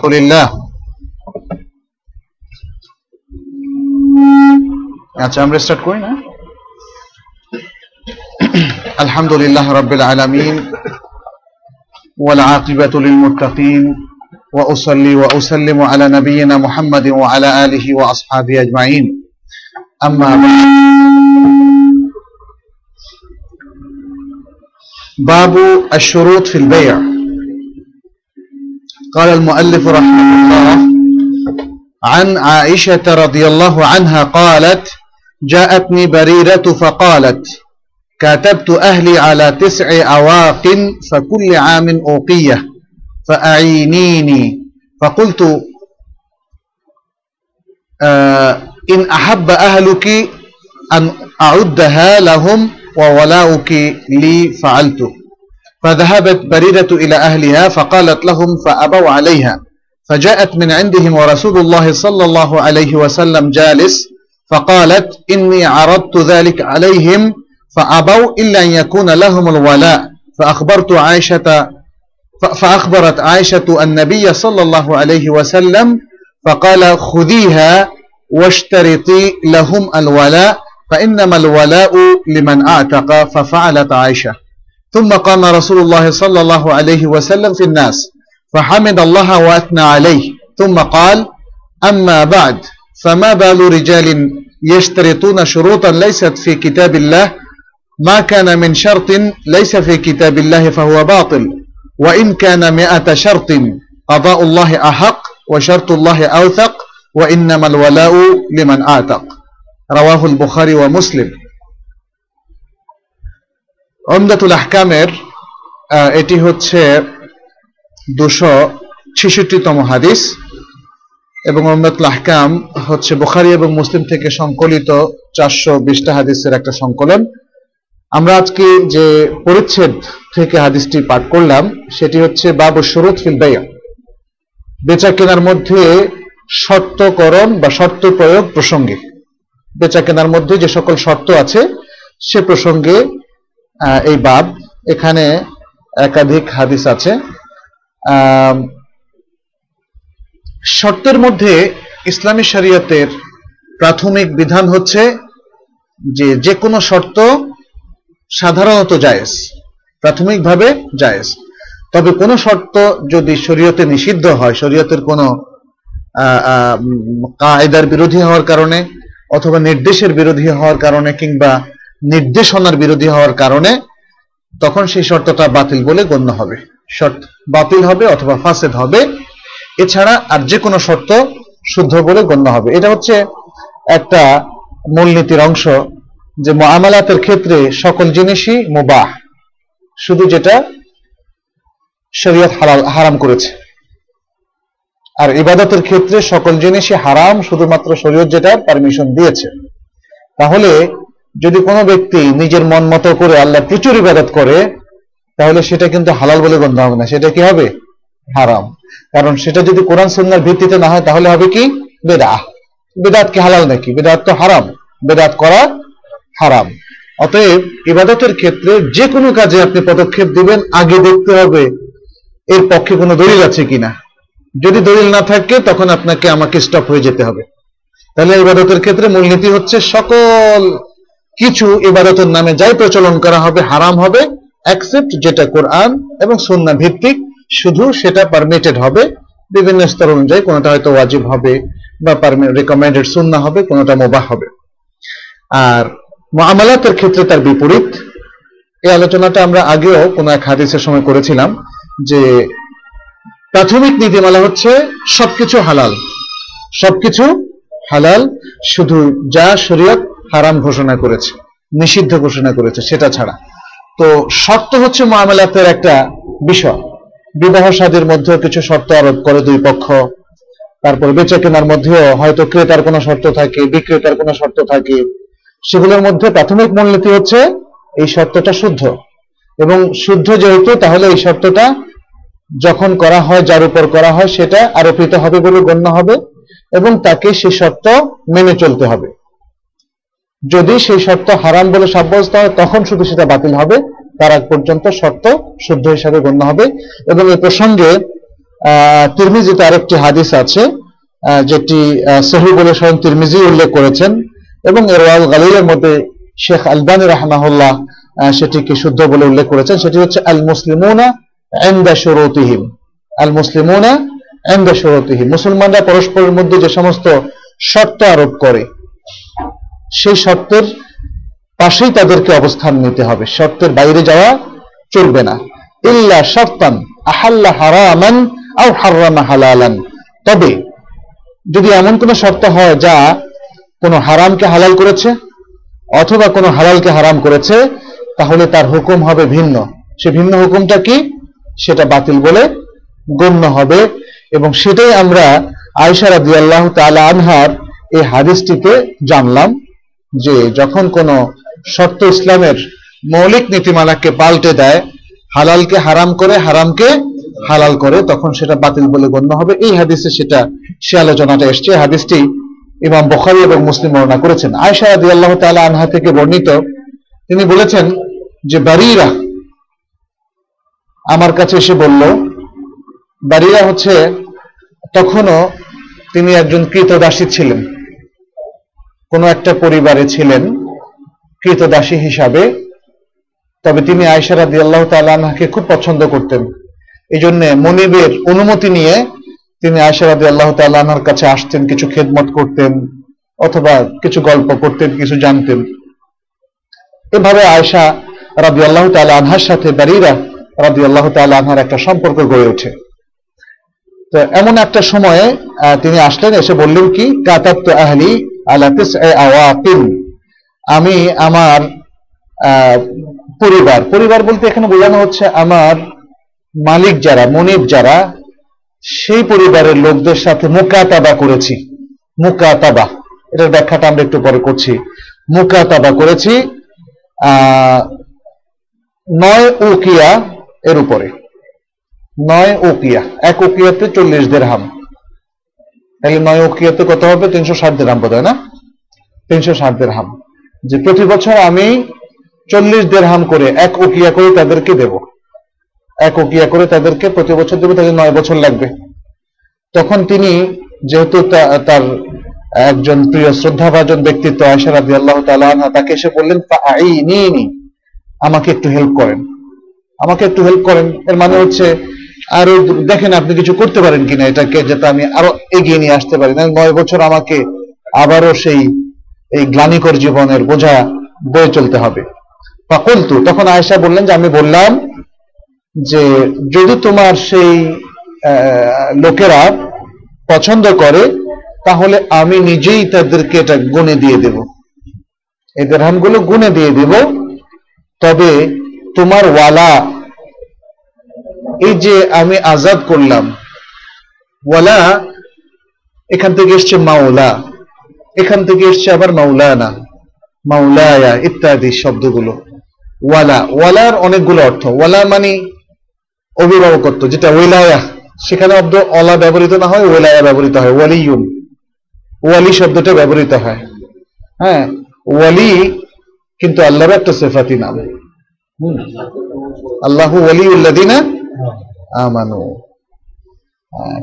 لله আচ্ছা আমরা স্টার্ট করি না الحمد لله رب العالمين والعاقبة للمتقين وأصلي وأسلم على نبينا محمد وعلى آله وأصحابه أجمعين أما بعد باب الشروط في البيع قال المؤلف رحمه الله عن عائشة رضي الله عنها قالت جاءتني بريرة فقالت كاتبت أهلي على تسع أواق فكل عام أوقية فأعينيني. فقلت آه إن أحب أهلك أن أعدها لهم وولاؤك لي فعلت. فذهبت بريدة إلى أهلها فقالت لهم فأبوا عليها. فجاءت من عندهم ورسول الله صلى الله عليه وسلم جالس فقالت إني عرضت ذلك عليهم فأبوا إلا أن يكون لهم الولاء. فأخبرت عائشة فأخبرت عائشة النبي صلى الله عليه وسلم فقال خذيها واشترطي لهم الولاء فإنما الولاء لمن أعتق. ففعلت عائشة. ثم قام رسول الله صلى الله عليه وسلم في الناس فحمد الله وأثنى عليه. ثم قال أما بعد فما بال رجال يشترطون شروطا ليست في كتاب الله؟ ما كان من شرط ليس في كتاب الله فهو باطل. وإن كان مئة شرط قضاء الله أحق وشرط الله أوثق وإنما الولاء لمن أعتق رواه البخاري ومسلم. অমদাতুল আহকামের এটি হচ্ছে দুশো ছেষট্টিতম হাদিস এবং অমদাতুল আহকাম হচ্ছে বুখারি এবং মুসলিম থেকে সংকলিত চারশো বিশটা হাদিসের একটা সংকলন। আমরা আজকে যে পরিচ্ছেদ থেকে হাদিসটি পাঠ করলাম, সেটি হচ্ছে বাবু শরুত ফিল বেয়া। বেচা কেনার মধ্যে শর্তকরণ বা শর্ত প্রয়োগ প্রসঙ্গে। বেচা কেনার মধ্যে যে সকল শর্ত আছে, সে প্রসঙ্গে এই বাব। এখানে একাধিক হাদিস আছে। শর্তের মধ্যে ইসলামী শরিয়তের প্রাথমিক বিধান হচ্ছে যে যে কোনো শর্ত সাধারণত জায়েজ, প্রাথমিকভাবে জায়েজ। তবে কোনো শর্ত যদি শরীয়তে নিষিদ্ধ হয়, শরীয়তের কোনো কায়দার বিরোধী হওয়ার কারণে অথবা নির্দেশের বিরোধী হওয়ার কারণে কিংবা নির্দেশনার বিরোধী হওয়ার কারণে তখন সেই শর্তটা বাতিল বলে গণ্য হবে। শর্ত বাতিল হবে অথবা ফাসেদ হবে। এছাড়া আর যে কোনো শর্ত শুদ্ধ বলে গণ্য হবে। এটা হচ্ছে একটা মূলনীতির অংশ যে আমালাতের ক্ষেত্রে সকল জিনিসই মুবাহ, শুধু যেটা শরীয়ত হালাল, হারাম করেছে। আর ইবাদতের ক্ষেত্রে সকল জিনিসই হারাম, শুধুমাত্র শরীয়ত যেটা পারমিশন দিয়েছে। তাহলে যদি কোনো ব্যক্তি নিজের মন মতো করে আল্লাহ প্রচুর ইবাদত করে, তাহলে সেটা কিন্তু হালাল বলে গণ্য হবে না। সেটা কি হবে? হারাম। কারণ সেটা যদি কোরআন সন্ন্যার ভিত্তিতে না হয়, তাহলে হবে কি? বেদা বেদাত কি হালাল নাকি? বেদাত তো হারাম। বেদাত করা হারাম। অতএব ইবাদতের ক্ষেত্রে যে কোনো কাজে আপনি পদক্ষেপ দিবেন, আগে দেখতে হবে এর পক্ষে কোনো দলিল আছে কিনা। যদি দলিল না থাকে, তখন আপনাকে আমাকে স্টপ হয়ে যেতে হবে। তাহলে ইবাদতের ক্ষেত্রে মূলনীতি হচ্ছে সকল কিছু ইবাদতের নামে যাই প্রচলন করা হবে, হারাম হবে অ্যাকসেপ্ট যেটা কোরআন এবং সন্না ভিত্তিক, শুধু সেটা পারমিটেড হবে। বিভিন্ন স্তর অনুযায়ী কোনোটা হয়তো ওয়াজিব হবে বা রেকমেন্ডেড সুন্না হবে, কোনোটা মোবাহ হবে। আর মামালাতের ক্ষেত্রে তার বিপরীত। এই আলোচনাটা আমরা আগেও কোনো এক হাদিসের সময় করেছিলাম যে প্রাথমিক নীতিমালা হচ্ছে সবকিছু হালাল। সবকিছু হালাল, শুধু যা শরীয়ত হারাম ঘোষণা করেছে, নিষিদ্ধ ঘোষণা করেছে, সেটা ছাড়া। তো শর্ত হচ্ছে মামলাতের একটা বিষয়। বিবাহ সাদের মধ্যেও কিছু শর্ত আরোপ করে দুই পক্ষ। তারপর বেচা কেনার মধ্যেও হয়তো ক্রেতার কোনো শর্ত থাকে, বিক্রেতার কোনো শর্ত থাকে। সেগুলোর মধ্যে প্রাথমিক মূলনীতি হচ্ছে এই শর্তটা শুদ্ধ। এবং শুদ্ধ যেহেতু, তাহলে এই শর্তটা যখন করা হয়, যার উপর করা হয়, সেটা আরোপিত হবে বলে গণ্য হবে এবং তাকে সে শর্ত মেনে চলতে হবে। যদি সেই শর্ত হারাম বলে সাব্যস্ত হয়, তখন শুধু সেটা বাতিল হবে। তার আগ পর্যন্ত শর্ত শুদ্ধ হিসাবে গণ্য হবে। এবং এই প্রসঙ্গে তিরমিজিতে আরেকটি হাদিস আছে যেটি সহি বলে স্বয়ং তিরমিজি উল্লেখ করেছেন। এবং এর ওয়াল গালিলের মধ্যে শেখ আলবানী রাহমাহুল্লাহ সেটিকে শুদ্ধ বলে উল্লেখ করেছেন। সেটি হচ্ছে আল মুসলিমুনা এন্দা শুরুতিহিম। আল মুসলিমুনা এন্দা শুরুতিহিম। মুসলমানরা পরস্পরের মধ্যে যে সমস্ত শর্ত আরোপ করে সেই শর্তের পাশেই তাদেরকে অবস্থান নিতে হবে। শর্তের বাইরে যাওয়া চলবে না। ইল্লা শর্তান আহাল্লা হারামান আও হারামা হালালান। তবে যদি এমন কোনো শর্ত হয় যা কোনো হারামকে হালাল করেছে অথবা কোনো হালালকে হারাম করেছে, তাহলে তার হুকুম হবে ভিন্ন। সে ভিন্ন হুকুমটা কি? সেটা বাতিল বলে গণ্য হবে এবং সেটাই আমরা আয়সা রাদিয়াল্লাহু তাআলা আনহার এই হাদিসটিতে জানলাম। যে যখন কোনো শর্ত ইসলামের মৌলিক নীতিমালাকে পাল্টে দেয়, হালালকে হারাম করে, হারামকে হালাল করে, তখন সেটা বাতিল বলে গণ্য হবে। এই হাদিসে সেটা, সে আলোচনাটা এসছে। হাদিসটি ইমাম বখারি এবং মুসলিম বর্ণনা করেছেন। আয়সা আল্লাহ তাআলা আনহা থেকে বর্ণিত, তিনি বলেছেন যে বারিরা, আমার কাছে এসে বলল, বারিরা হচ্ছে, তখনও তিনি একজন কৃতদাসী ছিলেন। কোনো একটা পরিবারে ছিলেন কৃতদাসী হিসাবে, তবে তিনি আয়সা রাদি আল্লাহ তালাকে খুব পছন্দ করতেন। এই জন্য মনিবের অনুমতি নিয়ে তিনি আয়সা রাদি আল্লাহ তালাহার কাছে আসতেন, কিছু খেদমত করতেন, অথবা কিছু গল্প করতেন, কিছু জানতেন। এভাবে আয়সা রাদি আল্লাহ তালা আনহার সাথে বারিরা রাদি আল্লাহ তালা একটা সম্পর্ক গড়ে ওঠে। তো এমন একটা সময়ে তিনি আসলেন, এসে বললেন কি কাতাত্ত আহলি আমি আমার পরিবার। পরিবার বলতে এখানে বোঝানো হচ্ছে আমার মালিক যারা, মনিব যারা, সেই পরিবারের লোকদের সাথে মুকাতাবা করেছি। মুকাতাবা। এটার ব্যাখ্যাটা আমরা একটু পরে করছি। মুকাতাবা করেছি নয় উকিয়া এর উপরে। নয় ওকিয়া এক ওকিয়াতে চল্লিশ দেড়হাম। তাহলে নয় ওকিয়াতে কত হবে? তিনশো ষাট দেড়হাম বোধ হয় না? তিনশো ষাট দেড়হাম যে প্রতি বছর আমি চল্লিশ দেড়হাম করে এক ওকিয়া করে তাদেরকে দেব। এক ওকিয়া করে তাদেরকে প্রতি বছর দেবো তাদের নয় বছর লাগবে। তখন তিনি যেহেতু তার একজন প্রিয় শ্রদ্ধাভাজন ব্যক্তিত্ব আয়সা রাদি আল্লাহ তালা তাকে এসে বললেন আমাকে একটু হেল্প করেন। আমাকে একটু হেল্প করেন। এর মানে হচ্ছে আরও দেখেন আপনি কিছু করতে পারেন কিনা এটাকে যাতে আমি আরও এগিয়ে নিয়ে আসতে পারি। নয় বছর আমাকে আবারও সেই, এই গ্লানিকর জীবনের বোঝা বয়ে চলতে হবে। ফাকুলতু, তখন আয়েশা বললেন যে, আমি বললাম যে, যদি তোমার সেই লোকেরা পছন্দ করে, তাহলে আমি নিজেই তাদেরকে এটা গুনে দিয়ে দেব। এই দেড়হামগুলো গুনে দিয়ে দেব। তবে তোমার ওয়ালা এই যে আমি আজাদ করলাম, ওয়ালা, এখান থেকে এসছে মাওলা, এখান থেকে এসছে আবার মাওলানা, মাওলায়া ইত্যাদি শব্দগুলো। ওয়ালা, ওয়ালার অনেকগুলো অর্থ। ওয়ালা মানে অভিভাবকত্ব, যেটা ওয়েলায়া সেখানে অব্দ অলা ব্যবহৃত না হয় ওয়েলায়া ব্যবহৃত হয় ওয়ালিউন ওয়ালি শব্দটা ব্যবহৃত হয়। হ্যাঁ ওয়ালি কিন্তু আল্লাহর একটা সেফাতি নাম। আল্লাহু ওয়ালিউল্লাদিনা আমানু।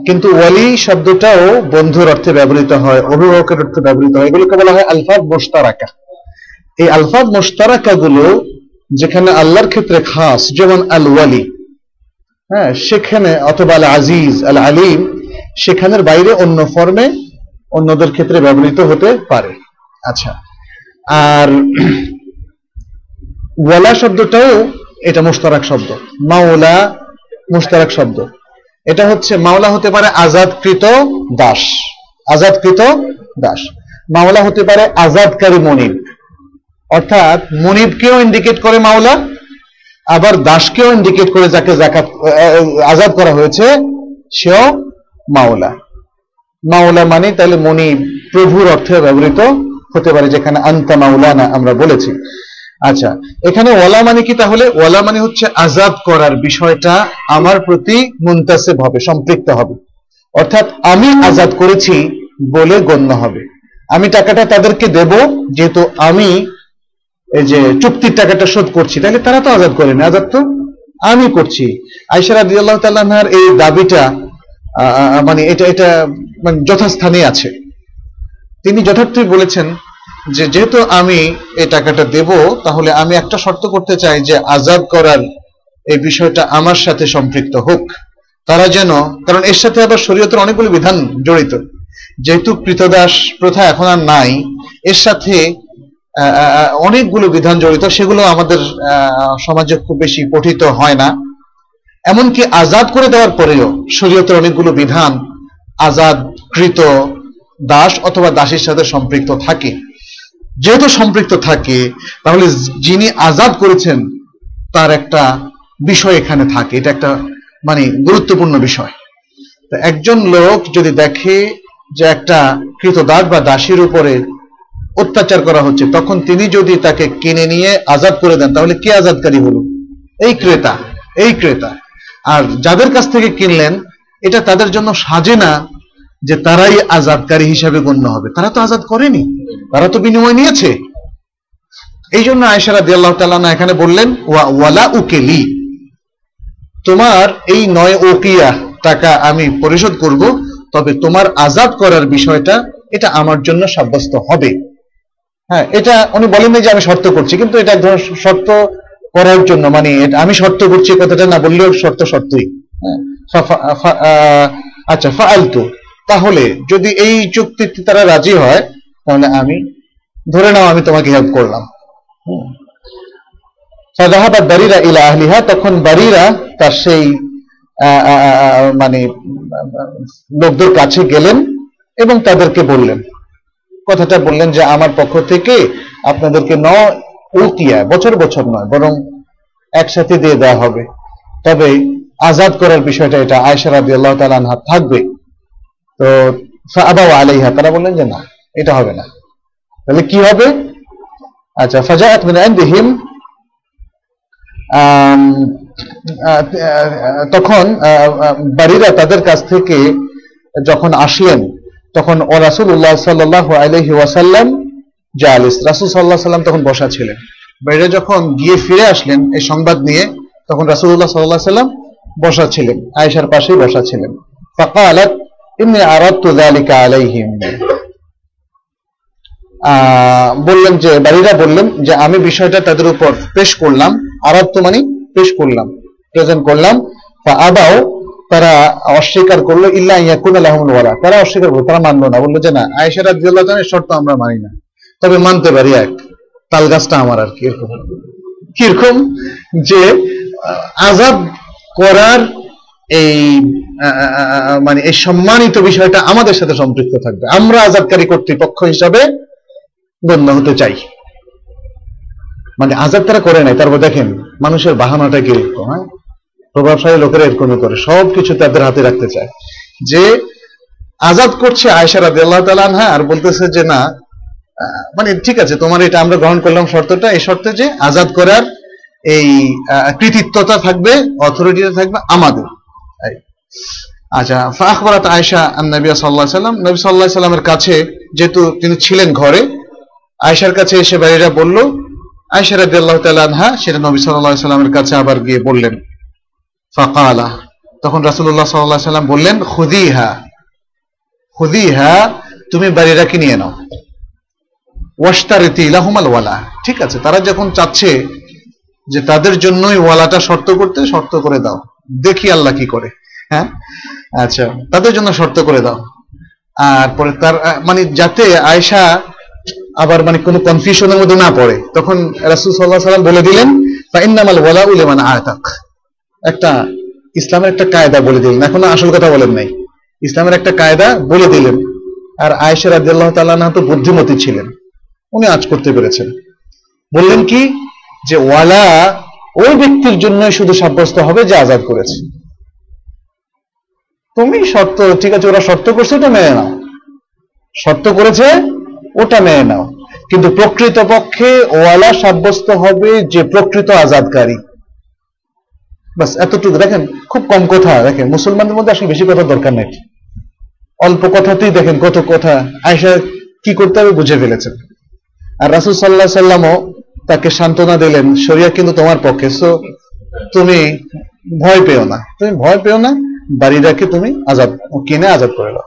কিন্তু ওয়ালি শব্দটাও বন্ধুর অর্থে ব্যবহৃত হয়, অভিভাবকের অর্থে ব্যবহৃত হয়। এগুলোকে বলা হয় মোস্তারাকা এই মোস্তারাকা গুলো যেখানে আল্লাহর ক্ষেত্রে খাস, যেমন আল ওয়ালি হ্যাঁ সেখানে অথবা আল আজিজ আল আলিম সেখানের বাইরে অন্য ফর্মে অন্যদের ক্ষেত্রে ব্যবহৃত হতে পারে। আচ্ছা আর ওয়ালা শব্দটাও এটা মুস্তারাক শব্দ। মাওলা মুস্তারাক শব্দ। এটা হচ্ছে মাওলা হতে পারে আজাদকৃত দাস। আজাদকৃত দাস। মাওলা হতে পারে আজাদকারী মনিব। অর্থাৎ মনিবকেও ইন্ডিকেট করে মাওলা, আবার দাসকেও ইন্ডিকেট করে যাকে জাকাত আজাদ করা হয়েছে, সেও মাওলা। মাওলা মানে তাহলে মনিব প্রভুর অর্থে ব্যবহৃত হতে পারে, যেখানে আন্তা মাওলানা আমরা বলেছি। আচ্ছা এখানে ওয়ালা মানে কি তাহলে? ওয়ালা মানে হচ্ছে আজাদ করার বিষয়টা আমার প্রতি মুন্তাসেব হবে, সম্পৃক্ত হবে। অর্থাৎ আমি আজাদ করেছি বলে গণ্য হবে। আমি টাকাটা তাদেরকে দেব, যেহেতু আমি এই যে চুক্তির টাকাটা শোধ করছি, তাহলে তারা তো আজাদ করেনি আজাদ তো আমি করছি। আয়সা রাদিয়াল্লাহু তাআলার এই দাবিটা মানে এটা এটা মানে যথাস্থানে আছে। তিনি যথার্থই বলেছেন যে যেহেতু আমি এই টাকাটা দেব, তাহলে আমি একটা শর্ত করতে চাই যে আজাদ করার এই বিষয়টা আমার সাথে সম্পৃক্ত হোক। তারা যেন, কারণ এর সাথে আবার শরীয়তের অনেকগুলো বিধান জড়িত। যেহেতু কৃতদাস প্রথা এখন আর নাই, এর সাথে অনেকগুলো বিধান জড়িত, সেগুলো আমাদের সমাজে খুব বেশি পঠিত হয় না। এমনকি আজাদ করে দেওয়ার পরেও শরীয়তের অনেকগুলো বিধান আজাদকৃত দাস অথবা দাসের সাথে সম্পৃক্ত থাকে। যেহেতু সম্পৃক্ত থাকে, তাহলে যিনি আজাদ করেছেন, তার একটা বিষয় এখানে থাকে। এটা একটা মানে গুরুত্বপূর্ণ বিষয়। একজন লোক যদি দেখে যে একটা কৃতদাস বা দাসীর উপরে অত্যাচার করা হচ্ছে, তখন তিনি যদি তাকে কিনে নিয়ে আজাদ করে দেন, তাহলে কে আজাদকারী হলো? এই ক্রেতা এই ক্রেতা। আর যাদের কাছ থেকে কিনলেন, এটা তাদের জন্য সাজে না যে তারাই আজাদকারী হিসাবে গণ্য হবে। তারা তো আজাদ করেনি তারা তো বিনিময় নিয়েছে। এই জন্য আয়সারা দিয়াল্লাহ তাল্লাহ এখানে বললেন ওয়ালা উকেলি তোমার এই নয় ওকিয়া টাকা আমি পরিশোধ করব তবে তোমার আজাদ করার বিষয়টা এটা আমার জন্য সাব্যস্ত হবে। হ্যাঁ এটা উনি বলেননি যে আমি শর্ত করছি কিন্তু এটা শর্ত করার জন্য মানে আমি শর্ত করছি কথাটা না বললেও শর্ত শর্তই হ্যাঁ, আচ্ছা ফালতু তাহলে যদি এই চুক্তিতে তারা রাজি হয়, তাহলে আমি ধরে নাও আমি তোমাকে হেল্প করলাম। ইলা আহলিহা, তখন বারিরা তার সেই মানে লোকদের কাছে গেলেন এবং তাদেরকে বললেন। কথাটা বললেন যে, আমার পক্ষ থেকে আপনাদেরকে ন উতিয়া বছর বছর নয়, বরং একসাথে দিয়ে দেওয়া হবে। তবে আজাদ করার বিষয়টা এটা আয়সা রাদি আল্লাহ তালা থাকবে। তো আবাও আলাইহা, তারা বললেন যে না, এটা হবে না। তাহলে কি হবে? আচ্ছা ফাজাআত মিন ইনদিহিম তখন বাড়িরা তাদের কাছ থেকে যখন আসলেন, তখন ও রাসুল্লাহ সাল্লাহ আলহি ওয়াসাল্লাম জালিস, রাসুল সাল্লাহ সাল্লাম তখন বসা ছিলেন। বাইরে যখন গিয়ে ফিরে আসলেন এই সংবাদ নিয়ে, তখন রাসুল্লাহ সাল্লাহ সাল্লাম বসা ছিলেন, আয়েশার পাশেই বসা ছিলেন। ফাকালাত ইন্নি আরাদতু যালিকা আলাইহিম। বললেন যে, বাড়িরা বললেন যে, আমি বিষয়টা তাদের উপর পেশ করলাম। আরাদ্য মানে পেশ করলাম, প্রেজেন্ট করলাম। আবাও তারা অস্বীকার করল, ইল্লা ইয়াকুন আলহামুল ওয়ালা। তারা অস্বীকার করল, তারা মানলো না। বলল যে, না, আয়েশা তাআলার শর্ত আমরা মানি না। তবে মানতে পারি এক, তাল গাছটা আমার আর কি এরকম? কীরকম? যে আজাদ করার এই মানে এই সম্মানিত বিষয়টা আমাদের সাথে সম্পৃক্ত থাকবে। আমরা আজাদকারী কর্তৃপক্ষ হিসাবে গণ্য হতে চাই। মানে আজাদ তারা করে নাই, তারপর দেখেন, মানুষের বাহানাটা কীরকম হ্যাঁ? প্রভাবশালী লোকেরা এরকমই করে, সবকিছু তাদের হাতে রাখতে চায়। যে আজাদ করছে আয়সা রাদি আল্লাহ তালানহা আর বলতেছে যে না মানে ঠিক আছে, তোমার এটা আমরা গ্রহণ করলাম শর্তটা, এই শর্তে যে আজাদ করার এই কৃতিত্বতা থাকবে অথরিটিটা থাকবে আমাদের। আচ্ছা ফাখবরাত আয়সা নবী সাল্লাহ সাল্লাম। নবী সাল্লাহ সাল্লামের কাছে যেহেতু তিনি ছিলেন ঘরে আয়সার কাছে এসে বলল আয়সা আল্লাহ সেটা নবী সাল্লাহ সাল্লামের কাছে আবার গিয়ে বললেন। তখন রাসুল্লাহ সাল্লাহ সাল্লাম বললেন তুমি বাড়িরাকে নিয়ে নাও। ওয়াস্তারিতি ইলাহুমাল ওয়ালা। ঠিক আছে, তারা যখন চাচ্ছে যে তাদের জন্যই ওয়ালাটা শর্ত করতে, শর্ত করে দাও। দেখি আল্লাহ কি করে। হ্যাঁ? আচ্ছা তাদের জন্য শর্ত করে দাও। আর পরে তার মানে যাতে আয়সা আবার মানে কোনো কনফিউশনের মধ্যে না পড়ে, তখন রাসুল সাল্লাহ সাল্লাম বলে দিলেন বা ইন্নামাল ওয়ালা উলেমান আয়তাক একটা ইসলামের একটা কায়দা বলে দিলেন, এখনও আসল কথা বলেন নাই। ইসলামের একটা কায়দা বলে দিলেন। আর আয়েশা রাদিয়াল্লাহু তাআলা না তো বুদ্ধিমতী ছিলেন, উনি আজ করতে পেরেছেন। বললেন কি? যে ওয়ালা ওই ব্যক্তির জন্যই শুধু সাব্যস্ত হবে যে আজাদ করেছে। তুমি শর্ত, ঠিক আছে, ওরা শর্ত করছে, ওটা মেনে নাও। শর্ত করেছে, ওটা মেনে নাও। কিন্তু প্রকৃতপক্ষে ওয়ালা সাব্যস্ত হবে যে প্রকৃত আজাদকারী। বাস এতটুকু। দেখেন, খুব কম কথা, দেখেন, মুসলমানদের মধ্যে আসলে বেশি কথা দরকার নেই। অল্প কথাতেই দেখেন কত কথা। আয়সা কি করতে হবে বুঝে ফেলেছেন। আর রাসুল সাল্লাহ সাল্লামও তাকে সান্ত্বনা দিলেন শরিয়া কিন্তু তোমার পক্ষে সো তুমি ভয় পেও না। তুমি ভয় পেও না? বাড়িটাকে তুমি আজাদ, কিনে আজাদ করে দাও।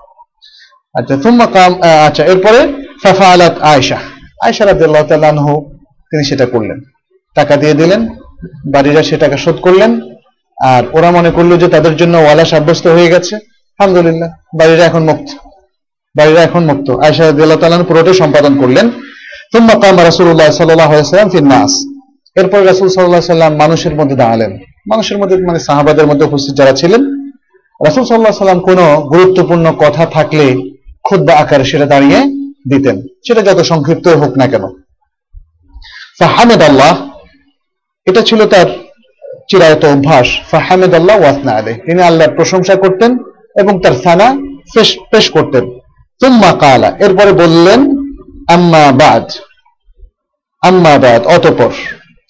আচ্ছা তুম্মা কাম আচ্ছা এরপরে ফাফা আলাত আয়সা আয়সা রাদিয়াল্লাহু তাআলা তিনি সেটা করলেন। টাকা দিয়ে দিলেন বাড়িরা সে টাকা শোধ করলেন, আর ওরা মনে করল যে তাদের জন্য ওয়ালা সাব্যস্ত হয়ে গেছে। আলহামদুলিল্লাহ বাড়িরা এখন মুক্ত। বাড়িরা এখন মুক্ত। আয়সা রাদিয়াল্লাহু তাআলা আনহু পুরোটাই সম্পাদন করলেন। তুম্মা কাম রাসূলুল্লাহ সাল্লাল্লাহু আলাইহি ওয়াসাল্লাম এরপর রাসূল আলাইহি সাল্লাম মানুষের মধ্যে দাঁড়ালেন। মানুষের মধ্যে মানে সাহাবাদের মধ্যে উপস্থিত যারা ছিলেন রাসূল আলাইহি সাল্লাম কোনো গুরুত্বপূর্ণ কথা থাকলে খুদ্া আকারে সেটা দাঁড়িয়ে দিতেন। সেটা যত সংক্ষিপ্ত হোক না কেন। ফাহামেদ আল্লাহ এটা ছিল তার চিরায়ত অভ্যাস। ফাহামেদ আল্লাহ ওয়াসনা আলে তিনি আল্লাহর প্রশংসা করতেন এবং তার সানা পেশ করতেন। তুম্মা কালা, এরপরে বললেন, আম্মা বাদ। আম্মা বাদ, অতপর।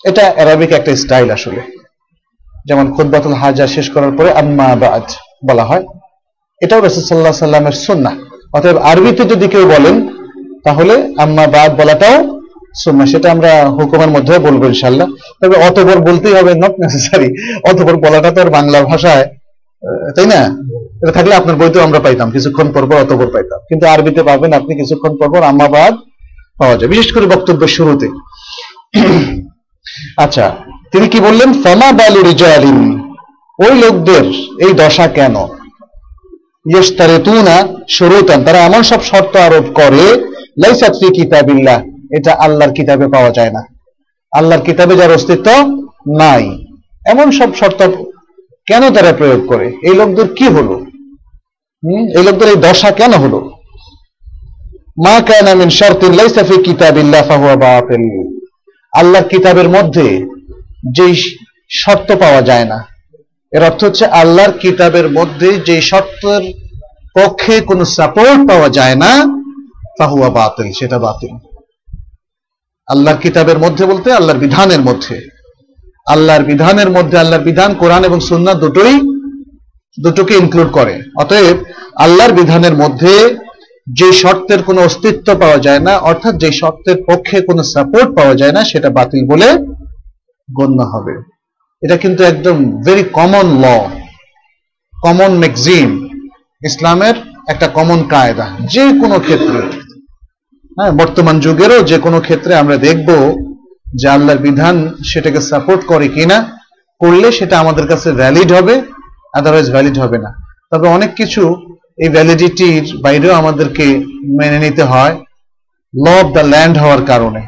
এটা অ্যারাবিক একটা স্টাইল আসলে। যেমন খুদ্বাতুল হাজা শেষ করার পরে আম্মা বাদ। বলা হয়। এটাও রসুল সাল্লাহ সাল্লামের সুন্না অতএব আরবিতে যদি কেউ বলেন, তাহলে আম্মা বাদ বলাটাও সুন্না সেটা আমরা হুকুমের মধ্যেও বলব ইনশাল্লাহ তবে অতপর বলতেই হবে নট নেসেসারি অতপর বলাটা তো আর বাংলা ভাষায় তাই না? এটা থাকলে আপনার বইতেও আমরা পাইতাম। কিছুক্ষণ পর পর অতপর পাইতাম। কিন্তু আরবিতে পাবেন আপনি কিছুক্ষণ পর পর আম্মা বাদ পাওয়া যায়। বিশেষ করে বক্তব্যের শুরুতে। আচ্ছা তিনি কি বললেন? ফামা বালু রিজালিন? ওই লোকদের এই দশা কেন? ইয়স্তারিতুনা শুরুতান, তারা এমন সব শর্ত আরোপ করে, লাইসাত ফি কিতাবিল্লাহ, এটা আল্লাহর কিতাবে পাওয়া যায় না। আল্লাহর কিতাবে যার অস্তিত্ব নাই। এমন সব শর্ত কেন তারা প্রয়োগ করে? এই লোকদের কি হলো? এই লোকদের এই দশা কেন হলো? মা কানা মিন শারতিন লাইসা ফি কিতাবিল্লাহ ফাহুয়া বাতিল। আল্লাহর কিতাবের মধ্যে যেই শর্ত পাওয়া যায় না এর অর্থ হচ্ছে আল্লাহর কিতাবের মধ্যে যে শর্তের পক্ষে কোনো সাপোর্ট পাওয়া যায় না, ফাহুয়া বাতিল, সেটা বাতিল। আল্লাহর কিতাবের মধ্যে বলতে আল্লাহর বিধানের মধ্যে। আল্লাহর বিধানের মধ্যে আল্লাহর বিধান, কোরআন এবং সুন্নাহ দুটোই, দুটোকে ইনক্লুড করে। অতএব আল্লাহর বিধানের মধ্যে যে শর্তের কোনো অস্তিত্ব পাওয়া যায় না, অর্থাৎ যে শর্তের পক্ষে কোনো সাপোর্ট পাওয়া যায় না, সেটা বাতিল বলে গণ্য হবে। এটা কিন্তু একদম very common law common maxim ইসলামের একটা কমন কায়দা, যে কোনো ক্ষেত্রে। হ্যাঁ বর্তমান যুগেরও যে কোনো ক্ষেত্রে আমরা দেখব যে আল্লাহর বিধান সেটাকে সাপোর্ট করে কিনা, করলে সেটা আমাদের কাছে ভ্যালিড হবে আদারওয়াইজ ভ্যালিড হবে না। তবে অনেক কিছু এই ভ্যালিডিটির বাইরেও আমাদেরকে মেনে নিতে হয় ল অফ দ্য ল্যান্ড হওয়ার কারণে।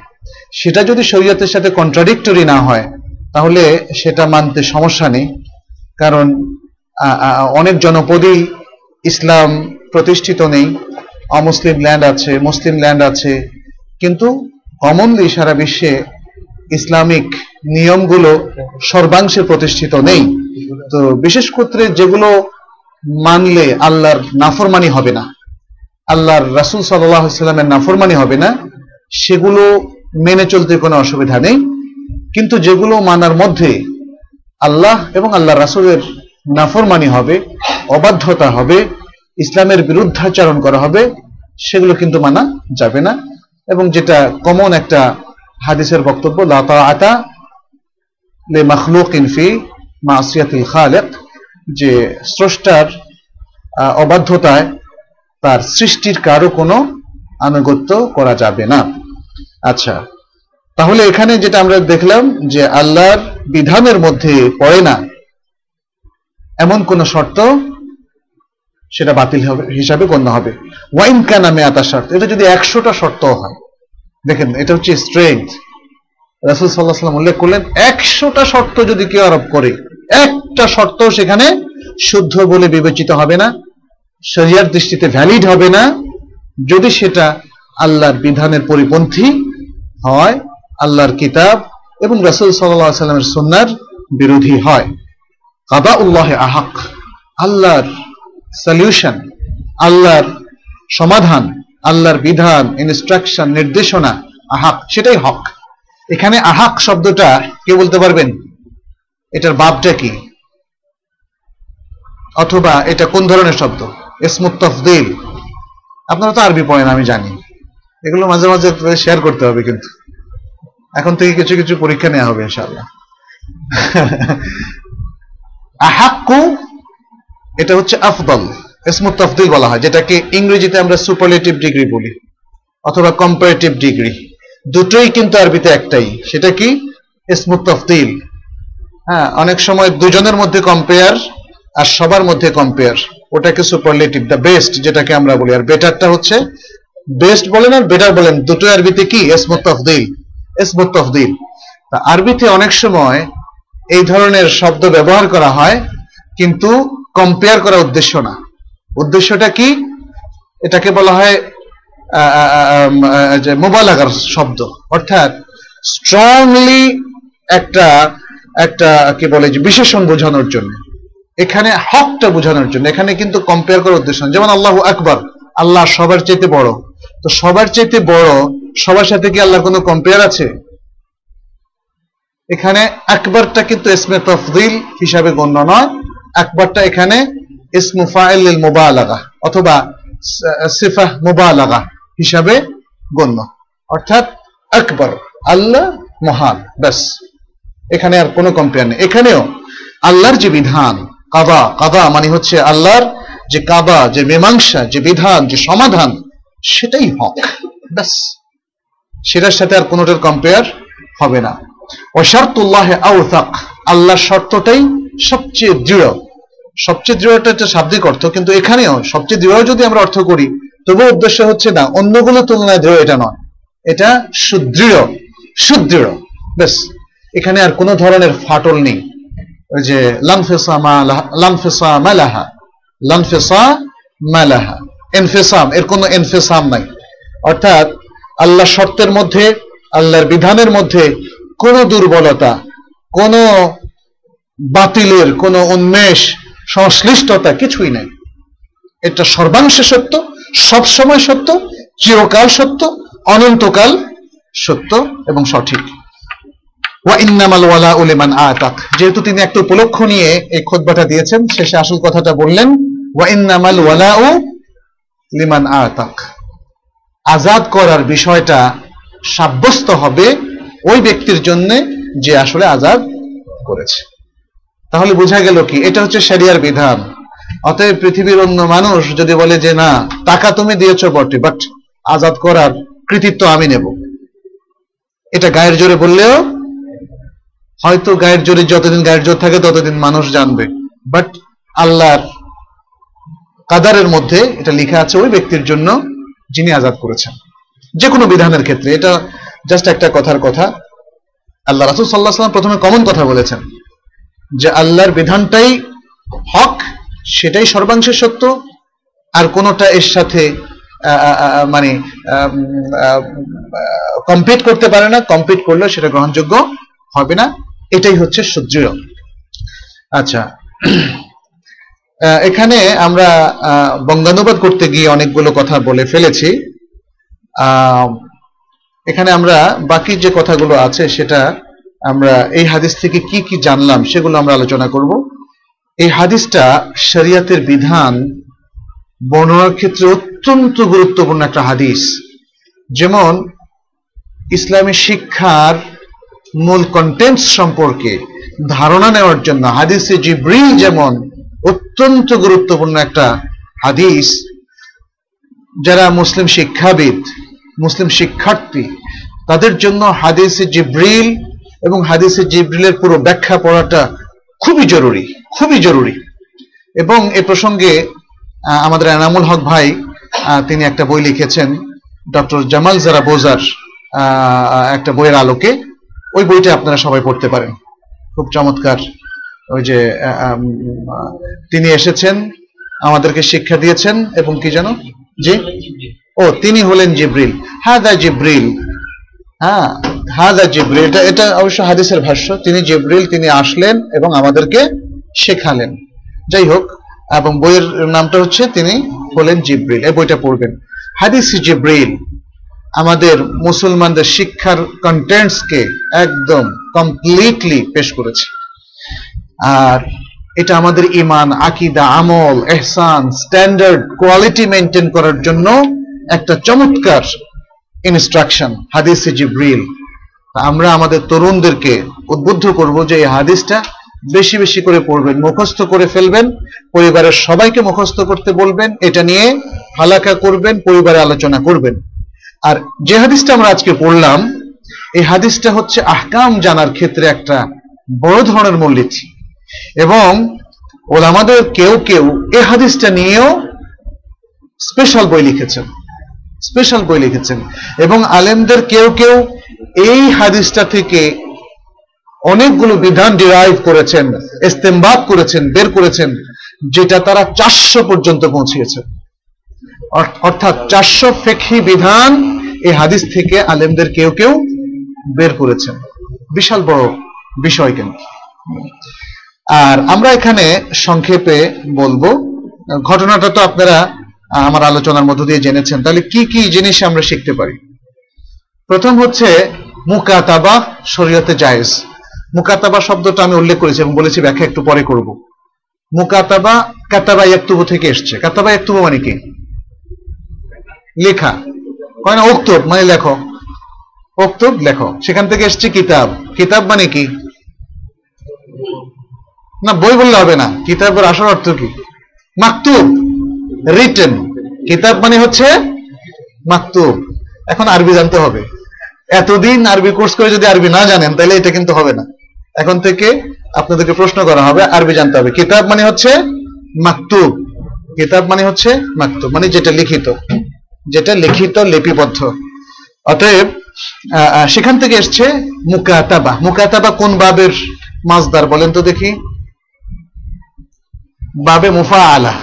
সেটা যদি শরীয়তের সাথে কন্ট্রাডিক্টরি না হয় তাহলে সেটা মানতে সমস্যা নেই, কারণ অনেক জনপদই ইসলাম প্রতিষ্ঠিত নেই, অমুসলিম ল্যান্ড আছে, মুসলিম ল্যান্ড আছে, কিন্তু কমনলি সারা বিশ্বে ইসলামিক নিয়মগুলো সর্বাংশে প্রতিষ্ঠিত নেই। তো বিশেষ ক্ষেত্রে যেগুলো মানলে আল্লাহর নাফরমানি হবে না, আল্লাহর রাসুল সাল্লামের নাফরমানি হবে না, সেগুলো মেনে চলতে কোনো অসুবিধা নেই। কিন্তু যেগুলো মানার মধ্যে আল্লাহ এবং আল্লাহ রাসুলের নাফরমানি হবে, অবাধ্যতা হবে, ইসলামের বিরুদ্ধাচরণ করা হবে, সেগুলো কিন্তু মানা যাবে না। এবং যেটা কমন একটা হাদিসের বক্তব্য লাতা আতা লে মখলুক ইনফি মাসিয়াতিল খালেক যে স্রষ্টার অবাধ্যতায় তার সৃষ্টির কারও কোনো আনুগত্য করা যাবে না। আচ্ছা তাহলে এখানে যেটা আমরা দেখলাম যে আল্লাহর বিধানের মধ্যে পড়ে না, এমন কোন শর্ত সেটা বাতিল হবে, হিসাবে গণ্য হবে। ওয়াইন কানা মেয়াতা শর্ত, এটা যদি একশোটা শর্ত হয়, দেখেন, এটা হচ্ছে স্ট্রেংথ রাসুল সাল্লাহ সাল্লাম উল্লেখ করলেন, একশোটা শর্ত যদি কেউ আরোপ করে, একটা শর্ত সেখানে শুদ্ধ বলে বিবেচিত হবে না, শরিয়ার দৃষ্টিতে ভ্যালিড হবে না, যদি সেটা আল্লাহর বিধানের পরিপন্থী হয় আল্লাহর কিতাব এবং রাসুল সাল্লাহ সাল্লামের সন্ন্যার বিরোধী হয়। কাদা উল্লাহ আহাক, আল্লাহর সলিউশন আল্লাহর সমাধান, আল্লাহর বিধান ইনস্ট্রাকশন নির্দেশনা, আহাক, সেটাই হক। এখানে আহাক শব্দটা কে বলতে পারবেন? এটার বাপটা কি? অথবা এটা কোন ধরনের শব্দ? ইসমুত আপনারা তো আরবি পড়েন, আমি জানি। এগুলো মাঝে মাঝে শেয়ার করতে হবে কিন্তু। এখন থেকে কিছু কিছু পরীক্ষা নেওয়া হবে, ইনশাআল্লাহ। আহাক্কু, এটা হচ্ছে আফদল ইসমুত তফদিল বলা হয়, যেটাকে ইংরেজিতে আমরা সুপারলেটিভ ডিগ্রি বলি, অথবা কম্পারেটিভ ডিগ্রি দুটোই কিন্তু আরবিতে একটাই, সেটা কি? ইসমুত তফদিল। হ্যাঁ অনেক সময় দুজনের মধ্যে কম্পেয়ার আর সবার মধ্যে কম্পেয়ার ওটাকে সুপারলেটিভ দ্য বেস্ট যেটাকে আমরা বলি। আর বেটারটা হচ্ছে বেস্ট বলেন আর বেটার বলেন দুটো আরবিতে কি? ইসমুত তফদিল। ইসমুত তফদিল। আরবিতে অনেক সময় এই ধরনের শব্দ ব্যবহার করা হয়, কিন্তু কম্পেয়ার করা উদ্দেশ্য না। উদ্দেশ্যটা কি? এটাকে বলা হয় যে মোবাইলাগার শব্দ। অর্থাৎ স্ট্রংলি একটা একটা, কি বলে, যে বিশেষণ বোঝানোর জন্য। এখানে হকটা বোঝানোর জন্য। এখানে কিন্তু কম্পেয়ার করার উদ্দেশ্য যেমন আল্লাহ আকবর, আল্লাহ সবার চাইতে বড়। তো সবার চাইতে বড় সবার সাথে কি আল্লাহর কোনো কম্পেয়ার আছে? এখানে আকবরটা কিন্তু ইসমে তফদিল হিসাবে গণ্য নয় আকবরটা এখানে ইসমু ফাইল মুবালাগা অথবা সিফা মুবালাগা হিসাবে গণ্য। অর্থাৎ আকবর আল্লাহ মহান, ব্যাস। এখানে আর কোনো কম্পেয়ার নেই। এখানেও আল্লাহর যে বিধান কাদা কাদা মানে হচ্ছে আল্লাহর যে কাদা যে মীমাংসা, যে বিধান, যে সমাধান সেটাই হক ব্যাস। সেটার সাথে আর কোনোটার কম্পেয়ার হবে না। ওশারতুল্লাহ আউতাক আল্লাহর শর্তটাই সবচেয়ে দৃঢ়। সবচেয়ে দৃঢ়টা একটা শাব্দিক অর্থ, কিন্তু এখানেও সবচেয়ে দৃঢ় যদি আমরা অর্থ করি, তবুও উদ্দেশ্য হচ্ছে না অন্যগুলো তুলনায় দৃঢ় এটা নয়। এটা সুদৃঢ়। সুদৃঢ়। বেশ এখানে আর কোনো ধরনের ফাটল নেই। ওই যে, লানফেসা মালাহা লানফেসা মালাহা। লানফেসা মালাহা। এনফেসাম, এর কোনো এনফেসাম নাই। অর্থাৎ আল্লাহ শর্তের মধ্যে, আল্লাহর বিধানের মধ্যে কোনো দুর্বলতা, কোনো বাতিলের, কোনো উন্মেষ, সংশ্লিষ্টতা কিছুই নাই। এটা সর্বাংশে সত্য সব সময় সত্য, চিরকাল সত্য, অনন্তকাল সত্য এবং সঠিক। আতাক। যেহেতু তিনি একটা উপলক্ষ নিয়ে এই খোদবাটা দিয়েছেন, শেষে আসল কথাটা বললেন, ওয়া ইন্নামাল ও লিমান আতাক। আজাদ করার বিষয়টা সাব্যস্ত হবে ওই ব্যক্তির জন্য যে আসলে আজাদ করেছে। তাহলে বোঝা গেল কি, এটা হচ্ছে শরিয়ার বিধান। অতএব পৃথিবীর অন্য মানুষ যদি বলে যে না, টাকা তুমি দিয়েছ বটে বাট আজাদ করার কৃতিত্ব আমি নেব। এটা গায়ের জোরে বললেও হয়তো গায়ের জোরে যতদিন গায়ের জোর থাকে ততদিন মানুষ জানবে। বাট আল্লাহর কাদারের মধ্যে এটা লেখা আছে ওই ব্যক্তির জন্য যিনি আজাদ করেছেন। যে কোনো বিধানের ক্ষেত্রে এটা জাস্ট একটা কথার কথা। আল্লাহ রাসুল সাল্লাহ সাল্লাম প্রথমে কমন কথা বলেছেন যে আল্লাহর বিধানটাই হক, সেটাই সর্বাংশে সত্য, আর কোনোটা এর সাথে মানে কম্পিট করতে পারে না কম্পিট করলে সেটা গ্রহণযোগ্য হবে না। এটাই হচ্ছে সুদৃঢ় আচ্ছা এখানে আমরা বঙ্গানুবাদ করতে গিয়ে অনেকগুলো কথা বলে ফেলেছি। এখানে আমরা বাকি যে কথাগুলো আছে সেটা আমরা এই হাদিস থেকে কি কি জানলাম সেগুলো আমরা আলোচনা করব। এই হাদিসটা শরিয়াতের বিধান বর্ণনার ক্ষেত্রে অত্যন্ত গুরুত্বপূর্ণ একটা হাদিস। যেমন, ইসলামী শিক্ষার মূল কন্টেন্টস সম্পর্কে ধারণা নেওয়ার জন্য হাদিসে জিব্রিল যেমন অত্যন্ত গুরুত্বপূর্ণ একটা হাদিস। যারা মুসলিম শিক্ষাবিদ, মুসলিম শিক্ষার্থী, তাদের জন্য হাদিসে জিব্রিল এবং হাদিসে জিব্রিলের পুরো ব্যাখ্যা পড়াটা খুবই জরুরি খুবই জরুরি। এবং এ প্রসঙ্গে আমাদের এনামুল হক ভাই তিনি একটা বই লিখেছেন, ডক্টর জামাল জারা বোজার একটা বইয়ের আলোকে। ওই বইটা আপনারা সবাই পড়তে পারেন। খুব চমৎকার ওই যে তিনি এসেছেন, আমাদেরকে শিক্ষা দিয়েছেন, এবং কি জানো জি? ও, তিনি হলেন জিব্রিল। হাদা জিব্রিল। হ্যাঁ হাদা জিব্রিল। এটা এটা অবশ্য হাদিসের ভাষ্য। তিনি জিব্রিল, তিনি আসলেন এবং আমাদেরকে শেখালেন। যাই হোক, এবং বইয়ের নামটা হচ্ছে তিনি হলেন জিব্রিল। এই বইটা পড়বেন। হাদিস জিব্রিল, আমাদের মুসলমানদের শিক্ষার কন্টেন্টসকে একদম কমপ্লিটলি পেশ করেছে। আর এটা আমাদের ইমান আকিদা, আমল এহসান স্ট্যান্ডার্ড কোয়ালিটি মেনটেন করার জন্য একটা চমৎকার ইনস্ট্রাকশন হাদিসে জিব্রিল। আমরা আমাদের তরুণদেরকে উদ্বুদ্ধ করব যে এই হাদিসটা বেশি বেশি করে পড়বেন, মুখস্থ করে ফেলবেন, পরিবারের সবাইকে মুখস্থ করতে বলবেন, এটা নিয়ে হালাকা করবেন, পরিবারে আলোচনা করবেন। আর যে হাদিসটা আমরা আজকে পড়লাম, এই হাদিসটা হচ্ছে আহকাম জানার ক্ষেত্রে একটা বড় ধরনের মূলনীতি। এবং ওলামাদের কেউ কেউ এই হাদিসটা নিয়েও স্পেশাল বই লিখেছেন স্পেশাল বই লিখেছেন। এবং আলেমদের কেউ কেউ এই হাদিসটা থেকে অনেকগুলো বিধান ডিরাইভ করেছেন, ইস্তেমবাদ করেছেন, বের করেছেন, যেটা তারা চারশো পর্যন্ত পৌঁছিয়েছে। অর্থাৎ চারশো ফেকি বিধান এই হাদিস থেকে আলেমদের কেউ কেউ বের করেছেন। বিশাল বড় বিষয় কেন আর আমরা এখানে সংক্ষেপে বলব, ঘটনাটা তো আপনারা আমার আলোচনার মধ্য দিয়ে জেনেছেন। তাহলে কি কি জিনিস আমরা শিখতে পারি? প্রথম হচ্ছে মুকাতাবা শরীয়তে জায়েজ। মুকাতাবা শব্দটা আমি উল্লেখ করেছি এবং বলেছি ব্যাখ্যা একটু পরে করব। মুকাতাবা কাতাবা ইয়াকতুবু থেকে এসছে। কাতাবা ইয়াকতুবু মানে কি? লেখা। হয় না উক্তব মানে লেখো উক্তব লেখো সেখান থেকে এসছে কিতাব। কিতাব মানে কি? না, বই বললে হবে না। কিতাবের আসল অর্থ কি? মাকতুব রিটেন কিতাব মানে হচ্ছে মাকতুব। এখন আরবি জানতে হবে। এতদিন আরবি কোর্স করে যদি আরবি না জানেন, তাহলে এটা কিন্তু হবে না। এখন থেকে আপনাদেরকে প্রশ্ন করা হবে, আরবি জানতে হবে। কিতাব মানে হচ্ছে মাকতুব। কিতাব মানে হচ্ছে মাকতুব মানে যেটা লিখিত। যেটা লিখিত, লিপিবদ্ধ। অতএব সেখান থেকে এসছে মুকাতাবা। মুকাতাবা কোন বাবের মাজদার বলেন তো দেখি। বাবে মুফা আলা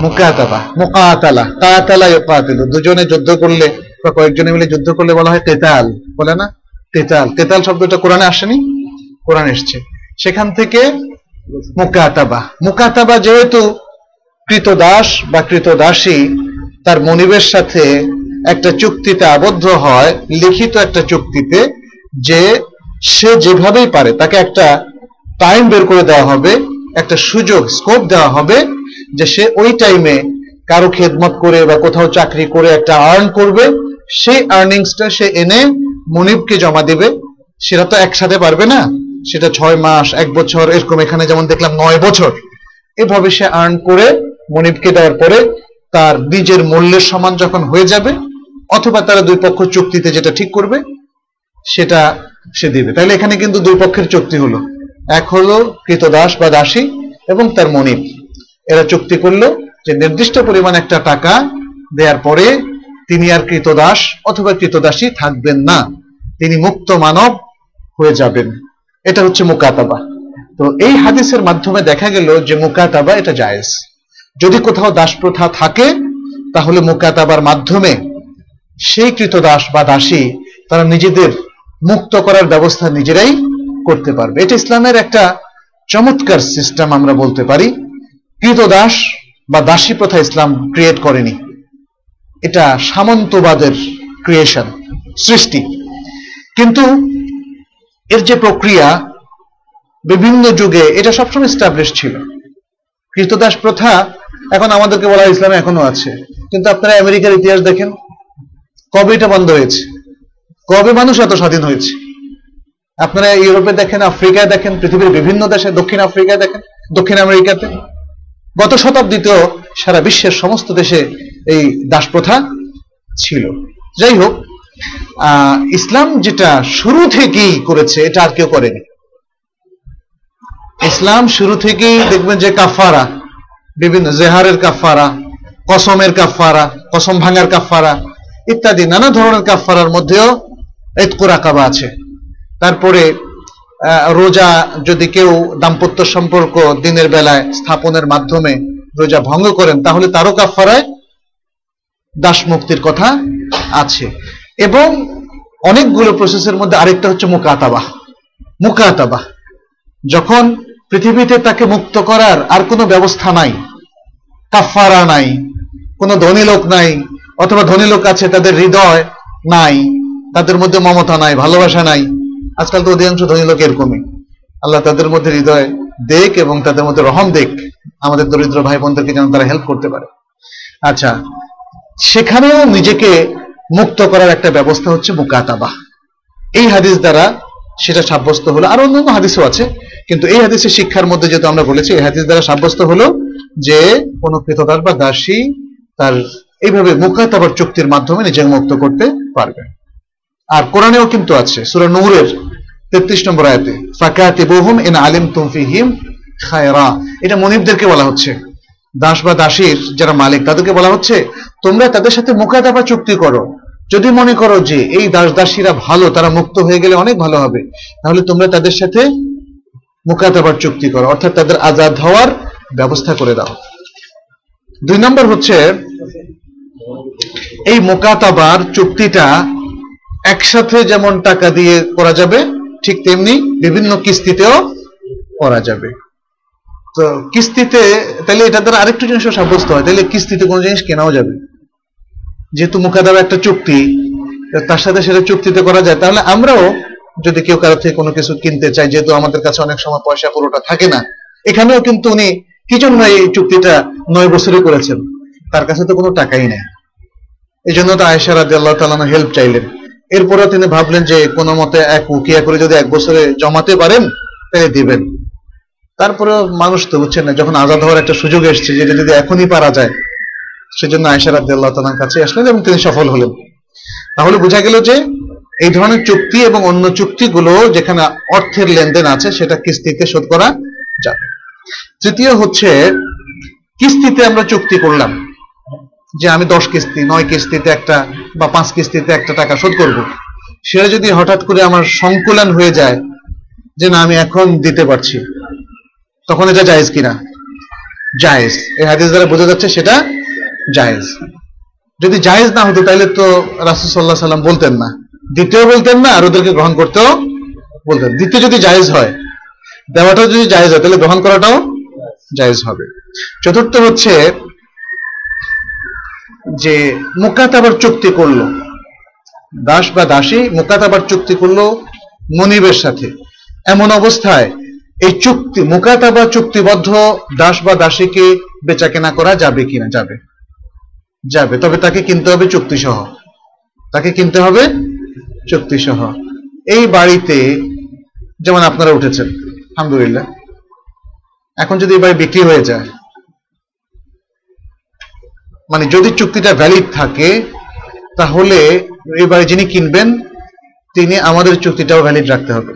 মুকাতাবা মুকাতালা কাতালা ইউকাতিলু দুজনে যুদ্ধ করলে বা কয়েকজনে মিলে যুদ্ধ করলে বলা হয় কেতাল বলে না? কেতাল কেতাল শব্দটা কোরআনে আসেনি? কোরআন এসছে। সেখান থেকে মুকাতাবা। মুকাতাবা যেহেতু কৃতদাস বা কৃতদাসী, তার মনিবের সাথে একটা চুক্তিতে আবদ্ধ হয়, লিখিত একটা চুক্তিতে, যে সে যেভাবেই পারে, তাকে একটা টাইম বের করে দেওয়া হবে একটা সুযোগ স্কোপ দেওয়া হবে যে সে ওই টাইমে কারও খেদমত করে বা কোথাও চাকরি করে একটা আর্ন করবে, সেই আর্নিংসটা সে এনে মনিবকে জমা দিবে। সেটা তো একসাথে পারবে না। সেটা ছয় মাস, এক বছর, এরকম এখানে যেমন দেখলাম নয় বছর। এভাবে সে আর্ন করে মনিবকে দেওয়ার পরে তার বীজের মূল্যের সমান যখন হয়ে যাবে, অথবা তারা দুই পক্ষ চুক্তিতে যেটা ঠিক করবে, সেটা সে দিবে। তাহলে এখানে কিন্তু দুই পক্ষের চুক্তি হলো। এক হলো কৃতদাস বা দাসী এবং তার মনিব। এরা চুক্তি করল যে নির্দিষ্ট পরিমাণ একটা টাকা দেওয়ার পরে তিনি আর কৃতদাস অথবা কৃতদাসী থাকবেন না। তিনি মুক্ত মানব হয়ে যাবেন। এটা হচ্ছে মুকাতাবা। তো এই হাদিসের মাধ্যমে দেখা গেল যে মুকাতাবা এটা জায়েজ। যদি কোথাও দাস প্রথা থাকে, তাহলে মুকাতাবার মাধ্যমে সেই কৃতদাস বা দাসী তারা নিজেদের মুক্ত করার ব্যবস্থা নিজেরাই করতে পারবে। এটা ইসলামের একটা চমৎকার সিস্টেম আমরা বলতে পারি। কৃতদাস বা দাসী প্রথা ইসলাম ক্রিয়েট করেনি। এটা সামন্তবাদের ক্রিয়েশন সৃষ্টি। কিন্তু এর যে প্রক্রিয়া বিভিন্ন যুগে এটা সবসময় স্টাবলিশ ছিল। কৃতদাস প্রথা এখন আমাদেরকে বলা ইসলামে এখনও আছে। কিন্তু আপনারা আমেরিকার ইতিহাস দেখেন, কবে এটা বন্ধ হয়েছে? কবে মানুষ এত স্বাধীন হয়েছে? আপনারা ইউরোপে দেখেন, আফ্রিকায় দেখেন, পৃথিবীর বিভিন্ন দেশে, দক্ষিণ আফ্রিকায় দেখেন, দক্ষিণ আমেরিকাতে। গত শতাব্দীতেও সারা বিশ্বের সমস্ত দেশে এই দাস প্রথা ছিল। যাই হোক ইসলাম যেটা শুরু থেকেই করেছে, এটা আর কেউ করেনি। ইসলাম শুরু থেকেই দেখবেন যে কাফারা, বিভিন্ন জেহারের কাফারা, কসমের কাফারা, কসম ভাঙার কাফারা, ইত্যাদি নানা ধরনের কাফারার মধ্যেও এতকুরাকাবা আছে। তারপরে রোজা যদি কেউ দাম্পত্য সম্পর্ক দিনের বেলায় স্থাপনের মাধ্যমে রোজা ভঙ্গ করেন, তাহলে তারও কাফারায় দাস মুক্তির কথা আছে। এবং অনেকগুলো প্রসেসের মধ্যে আরেকটা হচ্ছে মুকাতাবা। মুকাতাবা। যখন পৃথিবীতে তাকে মুক্ত করার আর কোনো ব্যবস্থা নাই কাফারা নাই, কোনো ধনী লোক নাই, অথবা ধনী লোক আছে তাদের হৃদয় নাই, তাদের মধ্যে মমতা নাই, ভালোবাসা নাই আজকাল তো অধিকাংশ ধনী লোক এরকমই। আল্লাহ তাদের মধ্যে হৃদয় দেখ এবং তাদের মধ্যে রহম দেখ। আমাদের দরিদ্র ভাই বোনদেরকে যেন তারা হেল্প করতে পারে। আচ্ছা সেখানেও নিজেকে মুক্ত করার একটা ব্যবস্থা হচ্ছে মুকাতাবা। এই হাদিস দ্বারা সেটা সাব্যস্ত হলো। আর অন্যান্য হাদিসও আছে, কিন্তু এই হাদিসের শিক্ষার মধ্যে যেহেতু আমরা বলেছি, এই হাদিস দ্বারা সাব্যস্ত হলো যে কোন কৃতদাস বা দাসী তার এইভাবে মুখাতাবার চুক্তির মাধ্যমে নিজেকে মুক্ত করতে পারবে। আর কোরআনেও কিন্তু আছে, সূরা নূরের 33 নম্বর আয়াতে, ফাকাতিবুহুম ইন আলিমতুম ফিহিম খায়রা। এটা মনিবদেরকে বলা হচ্ছে। দাস বা দাসীর যারা মালিক, তাদেরকে বলা হচ্ছে, তোমরা তাদের সাথে মুখাতাবা চুক্তি করো। যদি মনে করো যে এই দাস দাসীরা ভালো, তারা মুক্ত হয়ে গেলে অনেক ভালো হবে, তাহলে তোমরা তাদের সাথে মুখাতাবার চুক্তি করো। অর্থাৎ তাদের আজাদ হওয়ার ব্যবস্থা করে দাও। দুই নম্বর হচ্ছে, এই মোকাতাবার চুক্তিটা একসাথে যেমন টাকা দিয়ে করা যাবে, ঠিক তেমনি বিভিন্ন কিস্তিতেও করা যাবে। তো কিস্তিতে, তাহলে এটা দ্বারা আরেকটু জিনিস সাব্যস্ত হয়। তাহলে কিস্তিতে কোনো জিনিস কেনাও যাবে। যেহেতু মুখাদাবা একটা চুক্তি তার সাথে সেটা চুক্তিতে করা যায়। তাহলে আমরাও যদি কেউ কারও থেকে কোনো কিছু কিনতে চাই যেহেতু আমাদের কাছে অনেক সময় পয়সা পুরোটা থাকে না, এখানেও কিন্তু উনি কি জন্য এই চুক্তিটা নয় বছরে করেছেন? তার কাছে তো কোনো টাকাই নেই। এই জন্য তো আয়সা রাজি আল্লাহ তালানো হেল্প চাইলেন। এরপরেও তিনি ভাবলেন যে কোনো মতে এক উকিয়া করে যদি এক বছরে জমাতে পারেন তাহলে দিবেন। তারপরে মানুষ তো বুঝছেন না, যখন আজাদ হওয়ার একটা সুযোগ এসছে যেটা যদি এখনই পারা যায়, সেজন্য আয়সা রাজি আল্লাহ তালার কাছে আসলেন এবং তিনি সফল হলেন। তাহলে বোঝা গেল যে এই ধরনের চুক্তি এবং অন্য চুক্তিগুলো যেখানে অর্থের লেনদেন আছে, সেটা কিস্তিতে শোধ করা যাবে। তৃতীয় হচ্ছে, কিস্তিতে আমরা চুক্তি করলাম। যে আমি দশ কিস্তি, নয় কিস্তিতে একটা বা পাঁচ কিস্তিতে একটা টাকা শোধ করব। সেটা যদি হঠাৎ করে আমার সংকুলন হয়ে যায় যে না, আমি এখন দিতে পারছি, তখন এটা জায়েজ কিনা? জায়েজ। এই হাদিস দ্বারা বোঝা যাচ্ছে সেটা জায়েজ। যদি জায়েজ না হতো, তাহলে তো রাসুসাল্লাহ সাল্লাম বলতেন না। দিতেও বলতেন না, আর ওদেরকে গ্রহণ করতেও বলতেন। দিতে যদি জায়েজ হয়, দেওয়াটাও যদি জায়েজ হয়, তাহলে গ্রহণ করাটাও জায়েজ হবে। চতুর্থ হচ্ছে যে মুকাতাবার চুক্তি করল। দাস বা দাসী মুকাতাবার চুক্তি করল মনিবের সাথে। এমন অবস্থায় এই চুক্তি, মুকাতাবা চুক্তিবদ্ধ দাস বা দাসীকে বেচা কেনা করা যাবে কিনা? যাবে। যাবে। তবে তাকে কিনতে হবে চুক্তি সহ তাকে কিনতে হবে চুক্তি সহ এই বাড়িতে যেমন আপনারা উঠেছেন, আলহামদুলিল্লাহ। এখন যদি এই বাড়ি বিক্রি হয়ে যায় মানে যদি চুক্তিটা ভ্যালিড থাকে, তাহলে এই বাড়ি যিনি কিনবেন, তিনি আমাদের চুক্তিটাও ভ্যালিড রাখতে হবে।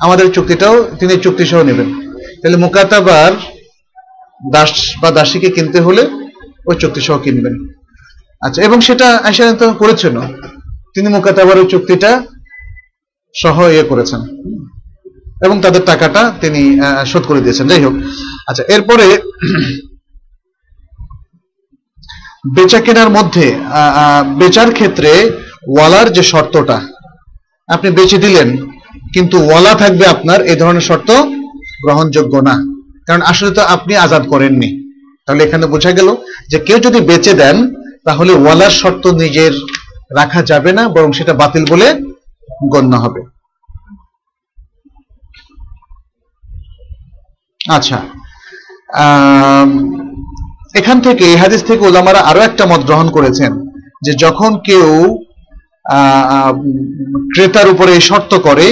আমাদের চুক্তিটাও তিনি চুক্তি সহ নেবেন। তাহলে মুকাতাবার দাস বা দাসীকে কিনতে হলে ওই চুক্তি সহ কিনবেন। আচ্ছা এবং সেটা আয়সা তো করেছেন তিনি মুকাতাবার ওই চুক্তিটা সহ ইয়ে করেছেন। এবং তাদের টাকাটা তিনি শোধ করে দিয়েছেন। যাই হোক। আচ্ছা এরপরে বেচা কেনার মধ্যে বেচার ক্ষেত্রে ওয়ালার যে শর্তটা, আপনি বেচে দিলেন, কিন্তু ওয়ালা থাকবে আপনার এই ধরনের শর্ত গ্রহণযোগ্য না। কারণ আসলে তো আপনি আজাদ করেননি। তাহলে এখানে বোঝা গেল যে কেউ যদি বেচে দেন, তাহলে ওয়ালার শর্ত নিজের রাখা যাবে না, বরং সেটা বাতিল বলে গণ্য হবে। আচ্ছা এখান থেকে, এই হাদিস থেকে ওলামারা আরও একটা মত গ্রহণ করেছেন যে যখন কেউ ক্রেতার উপরে এই শর্ত করে,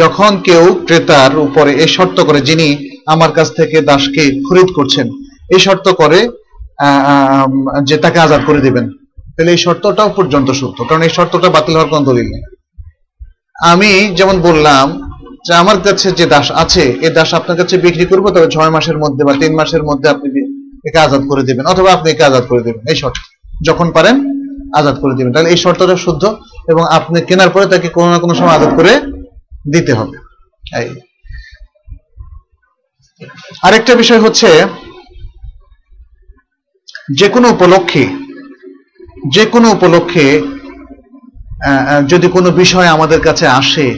যখন কেউ ক্রেতার উপরে এই শর্ত করে, যিনি আমার কাছ থেকে দাসকে খরিদ করছেন, এই শর্ত করে যে তাকে আজাদ করে দিবেন। তাহলে এই শর্তটাও পর্যন্ত সত্য, কারণ এই শর্তটা বাতিল হওয়ার কোন দলিল আমি যেমন বললাম যে আমার কাছে যে দাস আছে এ দাস আপনার কাছে বিক্রি করব, তবে ছয় মাসের মধ্যে বা তিন মাসের মধ্যে আপনি একে আজাদ করে দিবেন, অথবা আপনি একে আজাদ করে দিবেন, এই শর্ত। যখন পারেন, আজাদ করে দিবেন। তাহলে এই শর্তটা শুদ্ধ, এবং আপনি কেনার পরে তাকে কোনো না কোনো সময় আজাদ করে দিতে হবে। আরেকটা বিষয় হচ্ছে যে কোনো উপলক্ষে যে কোনো উপলক্ষে যদি কোনো বিষয় আমাদের কাছে আসে,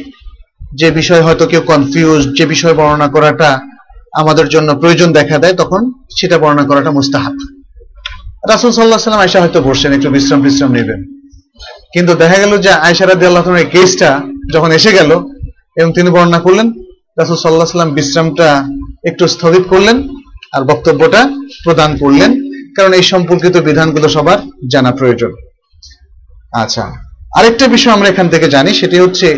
যে বিষয় হয়তো কেউ কনফিউজ যে বিষয় বর্ণনা করাটা আমাদের জন্য প্রয়োজন দেখা দেয়, তখন সেটা বর্ণনা করাটা মুস্তাহাব। রাসুল সাল্লাহ সাল্লাম আয়সা হয়তো বসছেন, একটু বিশ্রাম বিশ্রাম নেবেন। কিন্তু দেখা গেল যে আয়সা রাদি আল্লাহ এই কেসটা যখন এসে গেল এবং তিনি বর্ণনা করলেন, রাসুল সাল্লাহ সাল্লাম বিশ্রামটা একটু স্থগিত করলেন আর বক্তব্যটা প্রদান করলেন, কারণ এই সম্পর্কিত বিধানগুলো সবার জানা প্রয়োজন। আচ্ছা আরেকটা বিষয় আমরা এখান থেকে জানি, সেটি হচ্ছে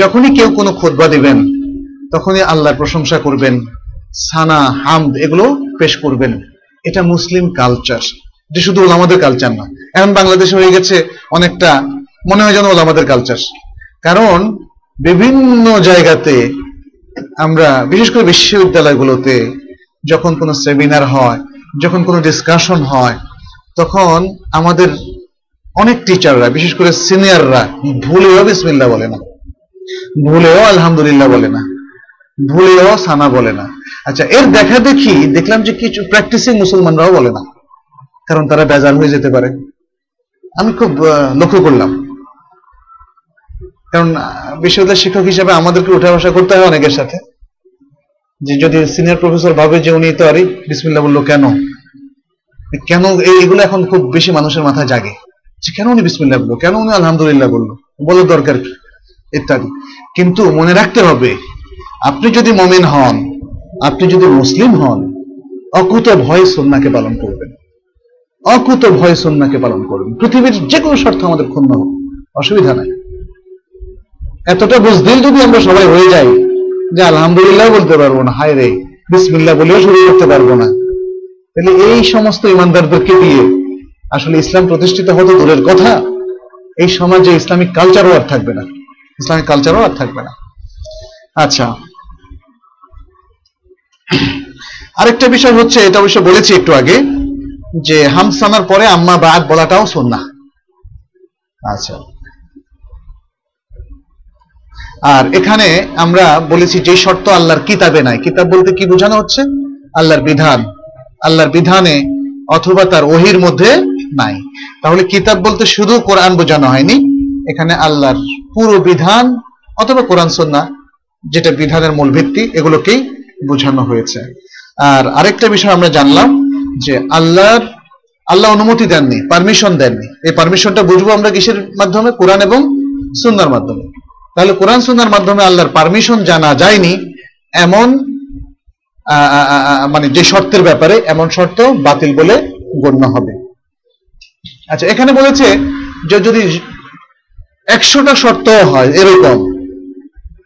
যখনই কেউ কোনো খোদবা দিবেন, তখনই আল্লাহর প্রশংসা করবেন সানা, হামদ এগুলো পেশ করবেন। এটা মুসলিম কালচার এটা শুধু ওলামাদের কালচার না। এখন বাংলাদেশে হয়ে গেছে অনেকটা, মনে হয় যেন ওলামাদের কালচার কারণ বিভিন্ন জায়গাতে আমরা, বিশেষ করে বিশ্ববিদ্যালয়গুলোতে যখন কোনো সেমিনার হয়, যখন কোনো ডিসকাশন হয়, তখন আমাদের অনেক টিচাররা বিশেষ করে সিনিয়ররা ভুলেও বিসমিল্লা বলে না। ভুলেও আলহামদুলিল্লাহ বলে না। ভুলেও সানা বলে না। আচ্ছা এর দেখা দেখি দেখলাম যে কিছু প্র্যাকটিসিং মুসলমানরাও বলে না কারণ তারা বেজার হয়ে যেতে পারে। আমি খুব লক্ষ্য করলাম। কারণ আহ, বিশ্ববিদ্যালয়ের শিক্ষক হিসেবে আমাদেরকে উঠা বসা করতে হয় অনেকের সাথে। যে যদি সিনিয়র প্রফেসর ভাবে যে উনি তো আরে বিসমিল্লা বলল কেন? কেন এইগুলো এখন খুব বেশি মানুষের মাথায় জাগে। যে কেন উনি বিসমিল্লা বলল? কেন উনি আলহামদুলিল্লাহ বলল? বলার দরকার কি? ইত্যাদি। কিন্তু মনে রাখতে হবে আপনি যদি মমিন হন, আপনি যদি মুসলিম হন, অকুত ভয় সন্নাকে পালন করবেন। অকুত ভয় সন্নাকে পালন করবেন। পৃথিবীর যে কোনো স্বার্থ আমাদের ক্ষুণ্ণ হোক, অসুবিধা নাই। এতটা বুঝদিল যদি আমরা সবাই হয়ে যাই, যে আলহামদুলিল্লাহ বলতে পারব না হায় রে বিসমিল্লাহ বলেও শুরু করতে পারব না। তাহলে এই সমস্ত ইমানদারদেরকে দিয়ে আসলে ইসলাম প্রতিষ্ঠিত হতে দূরের কথা। এই সমাজে ইসলামিক কালচারও আর থাকবে না। ইসলামিক কালচারও আর থাকবে না। আচ্ছা আরেকটা বিষয় হচ্ছে, এটা অবশ্য বলেছি একটু আগে, যে হামসানার পরে আম্মা বাদ বলাটাও সুন্নাহ। আচ্ছা। আর এখানে আমরা বলেছি যে শর্ত আল্লাহর কিতাবে নাই। কিতাব বলতে কি বোঝানো হচ্ছে? আল্লাহর বিধান। আল্লাহর বিধানে অথবা তার ওহির মধ্যে নাই। তাহলে কিতাব বলতে শুধু কোরআন বোঝানো হয়নি, এখানে আল্লাহর পুরো বিধান অথবা কোরআন সন্না যেটা বিধানের মূল ভিত্তি, এগুলোকেই বোঝানো হয়েছে। আর আরেকটা বিষয় আমরা জানলাম যে আল্লাহর, আল্লাহ অনুমতি দেননি পারমিশন দেননি। এই পারমিশনটা বুঝব আমরা কিসের মাধ্যমে? কোরআন এবং সুন্নার মাধ্যমে। তাহলে কোরআন, সুন্নার মাধ্যমে আল্লাহর পারমিশন জানা যায়নি, এমন মানে যে শর্তের ব্যাপারে এমন শর্ত বাতিল বলে গণ্য হবে। আচ্ছা এখানে বলেছে যে যদি একশোটা শর্ত হয় এরকম,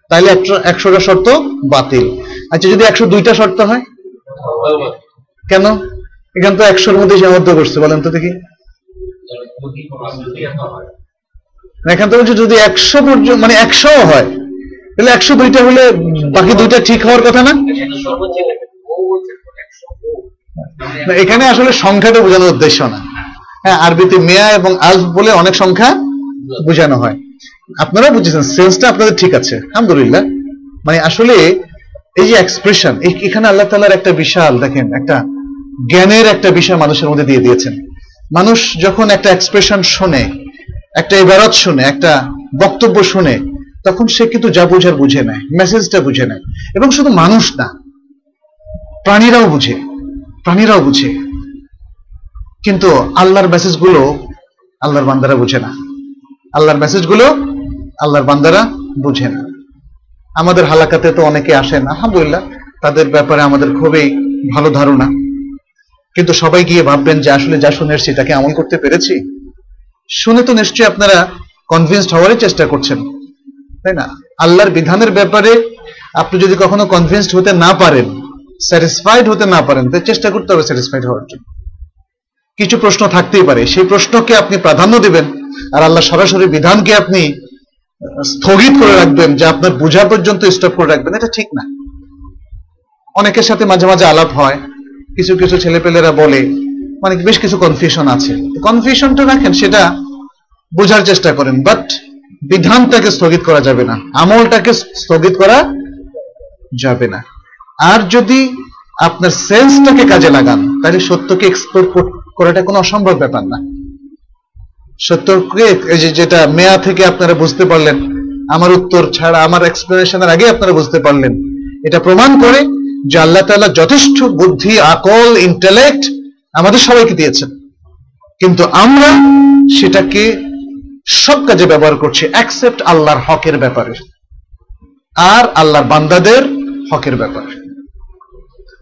তাহলে একশো- একশোটা শর্ত বাতিল। আচ্ছা যদি একশো দুইটা শর্ত হয়? কেন? এখানে তো একশোর মধ্যে সীমাবদ্ধ করছে, বলেন তো দেখি। এখান থেকে বলছে যদি একশো পর্যন্ত মানে একশো হয়, তাহলে একশো দুইটা হলে বাকি দুইটা ঠিক হওয়ার কথা না? এখানে আসলে সংখ্যাটা বোঝানোর উদ্দেশ্য না। হ্যাঁ আরবিতে মেয়া এবং আলফ বলে অনেক সংখ্যা বোঝানো হয়। আপনারা বুঝেছেন, সেন্সটা আপনাদের ঠিক আছে, আলহামদুলিল্লাহ। মানে আসলে এই যে এক্সপ্রেশন এখানে আল্লাহ তালার একটা বিশাল, দেখেন, একটা জ্ঞানের একটা বিষয় মানুষের মধ্যে দিয়ে দিয়েছেন। মানুষ যখন একটা এক্সপ্রেশন শোনে, একটা ইবারত শুনে, একটা বক্তব্য শুনে, তখন সে কিন্তু যা বোঝার বুঝে নেয় মেসেজটা বুঝে নেয়। এবং শুধু মানুষ না, প্রাণীরাও বুঝে প্রাণীরাও বুঝে। কিন্তু আল্লাহর মেসেজগুলো আল্লাহর বান্দারা বুঝে না। আল্লাহর মেসেজগুলো আল্লাহর বান্দারা বুঝে না। আমাদের হালাকাতে তো অনেকে আসেন, আলহামদুলিল্লাহ, তাদের ব্যাপারে আমাদের খুবই ভালো ধারণা। কিন্তু সবাই গিয়ে ভাববেন যে আসলে যা শুনে এসছি তাকে আমল করতে পেরেছি? শুনে তো নিশ্চয়ই আপনারা কনভিন্সড হওয়ারই চেষ্টা করছেন, তাই না? আল্লাহর বিধানের ব্যাপারে আপনি যদি কখনো কনভিন্সড হতে না পারেন স্যাটিসফাইড হতে না পারেন, তাহলে চেষ্টা করতে হবে স্যাটিসফাইড হওয়ার জন্য। কিছু প্রশ্ন থাকতেই পারে, সেই প্রশ্নকে আপনি প্রাধান্য দিবেন, আর আল্লাহ সরাসরি বিধানকে আপনি স্থগিত করে রাখবেন যে আপনার বোঝা পর্যন্ত স্টপ করে রাখবেন। এটা ঠিক না। অনেকের সাথে মাঝে মাঝে আলাপ হয়। কিছু কিছু ছেলেপেলেরা বলে মানে বেশ কিছু কনফিউশন আছে। কনফিউশনটা রাখেন, সেটা বোঝার চেষ্টা করেন। বাট বিধানটাকে স্থগিত করা যাবে না। আমলটাকে স্থগিত করা যাবে না। আর যদি আপনার সেন্সটাকে কাজে লাগান, তাহলে সত্যকে এক্সপ্লোর করাটা কোনো অসম্ভব ব্যাপার না। সত্যকে এই যেটা মেয়া থেকে আপনারা বুঝতে পারলেন, আমার উত্তর ছাড়া, আমার এক্সপ্লেনেশনের আগে আপনারা বুঝতে পারলেন। এটা প্রমাণ করে যে আল্লাহ তাআলা যথেষ্ট বুদ্ধি, আকল ইন্টেলেক্ট আমাদের সবাইকে দিয়েছেন। কিন্তু আমরা সেটাকে সব কাজে ব্যবহার করছি অ্যাকসেপ্ট আল্লাহর হকের ব্যাপারে। আর আল্লাহর বান্দাদের হকের ব্যাপারে।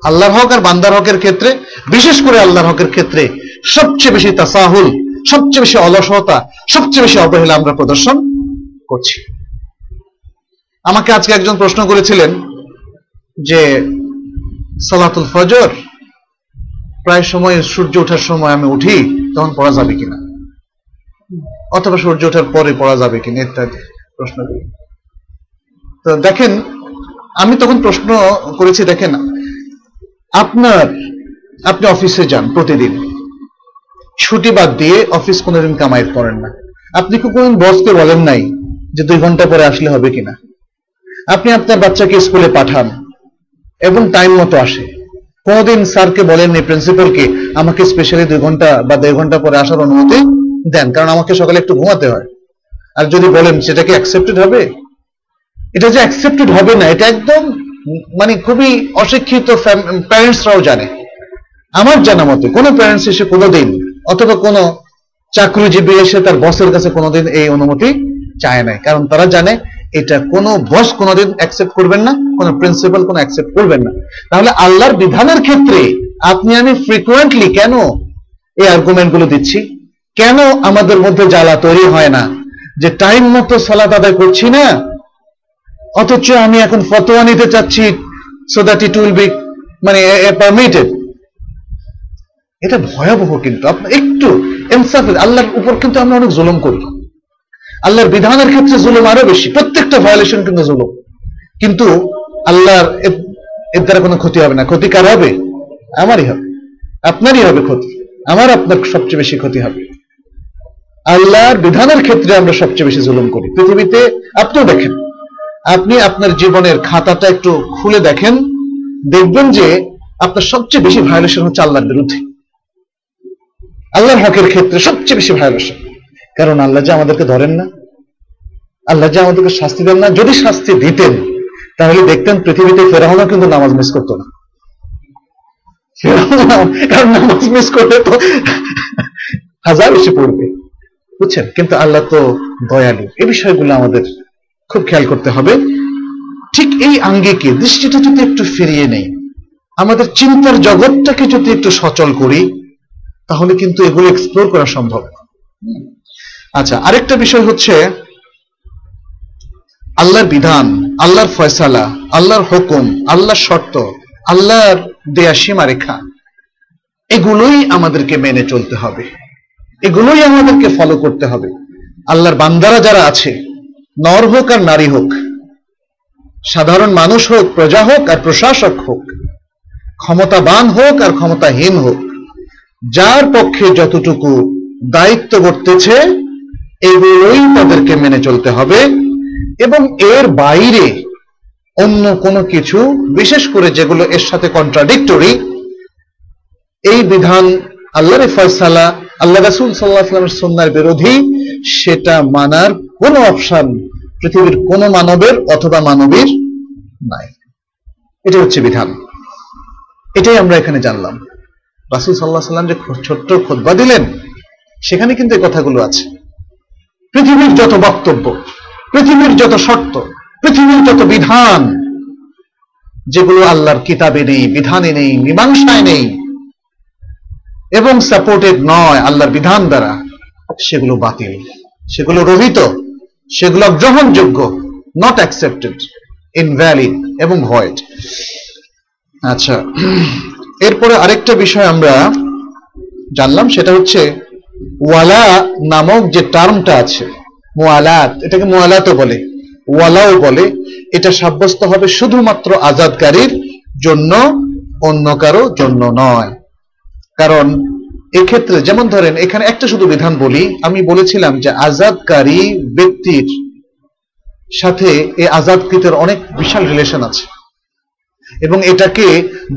আল্লাহর হক আর বান্দার হকের ক্ষেত্রে, বিশেষ করে আল্লাহর হকের ক্ষেত্রে সবচেয়ে বেশি তাসাহুল সবচেয়ে বেশি অলসতা, সবচেয়ে বেশি অবহেলা আমরা প্রদর্শন করছি। আমাকে আজকে একজন প্রশ্ন করেছিলেন যে, সালাতুল ফজর, প্রায় সময় সূর্য ওঠার সময় আমি উঠি, তখন পড়া যাবে কিনা? অথবা সূর্য ওঠার পরে পড়া যাবে কিনা, ইত্যাদি প্রশ্নগুলো। তো দেখেন, আমি তখন প্রশ্ন করেছি, দেখেন, আপনার, আপনি অফিসে যান প্রতিদিন। ছুটি বাদ দিয়ে অফিস কোনোদিন কামাই করেন না। আপনি কি কোনদিন বসকে বলেন নাই যে দুই ঘণ্টা পরে আসলে হবে কিনা? আপনি আপনার বাচ্চাকে স্কুলে পাঠান এবং টাইম মতো আসে। কোনোদিন স্যারকে বলেননি প্রিন্সিপালকে আমাকে স্পেশালি দুই ঘণ্টা বা দেড় ঘণ্টা পরে আসার অনুমতি দেন, কারণ আমাকে সকালে একটু ঘুমাতে হয়। আর যদি বলেন সেটা কি অ্যাকসেপ্টেড হবে? এটা যে অ্যাকসেপ্টেড হবে না, এটা একদম মানে খুবই অশিক্ষিত প্যারেন্টসরাও জানে। আমার জানা মতে কোনো প্যারেন্টস এসে কোনোদিন অথবা কোনো চাকরিজীবী এসে তার বসের কাছে কোনোদিন এই অনুমতি চায় নাই। কারণ তারা জানে এটা কোনো বস কোনোদিন অ্যাকসেপ্ট করবেন না, কোনো প্রিন্সিপাল কোনো অ্যাকসেপ্ট করবেন না। তাহলে আল্লাহর বিধানের ক্ষেত্রে আপনি আমি ফ্রিকুয়েন্টলি কেন এই আর্গুমেন্টগুলো দিচ্ছি? কেন আমাদের মধ্যে জ্বালা তৈরি হয় না? যে টাইম মতো সালাত আদায় করছি না, অথচ আমি এখন ফতোয়া নিতে চাচ্ছি so that it will be মানে পারমিটেড এটা ভয়াবহ কিন্তু। আপনার একটু ইনসাফ আল্লাহর উপর কিন্তু আমরা অনেক জুলুম করি। আল্লাহর বিধানের ক্ষেত্রে জুলুম আরও বেশি। প্রত্যেকটা ভায়োলেশন কিন্তু জুলুম। কিন্তু আল্লাহর এর দ্বারা কোনো ক্ষতি হবে না। ক্ষতি কার হবে? আমারই হবে। আপনারই হবে ক্ষতি। আমার আপনার সবচেয়ে বেশি ক্ষতি হবে। আল্লাহর বিধানের ক্ষেত্রে আমরা সবচেয়ে বেশি জুলুম করি। পৃথিবীতে আপনিও দেখেন। আপনি আপনার জীবনের খাতাটা একটু খুলে দেখেন। দেখবেন যে আপনার সবচেয়ে বেশি ভায়োলেশন হচ্ছে আল্লাহর বিরুদ্ধে। আল্লাহর হকের ক্ষেত্রে সবচেয়ে বেশি ভায়োলেশন কারণ আল্লাহ যে আমাদেরকে ধরেন না, আল্লাহ যে আমাদেরকে শাস্তি দেন না, যদি শাস্তি দিতেন, তাহলে দেখতেন পৃথিবীতে ফেরাহনও কিন্তু নামাজ মিস করতো না। নামাজ মিস করলে তো হাজার বেশি পড়বে। বুঝছেন? কিন্তু আল্লাহ তো দয়ালু। এই বিষয়গুলো আমাদের খুব খেয়াল করতে হবে। ঠিক এই আঙ্গিকে দৃষ্টিটা যদি একটু ফিরিয়ে নেই, আমাদের চিন্তার জগৎটাকে যদি একটু সচল করি তাহলে কিন্তু এগুলো এক্সপ্লোর করা সম্ভব। আচ্ছা আরেকটা বিষয় হচ্ছে আল্লাহর বিধান, আল্লাহর ফয়সালা, আল্লাহর হুকুম, আল্লাহর শর্ত, আল্লাহর দেয়া সীমারেখা, এগুলোই আমাদেরকে মেনে চলতে হবে। এগুলোই আমাদেরকে ফলো করতে হবে। আল্লাহর বান্দারা যারা আছে, নর হোক আর নারী হোক, সাধারণ মানুষ হোক, প্রজা হোক আর প্রশাসক হোক, ক্ষমতাবান হোক আর ক্ষমতাহীন হোক যার পক্ষে যতটুকু দায়িত্ব বর্তেছে এগুলোই তাদেরকে মেনে চলতে হবে এবং এর বাইরে অন্য কোনো কিছু, বিশেষ করে যেগুলো এর সাথে কন্ট্রাডিক্টরি এই বিধান আল্লাহর ফয়সালা, আল্লাহ রাসুল সাল্লাহ আসলামের সন্ন্যার বিরোধী, সেটা মানার কোনো অপশন পৃথিবীর কোনো মানবের অথবা মানবীর নাই। এটা হচ্ছে বিধান। এটাই আমরা এখানে জানলাম। রাসুল সাল্লাহ সাল্লাম যে ছোট্ট খোদবা দিলেন, সেখানে কিন্তু এই কথাগুলো আছে। পৃথিবীর যত বক্তব্য, পৃথিবীর যত শর্ত, পৃথিবীর যত বিধান, যেগুলো আল্লাহর কিতাবে নেই, বিধানে নেই, মীমাংসায় নেই, এবং সাপোর্টেড নয় আল্লাহর বিধান দ্বারা, সেগুলো বাতিল। সেগুলো রহিত, সেগুলো গ্রহণযোগ্য নট অ্যাকসেপ্টেড ইনভ্যালিড এবং ভয়েড আচ্ছা। এরপরে আরেকটা বিষয় আমরা জানলাম, সেটা হচ্ছে ওয়ালা নামক যে টার্মটা আছে, মোয়ালাত, এটাকে মোয়ালাতও বলে, ওয়ালাও বলে, এটা সাব্যস্ত হবে শুধুমাত্র আজাদকারীর জন্য, অন্য কারও জন্য নয়। কারণ এক্ষেত্রে যেমন ধরেন, এখানে একটা শুধু বিধান বলি, আমি বলেছিলাম যে আজাদকারী ব্যক্তির সাথে এই আজাদকৃতের অনেক বিশাল রিলেশন আছে। এবং এটাকে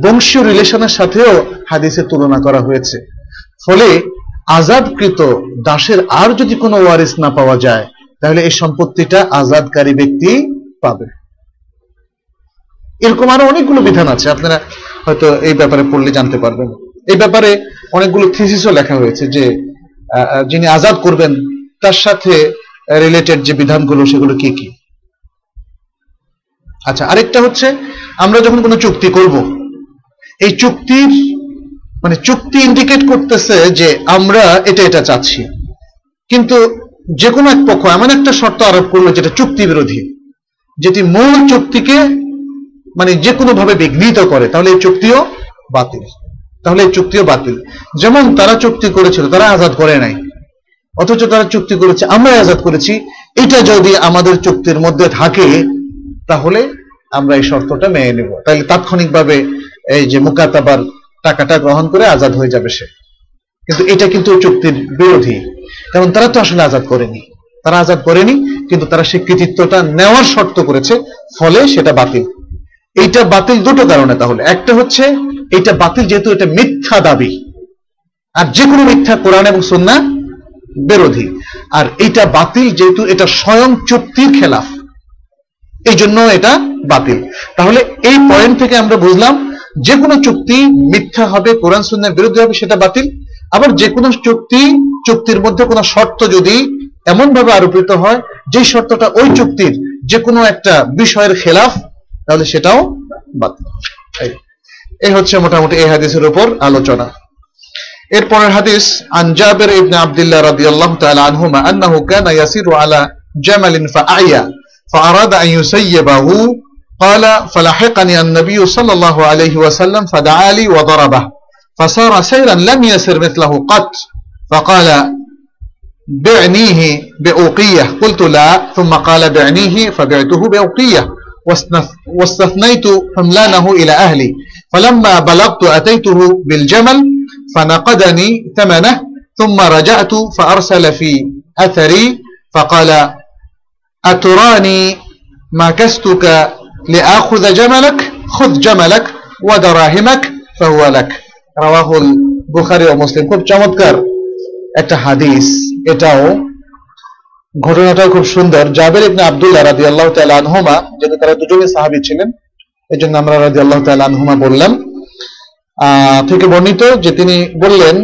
বংশীয় রিলেশনের সাথেও হাদিসে তুলনা করা হয়েছে। ফলে আজাদকৃত দাসের আর যদি কোনো ওয়ারিস না পাওয়া যায়, তাহলে এই সম্পত্তিটা আজাদকারী ব্যক্তি পাবে। এরকম আরও অনেকগুলো বিধান আছে, আপনারা হয়তো এই ব্যাপারে পড়লে জানতে পারবেন। এই ব্যাপারে অনেকগুলো থিসিসও লেখা হয়েছে যে যিনি আজাদ করবেন, তার সাথে রিলেটেড যে বিধানগুলো, সেগুলো কি কি? আচ্ছা আরেকটা হচ্ছে আমরা যখন কোনো চুক্তি করব, এই চুক্তির মানে চুক্তি ইন্ডিকেট করতেছে যে আমরা এটা এটা চাচ্ছি। কিন্তু যে কোনো এক পক্ষ এমন একটা শর্ত আরোপ করল যেটা চুক্তি বিরোধী, যেটি মূল চুক্তিকে মানে যে কোনো ভাবে বিঘ্নিত করে, তাহলে এই চুক্তিও বাতিল। তাহলে এই চুক্তিও বাতিল। যেমন তারা চুক্তি করেছিল, তারা আজাদ করে নাই। অথচ তারা চুক্তি করেছে আমরা আজাদ করেছি। এটা যদি আমাদের চুক্তির মধ্যে থাকে, তাহলে আমরা এই শর্তটা মেনে নেব। তাহলে তাৎক্ষণিকভাবে এই যে মুকাতাবার টাকাটা গ্রহণ করে আজাদ হয়ে যাবে সে। কিন্তু এটা কিন্তু চুক্তির বিরোধী। কারণ তারা তো আসলে আজাদ করেনি। তারা আজাদ করেনি, কিন্তু তারা সেই কৃতিত্বটা নেওয়ার শর্ত করেছে, ফলে সেটা বাতিল। এইটা বাতিল দুটো কারণে তাহলে। একটা হচ্ছে এটা বাতিল যেহেতু এটা মিথ্যা দাবি। আর যে কোনো মিথ্যা কোরআন এবং সন্না বিরোধী। আর এটা বাতিল যেহেতু এটা স্বয়ং চুক্তির খেলাফ। এই জন্য এটা বাতিল। তাহলে এই পয়েন্ট থেকে আমরা বুঝলাম যে কোনো চুক্তি মিথ্যা হবে, কোরআন, সুন্নার বিরুদ্ধে হবে, সেটা বাতিল। আবার যে কোনো চুক্তি, চুক্তির মধ্যে কোনো শর্ত যদি এমন ভাবে আরোপিত হয় যে শর্তটা ওই চুক্তির যে কোনো একটা বিষয়ের খেলাফ, তাহলে সেটাও বাতিল। এই হচ্ছে মোটামুটি এই হাদিসের উপর আলোচনা। এরপরের হাদিস আনজাবের ইবনে আব্দুল্লাহ রাদিয়াল্লাহু তাআলা আনহুমা আন্নাহু কানা ইয়াসিরু আলা জামালিন ফাআয়া فأراد أن يسيبه قال فلحقني النبي صلى الله عليه وسلم فدعا لي وضربه. فصار سيرا لم يسر مثله قط فقال بعنيه بأوقية. قلت لا. ثم قال بعنيه فبعته بأوقية. واستث- واستثنيت حملانه إلى أهلي. فلما بلغت أتيته بالجمل فنقدني ثمنه ثم رجعت فأرسل في أثري فقال أتراني ما كستك لآخذ جملك خذ جملك ودراهمك فهو لك رواه البخاري ومسلم খুব চমৎকার একটা হাদিস এটাও ঘটনাটাও খুব সুন্দর জাবের ইবনে আব্দুল্লাহ রাদিয়াল্লাহু তাআলা আনহুমা যেহেতু তারা দুজনেই সাহাবী ছিলেন এজন্য আমরা রাদিয়াল্লাহু তাআলা আনহুমা বললাম আহ, থেকে বর্ণিত যে তিনি বললেন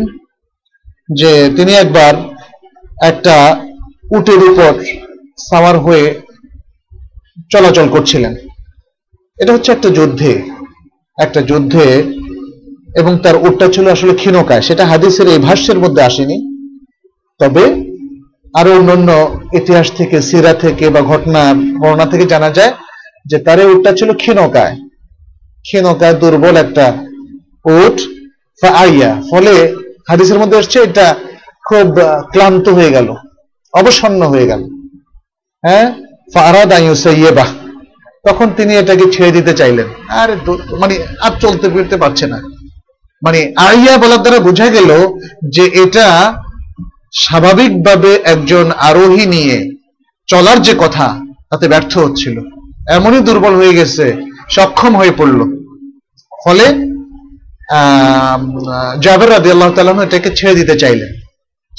যে তিনি একবার একটা উটের উপর সাওয়ার হয়ে চলাচল করছিলেন। এটা হচ্ছে একটা যুদ্ধে একটা যুদ্ধে এবং তার উটটা ছিল আসলে ক্ষীণকায়। সেটা হাদিসের এই ভাষ্যের মধ্যে আসেনি। তবে আরও অন্যান্য ইতিহাস থেকে, সিরা থেকে বা ঘটনা, বর্ণনা থেকে জানা যায় যে তার উটটা ছিল ক্ষীণকায়। ক্ষীণকায় দুর্বল একটা উট। আইয়া ফলে হাদিসের মধ্যে আসছে এটা খুব ক্লান্ত হয়ে গেল, অবসন্ন হয়ে গেল। হ্যাঁ? ফারাদ আইয়ুসাইয়েবাহ তখন তিনি এটাকে ছেড়ে দিতে চাইলেন। আর মানে আর চলতে ফিরতে পারছে না। মানে আইয়া বলার দ্বারা বোঝা গেল যে এটা স্বাভাবিকভাবে একজন আরোহী নিয়ে চলার যে কথা, তাতে ব্যর্থ হচ্ছিল। এমনই দুর্বল হয়ে গেছে, সক্ষম হয়ে পড়ল। ফলে জাবের রাদি আল্লাহ তালন এটাকে ছেড়ে দিতে চাইলেন।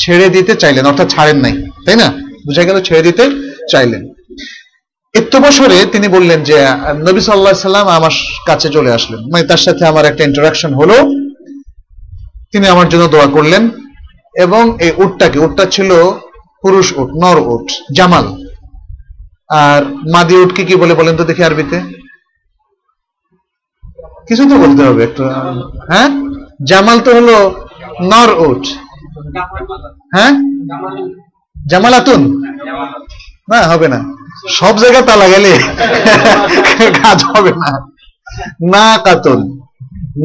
ছেড়ে দিতে চাইলেন, অর্থাৎ ছাড়েন নাই। তাই না? বুঝা গেল ছেড়ে দিতে চাইলেন। ইত্যবসরে তিনি বললেন যে, নবী সাল্লাহ সাল্লাম আমার কাছে চলে আসলেন। মানে তার সাথে আমার একটা ইন্টারাকশন হলো। তিনি আমার জন্য দোয়া করলেন। এবং এই উটটাকে, উটটা ছিল পুরুষ উট, নর উট, জামাল। আর মাদি উটকে কি বলে বলেন তো দেখি আরবিতে? কিছু তো বলতে হবে একটু। হ্যাঁ? জামাল তো হলো নর উট। হ্যাঁ? জামালাতুন। না, হবে না। সব জায়গায় তালা গেলে কাজ হবে না। না কাতুন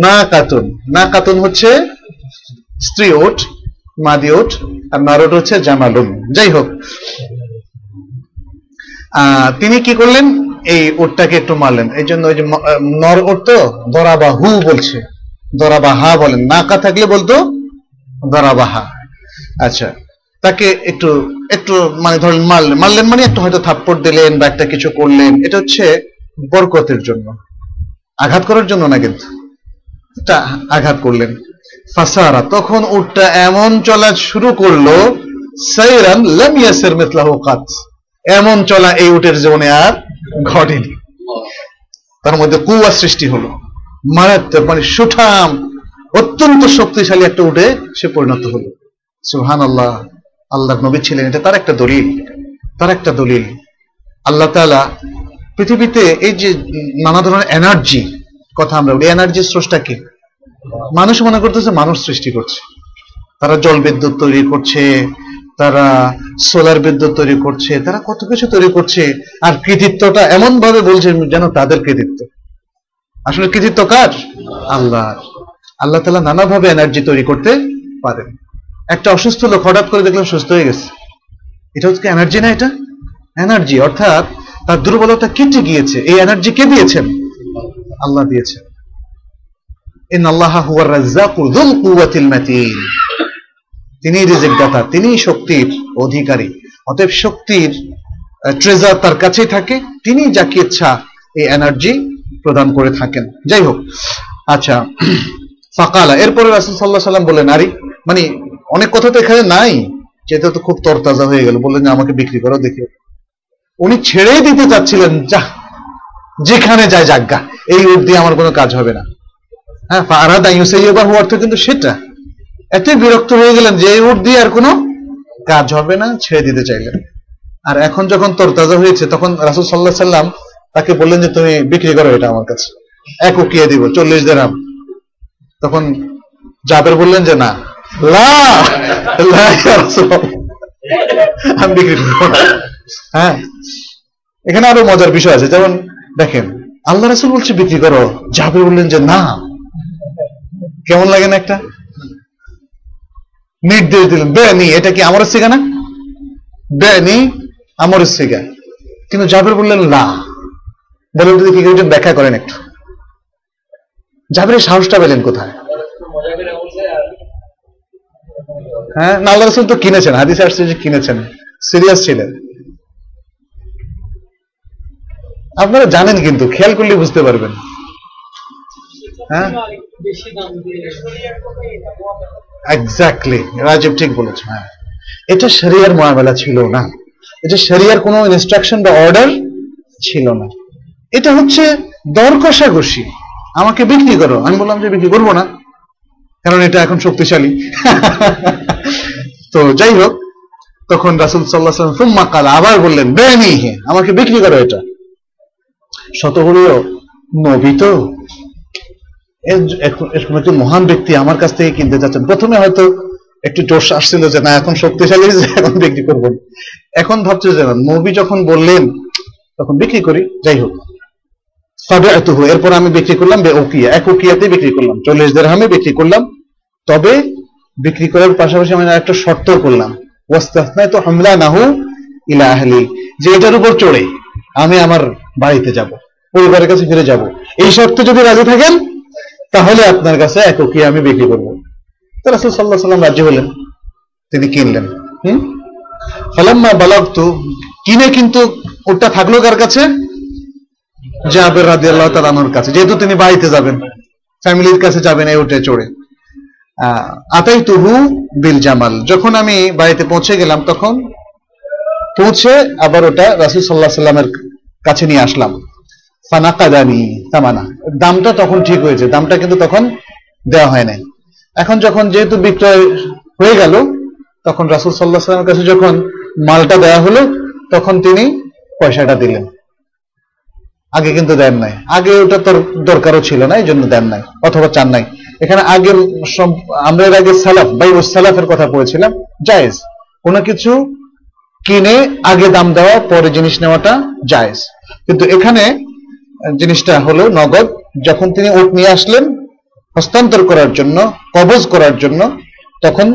না কাতুন। না কাতুন হচ্ছে স্ত্রী ওট, মাদি ওট, আর নারোট হচ্ছে জামালুন যাই হোক তিনি কি করলেন? এই ওটটাকে একটু মারলেন। এই জন্য ওই যে নর ওট তো দরাবা হু বলছে। দরাবা হা বলেন। নাকা থাকলে বলতো দরাবা হা। আচ্ছা তাকে একটু একটু মানে ধরেন মারলেন। মারলেন মানে একটু হয়তো থাপ্পড় দিলেন বা একটা কিছু করলেন। এটা হচ্ছে বরকতের জন্য। আঘাত করার জন্য না কিন্তু। আঘাত করলেন। ফাসারা, তখন উটটা এমন চলা শুরু করল, সাইরান লাম ইয়াসির মিথলাহু এমন চলা এই উটের জীবনে আর ঘটেনি। তার মধ্যে কুয়া সৃষ্টি হলো। মারাত্মক মানে সুঠাম, অত্যন্ত শক্তিশালী একটা উটে সে পরিণত হলো। সুহান আল্লাহ আল্লাহ নবী ছিলেন এটা তার একটা দলিল, তার একটা দলিল। আল্লাহ তাআলা পৃথিবীতে এই যে নানা ধরনের এনার্জি কথা আমরা বলি এনার্জির স্রষ্টা কে? মানুষ মনে করতেছে মানুষ সৃষ্টি করছে। তারা জল বিদ্যুৎ তৈরি করছে, তারা সোলার বিদ্যুৎ তৈরি করছে, তারা কত কিছু তৈরি করছে। আর কৃতিত্বটা এমন ভাবে বলছে যেন তাদের কৃতিত্ব। আসলে কৃতিত্ব কার? আল্লাহ আল্লাহ তালা নানাভাবে এনার্জি তৈরি করতে পারেন। একটা অসুস্থ লোক হঠাৎ করে দেখলাম সুস্থ হয়ে গেছে। এটা হচ্ছে এনার্জি না এটা? এনার্জি অর্থাৎ তার দুর্বলতা কেটে গিয়েছে। এই এনার্জি কে দিয়েছেন? আল্লাহ দিয়েছেন। ইন আল্লাহ হুয়ার মাতিন। তিনি তিনি শক্তির অধিকারী। অতএব শক্তির ট্রেজার তার কাছেই থাকে। তিনি যাকে ইচ্ছা এই এনার্জি প্রদান করে থাকেন। যাই হোক আচ্ছা ফাকালা, এরপরে রাসুল সাল্লাহ সাল্লাম বললেন আরে মানে অনেক কথা তো এখানে নাই। যেটা তো খুব তরতাজা হয়ে গেল। বললেন যে আমাকে বিক্রি করো, দেখি। উনি ছেড়েই দিতে চাচ্ছিলেন, যা, যেখানে যায় জাজ্ঞা এই উঠ দিয়ে আমার কোনো কাজ হবে না। হ্যাঁ ফারাদা ইউসাইবা হওয়ার অর্থ কিন্তু সেটা। এত বিরক্ত হয়ে গেলেন যে, এই উঠ দিয়ে আর কোনো কাজ হবে না, ছেড়ে দিতে চাইলেন। আর এখন যখন তরতাজা হয়েছে, তখন রাসুল সাল্লাহ সাল্লাম তাকে বললেন যে, তুমি বিক্রি করো এটা আমার কাছে। এক উকিয়ে দিব, চল্লিশ দেরাম। তখন জাবের বললেন যে, না লা লা ইয়া রাসূলুল্লাহ। আমি বিক্রি করব হ্যাঁ। এখানে আরও মজার বিষয় আছে, যেমন দেখেন, আল্লাহ রাসুল বলছে, বিক্রি করো। জাবের বললেন যে, না। কেমন লাগে না একটা? নির্দেশ দিলেন বেনি এটা কি আমার সিগা না? বেনি আমার সিগা কিন্তু জাবের বললেন না বলেন যদি কি ব্যাখ্যা করেন একটু। জাবের সাহসটা পেলেন কোথায়? হ্যাঁ না আল্লাহ রসুল তো কিনেছেন, হাদিসে আসছে যে কিনেছেন সিরিয়াস ছিলেন। আপনারা জানেন কিন্তু, খেয়াল করলে বুঝতে পারবেন। হ্যাঁ? এক্স্যাক্টলি রাজীব ঠিক বলেছে হ্যাঁ। এটা শরিয়ার মহামেলা ছিল না। এটা শরিয়ার কোনো ইনস্ট্রাকশন বা অর্ডার ছিল না। এটা হচ্ছে দর কষাকষি। আমাকে বিক্রি করো, আমি বললাম যে বিক্রি করব না, কারণ এটা এখন শক্তিশালী। তো যাই হোক তখন রাসুল সাল্লাহ সুম্মা কাল আবার বললেন বেনি হে আমাকে বিক্রি করো এটা। শত শতগুলিও নবী তো এখন- একজন মহান ব্যক্তি আমার কাছ থেকে কিনতে চাচ্ছেন প্রথমে হয়তো একটু জোশ আসছিল যে, না, এখন শক্তিশালী যে এখন বিক্রি করব এখন ভাবছে যে না নবী যখন বললেন, তখন বিক্রি করি যাই হোক ফাবিআতুহু এরপর আমি বিক্রি করলাম বে উকিয়া এক উকিয়াতে বিক্রি করলাম, চল্লিশ দেড় বিক্রি করলাম। তবে বিক্রি করার পাশাপাশি আমি একটা শর্ত করলাম। ওয়াস্তাসনাই তো হামলা নাহু ইলা আহলি। যে এটার উপর চড়ে আমি আমার বাড়িতে যাব, পরিবারের কাছে ফিরে যাব। এই শর্তে যদি রাজি থাকেন, তাহলে আপনার কাছে এক উকিয়া আমি বিক্রি করব। তো রাসূল সাল্লাল্লাহু সাল্লাম রাজি হলেন। তিনি কিনলেন। হুম? ফালাম্মা বালাগতু, কিনে কিন্তু ওটা থাকল কার কাছে? জাবের রাজি আল্লাহ তালানোর কাছে। যেহেতু তিনি বাড়িতে যাবেন, ফ্যামিলির কাছে যাবেন, এই উঠে চড়ে। আতাই তুহু বিল জামাল। যখন আমি বাড়িতে পৌঁছে গেলাম, তখন পৌঁছে আবার ওটা রাসুল সাল্লাহ সাল্লামের কাছে নিয়ে আসলাম। ফানাকাদানি তামানা। দামটা তখন ঠিক হয়েছে। দামটা কিন্তু তখন দেওয়া হয় নাই। এখন যখন যেহেতু বিক্রয় হয়ে গেল, তখন রাসুল সাল্লাহ সাল্লামের কাছে যখন মালটা দেওয়া হলো, তখন তিনি পয়সাটা দিলেন। আগে কিন্তু দেন নাই। আগে ওটা তোর দরকারও ছিল না এই জন্য দেন নাই, অথবা চান নাই। এখানে আগে আমরা এর আগে সালাফ বাই সালাফের কথা পড়েছিলাম, জায়েজ। কোনো কিছু কিনে আগে দাম দেওয়া, পরে জিনিস নেওয়াটা জায়েজ। কিন্তু এখানে জিনিসটা হলো নগদ, যখন তিনি ওট নিয়ে আসলেন, হস্তান্তর করার জন্য, কবজ করার জন্য, তখন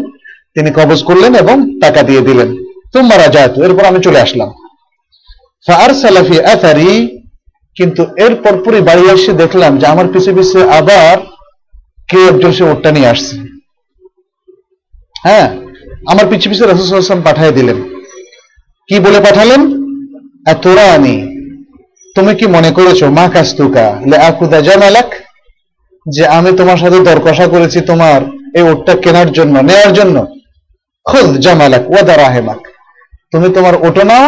তিনি কবজ করলেন এবং টাকা দিয়ে দিলেন। তোমরা যায় এরপর আমি চলে আসলাম। ফার সালাফি আথারি কিন্তু এর পরপরই বাড়ি এসে দেখলাম যে আমার পিছু পিছু আবার কেউ একজন সে ওটটা নিয়ে আসছে। হ্যাঁ আমার পিছু পিছু রসুলাম পাঠিয়ে দিলেন। কি বলে পাঠালেন? তোরা আনি তুমি কি মনে করেছ, মা কাস্তুকা আকুদা জামালাক, যে আমি তোমার সাথে দর কষা করেছি তোমার এই ওটটা কেনার জন্য, নেয়ার জন্য? খুদ জামালাক ওয়াদা রাহেমাক, তুমি তোমার ওটো নাও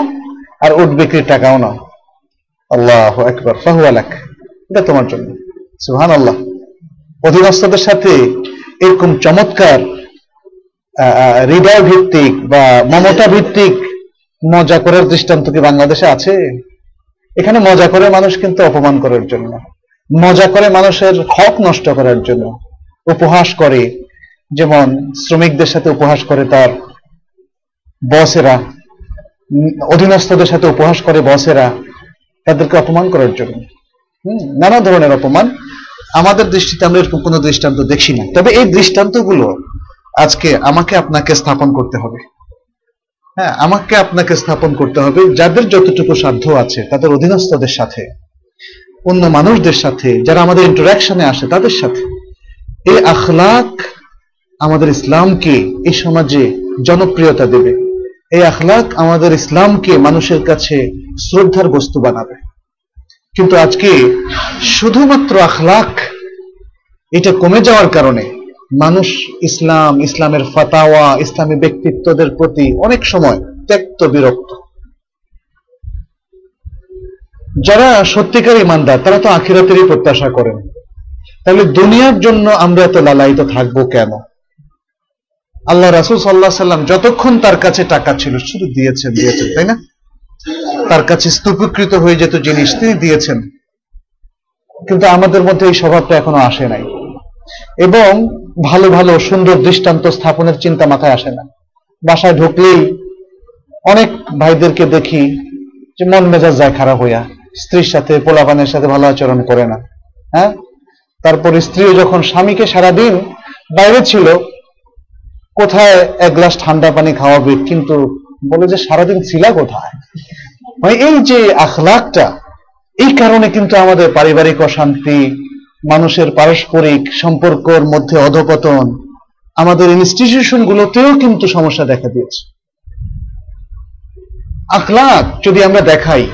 আর ওট বিক্রির টাকাও নাও। আল্লাহ একবার ফাহু আলাক এটা তোমার জন্য। সুহান আল্লাহ অধীনস্থদের সাথে এরকম চমৎকার হৃদয় ভিত্তিক বা মমতা ভিত্তিক মজা করার দৃষ্টান্ত কি বাংলাদেশে আছে? এখানে মজা করে মানুষ কিন্তু অপমান করার জন্য মজা করে মানুষের হক নষ্ট করার জন্য উপহাস করে। যেমন শ্রমিকদের সাথে উপহাস করে তার বসেরা অধীনস্থদের সাথে উপহাস করে বসেরা তাদেরকে অপমান করার জন্য। হুম, নানা ধরনের অপমান। আমাদের দৃষ্টিতে আমরা এরকম কোনো দৃষ্টান্ত দেখছি না। তবে এই দৃষ্টান্তগুলো আজকে আমাকে আপনাকে স্থাপন করতে হবে। হ্যাঁ আমাকে আপনাকে স্থাপন করতে হবে যাদের যতটুকু সাধ্য আছে, তাদের অধীনস্থদের সাথে, অন্য মানুষদের সাথে, যারা আমাদের ইন্টারাকশনে আসে, তাদের সাথে। এই আখলাক আমাদের ইসলামকে এই সমাজে জনপ্রিয়তা দেবে। এই আখলাক আমাদের ইসলামকে মানুষের কাছে শ্রদ্ধার বস্তু বানাবে। কিন্তু আজকে শুধুমাত্র আখলাক, এটা কমে যাওয়ার কারণে মানুষ ইসলাম, ইসলামের ফাতাওয়া, ইসলামী ব্যক্তিত্বদের প্রতি অনেক সময় ত্যক্ত বিরক্ত। যারা সত্যিকার ইমানদার, তারা তো আখিরাতেরই প্রত্যাশা করেন। তাহলে দুনিয়ার জন্য আমরা এত লালায়িত থাকব কেন? আল্লাহ রাসুল সাল্লাহ সাল্লাম যতক্ষণ তার কাছে টাকা ছিল, শুধু দিয়েছেন দিয়েছেন, তাই না? তার কাছে স্তূপীকৃত হয়ে যেত জিনিস তিনি দিয়েছেন। কিন্তু আমাদের মধ্যে এই স্বভাবটা এখনও আসে নাই। এবং ভালো ভালো, সুন্দর দৃষ্টান্ত স্থাপনের চিন্তা মাথায় আসে না। বাসায় ঢুকলেই অনেক ভাইদেরকে দেখি যে মন মেজাজ যায় খারাপ হইয়া। স্ত্রীর সাথে, পোলাপানের সাথে ভালো আচরণ করে না। হ্যাঁ? তারপর স্ত্রীও যখন স্বামীকে সারাদিন বাইরে ছিল, কোথায় এক গ্লাস ঠান্ডা পানি খাওয়াবে? কিন্তু বলে যে সারাদিন ছিলা কোথায়? মানে এই যে আখলাকটা এই কারণে কিন্তু আমাদের পারিবারিক অশান্তি, মানুষের পারস্পরিক সম্পর্কর মধ্যে অধপতন, আমাদের ইনস্টিটিউশন গুলোতেও কিন্তু সমস্যা দেখা দিয়েছে। আখলাক যদি আমরা দেখাই,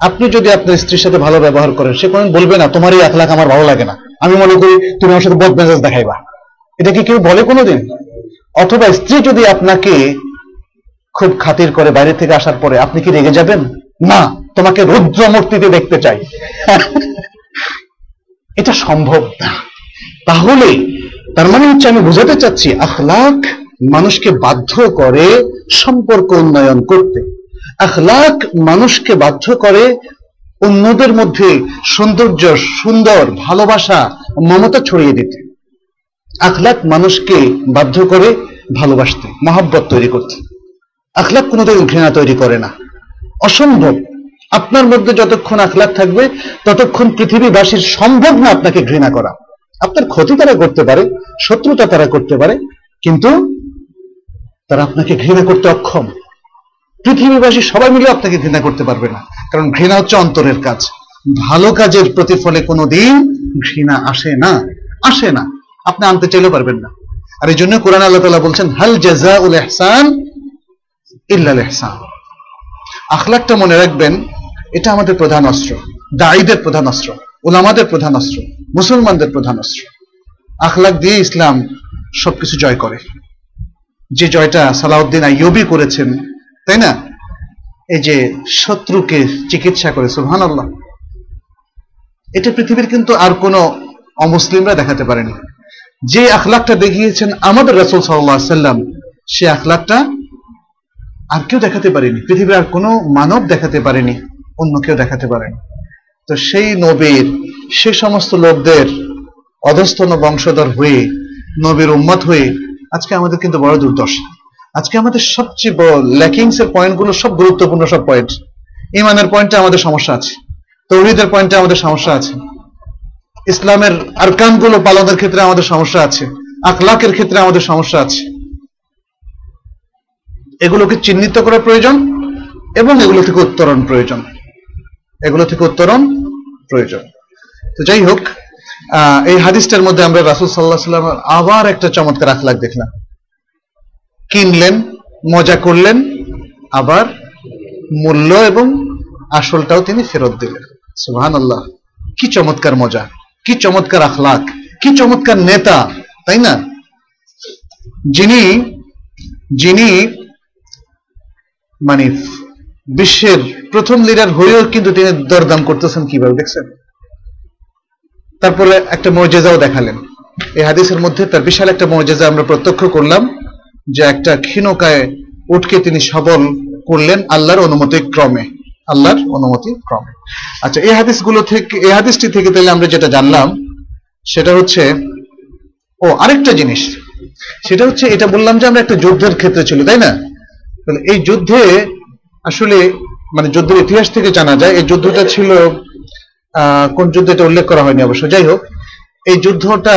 আপনি যদি আপনার স্ত্রীর সাথে ভালো ব্যবহার করেন, সে কোনদিন বলবে না তোমার এই আখলাক আমার ভালো লাগে না। আমি মনে করি তুমি আমার সাথে বদ মেজাজ দেখাইবা। এটা কি কেউ বলে কোনোদিন? অথবা স্ত্রী যদি আপনাকে খুব খাতির করে বাইরে থেকে আসার পরে আপনি কি রেগে যাবেন? না, তোমাকে রুদ্র মূর্তিতে দেখতে চাই। এটা সম্ভব না। তাহলে, তার মানে হচ্ছে আমি বোঝাতে চাচ্ছি, আখলাক মানুষকে বাধ্য করে সম্পর্ক উন্নয়ন করতে। আখলাক মানুষকে বাধ্য করে অন্যদের মধ্যে সৌন্দর্য, সুন্দর ভালোবাসা, মমতা ছড়িয়ে দিতে। আখলাক মানুষকে বাধ্য করে ভালোবাসতে, মহাব্বত তৈরি করতে। আখলাক কোনোদিন ঘৃণা তৈরি করে না। অসম্ভব। আপনার মধ্যে যতক্ষণ আখলাক থাকবে, ততক্ষণ পৃথিবীবাসীর সম্ভব না আপনাকে ঘৃণা করা। আপনার ক্ষতি তারা করতে পারে, শত্রুতা তারা করতে পারে, কিন্তু তারা আপনাকে ঘৃণা করতে অক্ষম। পৃথিবীবাসী সবাই মিলে আপনাকে ঘৃণা করতে পারবে না, কারণ ঘৃণা হচ্ছে অন্তরের কাজ। ভালো কাজের প্রতিফলে কোনোদিন ঘৃণা আসে না আসে না। আপনি আনতে চাইলেও পারবেন না। আর এই জন্য কোরআন আল্লাহ তালা বলছেন, হাল জাজা উল এহসান ইল্লাল এহসান আখলাকটা মনে রাখবেন, এটা আমাদের প্রধান অস্ত্র। দায়ীদের প্রধান অস্ত্র ওলামাদের প্রধান অস্ত্র, মুসলমানদের প্রধান অস্ত্র। আখলাক দিয়ে ইসলাম সবকিছু জয় করে। যে জয়টা সালাউদ্দিন আইয়ুবি করেছেন, তাই না? এই যে শত্রুকে চিকিৎসা করে সুহান আল্লাহ এটা পৃথিবীর কিন্তু আর কোনো অমুসলিমরা দেখাতে পারেনি। যে আখলাকটা দেখিয়েছেন আমাদের রসুল সাল্লাহ সাল্লাম সে আখলাকটা আর কেউ দেখাতে পারেনি। পৃথিবীর আর কোনো মানব দেখাতে পারেনি, অন্য কেউ দেখাতে পারেনি। তো সেই নবীর, সে সমস্ত লোকদের অধস্তন বংশধর হয়ে, নবীর উম্মত হয়ে আজকে আমাদের কিন্তু বড় দুর্দশা। আজকে আমাদের সবচেয়ে বড় ল্যাকিংস এর পয়েন্টগুলো সব গুরুত্বপূর্ণ সব পয়েন্ট ইমানের পয়েন্টে আমাদের সমস্যা আছে, তৌহিদের পয়েন্টে আমাদের সমস্যা আছে। ইসলামের আরকানগুলো পালনের ক্ষেত্রে আমাদের সমস্যা আছে, আখলাকের ক্ষেত্রে আমাদের সমস্যা আছে। এগুলোকে চিহ্নিত করা প্রয়োজন এবং এগুলো থেকে উত্তরণ প্রয়োজন। এগুলো থেকে উত্তরণ প্রয়োজন। তো যাই হোক এই হাদিসটার মধ্যে আমরা রাসুল সাল্লাহ সাল্লামের আবার একটা চমৎকার আখলাক দেখলাম। কিনলেন, মজা করলেন, আবার মূল্য এবং আসলটাও তিনি ফেরত দিলেন। সুহান আল্লাহ কি চমৎকার মজা, কি চমৎকার আখলাক, কি চমৎকার নেতা, তাই না? যিনি যিনি মানে বিশ্বের প্রথম লিডার হয়েও কিন্তু তিনি দরদাম করতেছেন কীভাবে, দেখছেন? তারপরে একটা মর্যাদাও দেখালেন। এই হাদিসের মধ্যে তার বিশাল একটা মর্যাদা আমরা প্রত্যক্ষ করলাম, যে একটা ক্ষীণকায় উঠকে তিনি সবল করলেন আল্লাহর অনুমতি ক্রমে, আল্লাহর অনুমতি ক্রমে। আচ্ছা এই হাদিসগুলো থেকে, এই হাদিসটি থেকে তাহলে আমরা যেটা জানলাম, সেটা হচ্ছে, ও আরেকটা জিনিস, সেটা হচ্ছে, এটা বললাম যে আমরা একটা যুদ্ধের ক্ষেত্রে ছিল, তাই না? তাহলে এই যুদ্ধে আসলে মানে যুদ্ধের ইতিহাস থেকে জানা যায়, এই যুদ্ধটা ছিল কোন যুদ্ধে এটা উল্লেখ করা হয়নি অবশ্য। যাই হোক, এই যুদ্ধটা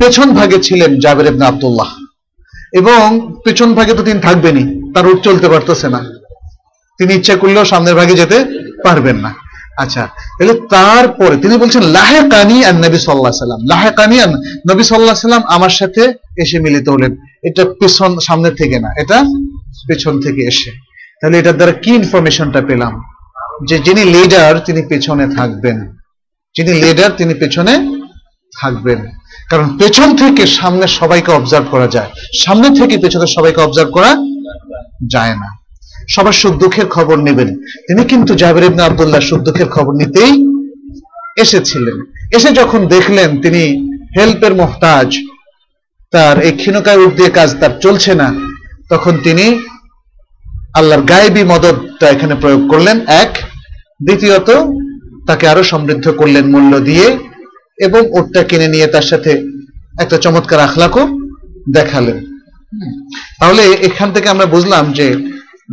পেছন ভাগে ছিলেন জাবের ইবনে আব্দুল্লাহ। এবং পেছন ভাগে তো তিনি থাকবেনই, তার উঠ চলতে পারতেছে না। তিনি ইচ্ছা করলেও সামনের ভাগে যেতে পারবেন না। আচ্ছা তাহলে তারপরে তিনি বলছেন লাহে কানি আর নবী সাল্লাহ সাল্লাম। লাহে কানি আর নবী সাল্লাহ সাল্লাম আমার সাথে এসে মিলিত হলেন। এটা পেছন সামনের থেকে না, এটা পেছন থেকে এসে। তাহলে এটার দ্বারা কি ইনফরমেশনটা পেলাম? যে যিনি লিডার তিনি পেছনে থাকবেন। যিনি লিডার তিনি পেছনে থাকবেন। কারণ পেছন থেকে সামনে সবাইকে অবজার্ভ করা যায়। সামনে থেকে পেছনে সবাইকে অবজার্ভ করা যায় না। সবার সুখ দুঃখের খবর নেবেন। তিনি কিন্তু জাবের ইবনে আব্দুল্লাহ সুখ দুঃখের খবর নিতেই এসেছিলেন। এসে যখন দেখলেন তিনি হেল্পের মোহতাজ, তার এই ক্ষীণকায় উঠ দিয়ে কাজ তার চলছে না, তখন তিনি আল্লাহর গায়েবী মদতটা এখানে প্রয়োগ করলেন। এক, দ্বিতীয়ত, তাকে আরও সমৃদ্ধ করলেন মূল্য দিয়ে এবং ওটটা কিনে নিয়ে তার সাথে একটা চমৎকার আখলাকও দেখালেন। তাহলে এখান থেকে আমরা বুঝলাম যে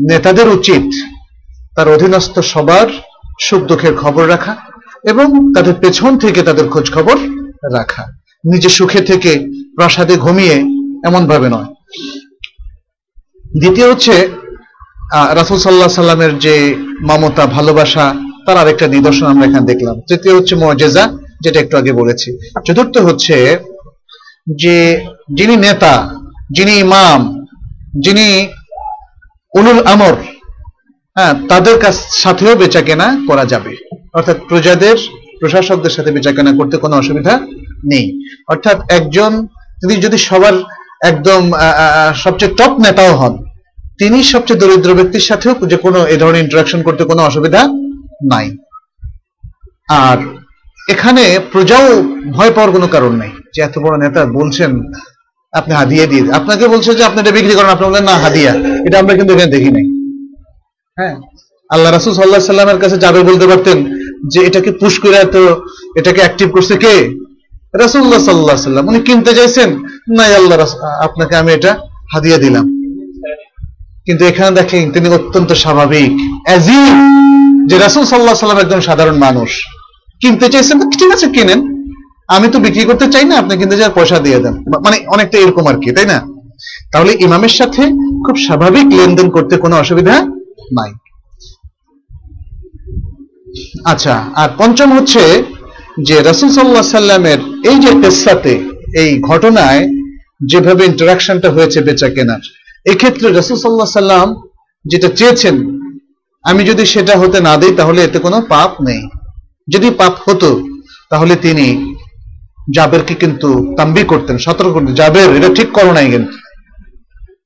নেতাদের উচিত তার অধীনস্থ সবার সুখ দুঃখের খবর রাখা এবং তাদের পেছন থেকে তাদের খোঁজ খবর রাখা। নিজে সুখে থেকে প্রাসাদে ঘুমিয়ে এমন ভাবে নয়। দ্বিতীয় হচ্ছে রাসুল সাল্লাহ সাল্লামের যে মমতা, ভালোবাসা, তার আরেকটা নিদর্শন আমরা এখানে দেখলাম। তৃতীয় হচ্ছে মজেজা যেটা একটু আগে বলেছি। চতুর্থ হচ্ছে যে, যিনি নেতা, যিনি ইমাম, যিনি উলুল আমর হ্যাঁ তাদের কাছ সাথেও বেচা কেনা করা যাবে। অর্থাৎ প্রজাদের, প্রশাসকদের সাথে বেচা কেনা করতে কোনো অসুবিধা নেই। অর্থাৎ একজন, তিনি যদি সবার একদম সবচেয়ে টপ নেতাও হন, তিনি সবচেয়ে দরিদ্র ব্যক্তির সাথেও যে কোনো, এ ধরনের ইন্টারাকশন করতে কোনো অসুবিধা নাই। আর এখানে প্রজাও ভয় পাওয়ার কোনো কারণ নেই। যে এত বড় নেতা বলছেন আপনি হাদিয়া দিয়ে আপনাকে বলছে যে আপনি এটা বিক্রি করেন আপনি বললেন না হাদিয়া। এটা আমরা কিন্তু এখানে দেখি নাই। হ্যাঁ। আল্লাহ রাসুল সাল্লাহ সাল্লামের কাছে যাবে বলতে পারতেন যে এটাকে পুশ করে তো এটাকে অ্যাক্টিভ করছে কে? রাসুল্লাহ সাল্লাহ সাল্লাম উনি কিনতে চাইছেন নাই আল্লাহ আপনাকে আমি এটা হাদিয়া দিলাম। কিন্তু এখানে দেখেন তিনি অত্যন্ত স্বাভাবিক যে রাসুল সাল্লাহ সাল্লাম একজন সাধারণ মানুষ। কিনতে চাইছেন ঠিক আছে কিনেন। আমি তো বিক্রি করতে চাই না আপনি কিনতে চাই পয়সা দিয়ে দেন। মানে অনেকটা এরকম আর কি, তাই না? তাহলে ইমামের সাথে খুব স্বাভাবিক লেনদেন করতে কোনো অসুবিধা নাই। আচ্ছা আর পঞ্চম হচ্ছে যে রাসুল সাল্লাহ সাল্লামের এই যে পেশাতে এই ঘটনায় যেভাবে ইন্টারাকশনটা হয়েছে বেচা কেনার, এক্ষেত্রে রাসুল সাল্লাহ সাল্লাম যেটা চেয়েছেন, আমি যদি সেটা হতে না দিই তাহলে এতে কোনো পাপ নেই। যদি পাপ হতো, তাহলে তিনি জাবেরকে কিন্তু তাম্বি করতেন, সতর্ক করতেন। জাবের, এটা ঠিক করো নাই কিন্তু।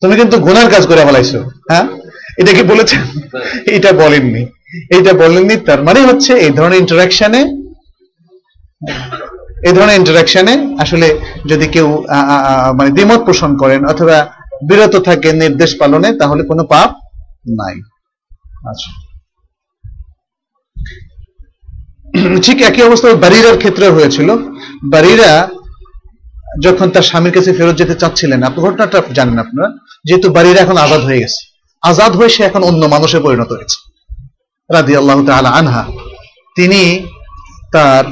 তুমি কিন্তু গুনার কাজ করে ফেলাইছো হ্যাঁ? এটা কি বলেছেন? এটা বলেননি। এইটা বলেননি, তার মানে হচ্ছে এই ধরনের ইন্টারাকশনে এই ধরনের ইন্টারাকশনে আসলে যদি কেউ মানে দ্বিমত পোষণ করেন অথবা বিরত থাকে নির্দেশ পালনে, তাহলে কোনো পাপ নাই। আচ্ছা। ঠিক একই অবস্থা বারিরার ক্ষেত্রে হয়েছিল। বারিরা যখন তার স্বামীর কাছে ফেরত যেতে চাচ্ছিলেন, আপনি ঘটনাটা জানেন আপনারা, যেহেতু বাড়িরা এখন আজাদ হয়ে গেছে। আজাদ হয়ে সে এখন অন্য মানুষে পরিণত হয়েছে। রাদি আল্লাহ আনহা। তিনি তার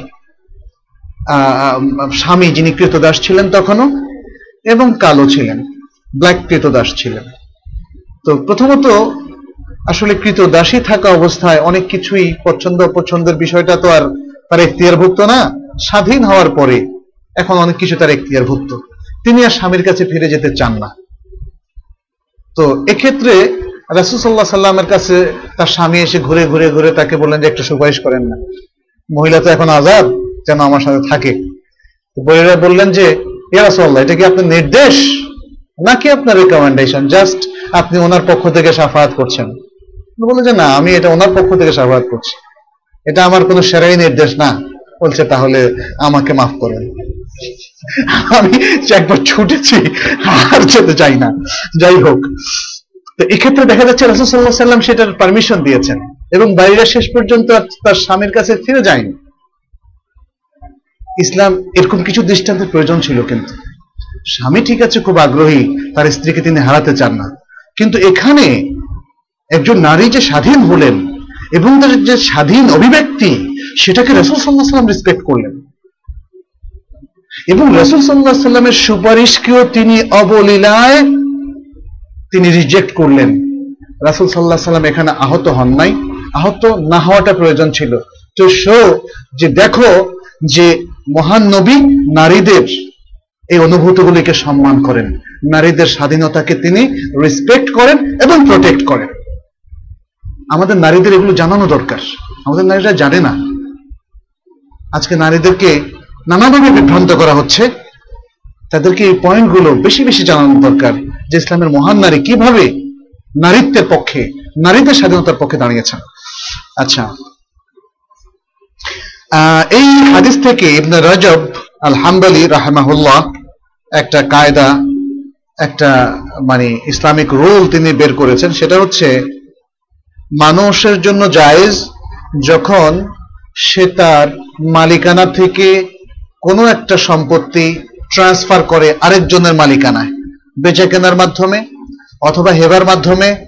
স্বামী যিনি কৃতদাস ছিলেন তখনও এবং কালো ছিলেন, ব্ল্যাক কৃতদাস ছিলেন। তো প্রথমত আসলে কৃতদাসী থাকা অবস্থায় অনেক কিছুই পছন্দ অপছন্দের বিষয়টা তো আর তার এখতিয়ারভুক্ত না। স্বাধীন হওয়ার পরে এখন অনেক কিছু তার এখতিয়ারভুক্ত। তিনি আর স্বামীর কাছে ফিরে যেতে চান না। তো এক্ষেত্রে রাসুসাল্লাহ সাল্লামের কাছে তার স্বামী এসে ঘুরে ঘুরে ঘুরে তাকে বললেন যে, একটু সুপারিশ করেন না। মহিলা তো এখন আজাদ যেন আমার সাথে থাকে। তো বইয়েরা বললেন যে ইয়ারাসল্লাহ এটা কি আপনার নির্দেশ? নাকি আপনার রেকমেন্ডেশন জাস্ট আপনি ওনার পক্ষ থেকে সাফাহাত করছেন। বললেন যে, না, আমি এটা ওনার পক্ষ থেকে সাফাহাত করছি। এটা আমার কোনো সেরাই নির্দেশ না। বলছে, তাহলে আমাকে মাফ করেন আমি একবার ছুটেছি, আর যেতে চাই না। যাই হোক, তো এক্ষেত্রে দেখা যাচ্ছে রাসুসাল্লাহ সাল্লাম সেটার পারমিশন দিয়েছেন এবং বাইরে শেষ পর্যন্ত তার স্বামীর কাছে ফিরে যায়নি। ইসলাম এরকম কিছু দৃষ্টান্তের প্রয়োজন ছিল কিন্তু। স্বামী ঠিক আছে, খুব আগ্রহী, তার স্ত্রীকে তিনি হারাতে চান না। কিন্তু এখানে একজন নারী যে স্বাধীন হলেন এবং তার যে স্বাধীন অভিব্যক্তি, সেটাকে রসুল সাল্লাহ সাল্লাম রেসপেক্ট করলেন। এবং রসুল সাল্লাহ সাল্লামের সুপারিশকেও তিনি অবলীলায় তিনি রিজেক্ট করলেন। রাসুল সাল্লাহ সাল্লাম এখানে আহত হন নাই। আহত না হওয়াটা প্রয়োজন ছিল। তো শো যে দেখো যে মহান নবী নারীদের এই অনুভূতিগুলিকে সম্মান করেন। নারীদের স্বাধীনতাকে তিনি রেসপেক্ট করেন এবং প্রোটেক্ট করেন। আমাদের নারীদের এগুলো জানানো দরকার। আমাদের নারীরা জানে না। আজকে নারীদেরকে নানাভাবে বিভ্রান্ত করা হচ্ছে। তাদেরকে এই পয়েন্টগুলো বেশি বেশি জানানো দরকার যে ইসলামের মহান নারী কীভাবে নারীত্বের পক্ষে, নারীদের স্বাধীনতার পক্ষে দাঁড়িয়েছেন। আচ্ছা। এই হাদিস থেকে ইবনে রজব আল হাম্বালি রাহমাহুল্লাহ একটা কায়দা, একটা মানে ইসলামিক রুল তিনি বের করেছেন। সেটা হচ্ছে মানুষের জন্য জায়েজ যখন সে তার মালিকানা থেকে কোনো একটা সম্পত্তি ট্রান্সফার করে আরেকজনের মালিকানায়, বেচে কেনার মাধ্যমে অথবা হেবার মাধ্যমে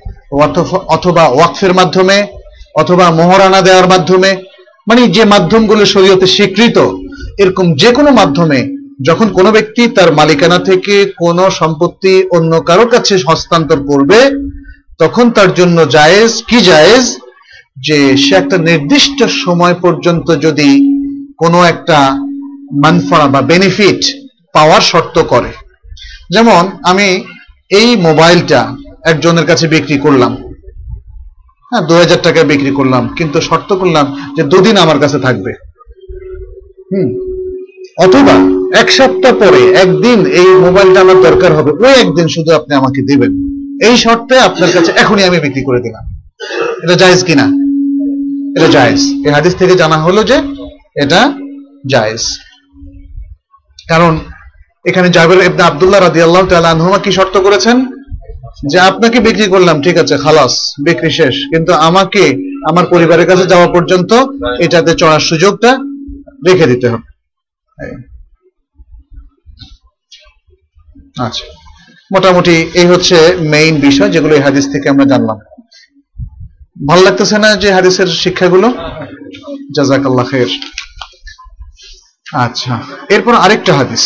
অথবা- ওয়াকফের মাধ্যমে, অথবা মোহরানা দেওয়ার মাধ্যমে মানে যে মাধ্যমগুলো শরীয়তে স্বীকৃত, এরকম যে কোনো মাধ্যমে যখন কোনো ব্যক্তি তার মালিকানা থেকে কোনো সম্পত্তি অন্য কারোর কাছে হস্তান্তর করবে তখন তার জন্য জায়েজ, কি জায়েজ? যে সে একটা নির্দিষ্ট সময় পর্যন্ত যদি কোনো একটা মানফা বা বেনিফিট পাওয়ার শর্ত করে। যেমন, আমি এই মোবাইলটা একজনের কাছে বিক্রি করলাম। হ্যাঁ দু হাজার টাকায় বিক্রি করলাম, কিন্তু শর্ত করলাম যে দুদিন আমার কাছে থাকবে। হুম। অথবা এক সপ্তাহ পরে একদিন এই মোবাইলটা আমার দরকার হবে, ওই একদিন শুধু আপনি আমাকে দিবেন। এই শর্তে আপনার কাছে এখনই আমি বিক্রি করে দিলাম। এটা জায়েজ কিনা? এটা জায়েজ। এই হাদিস থেকে জানা হলো যে এটা জায়েজ। কারণ এখানে জাবের ইবনে আব্দুল্লাহ রাদিয়াল্লাহু তাআলা আনহুমা কি শর্ত করেছেন? যে আপনাকে বিক্রি করলাম, ঠিক আছে, খালাস, বিক্রি শেষ। কিন্তু আমাকে, আমার পরিবারের কাছে যাওয়া পর্যন্ত এটাতে চড়ার সুযোগটা রেখে দিতে হবে। আচ্ছা। মোটামুটি এই হচ্ছে মেইন বিষয় যেগুলো এই হাদিস থেকে আমরা জানলাম ভালো লাগতেছে না যে হাদিসের শিক্ষাগুলো জাজাকাল্লাহ খের আচ্ছা এরপর আরেকটা হাদিস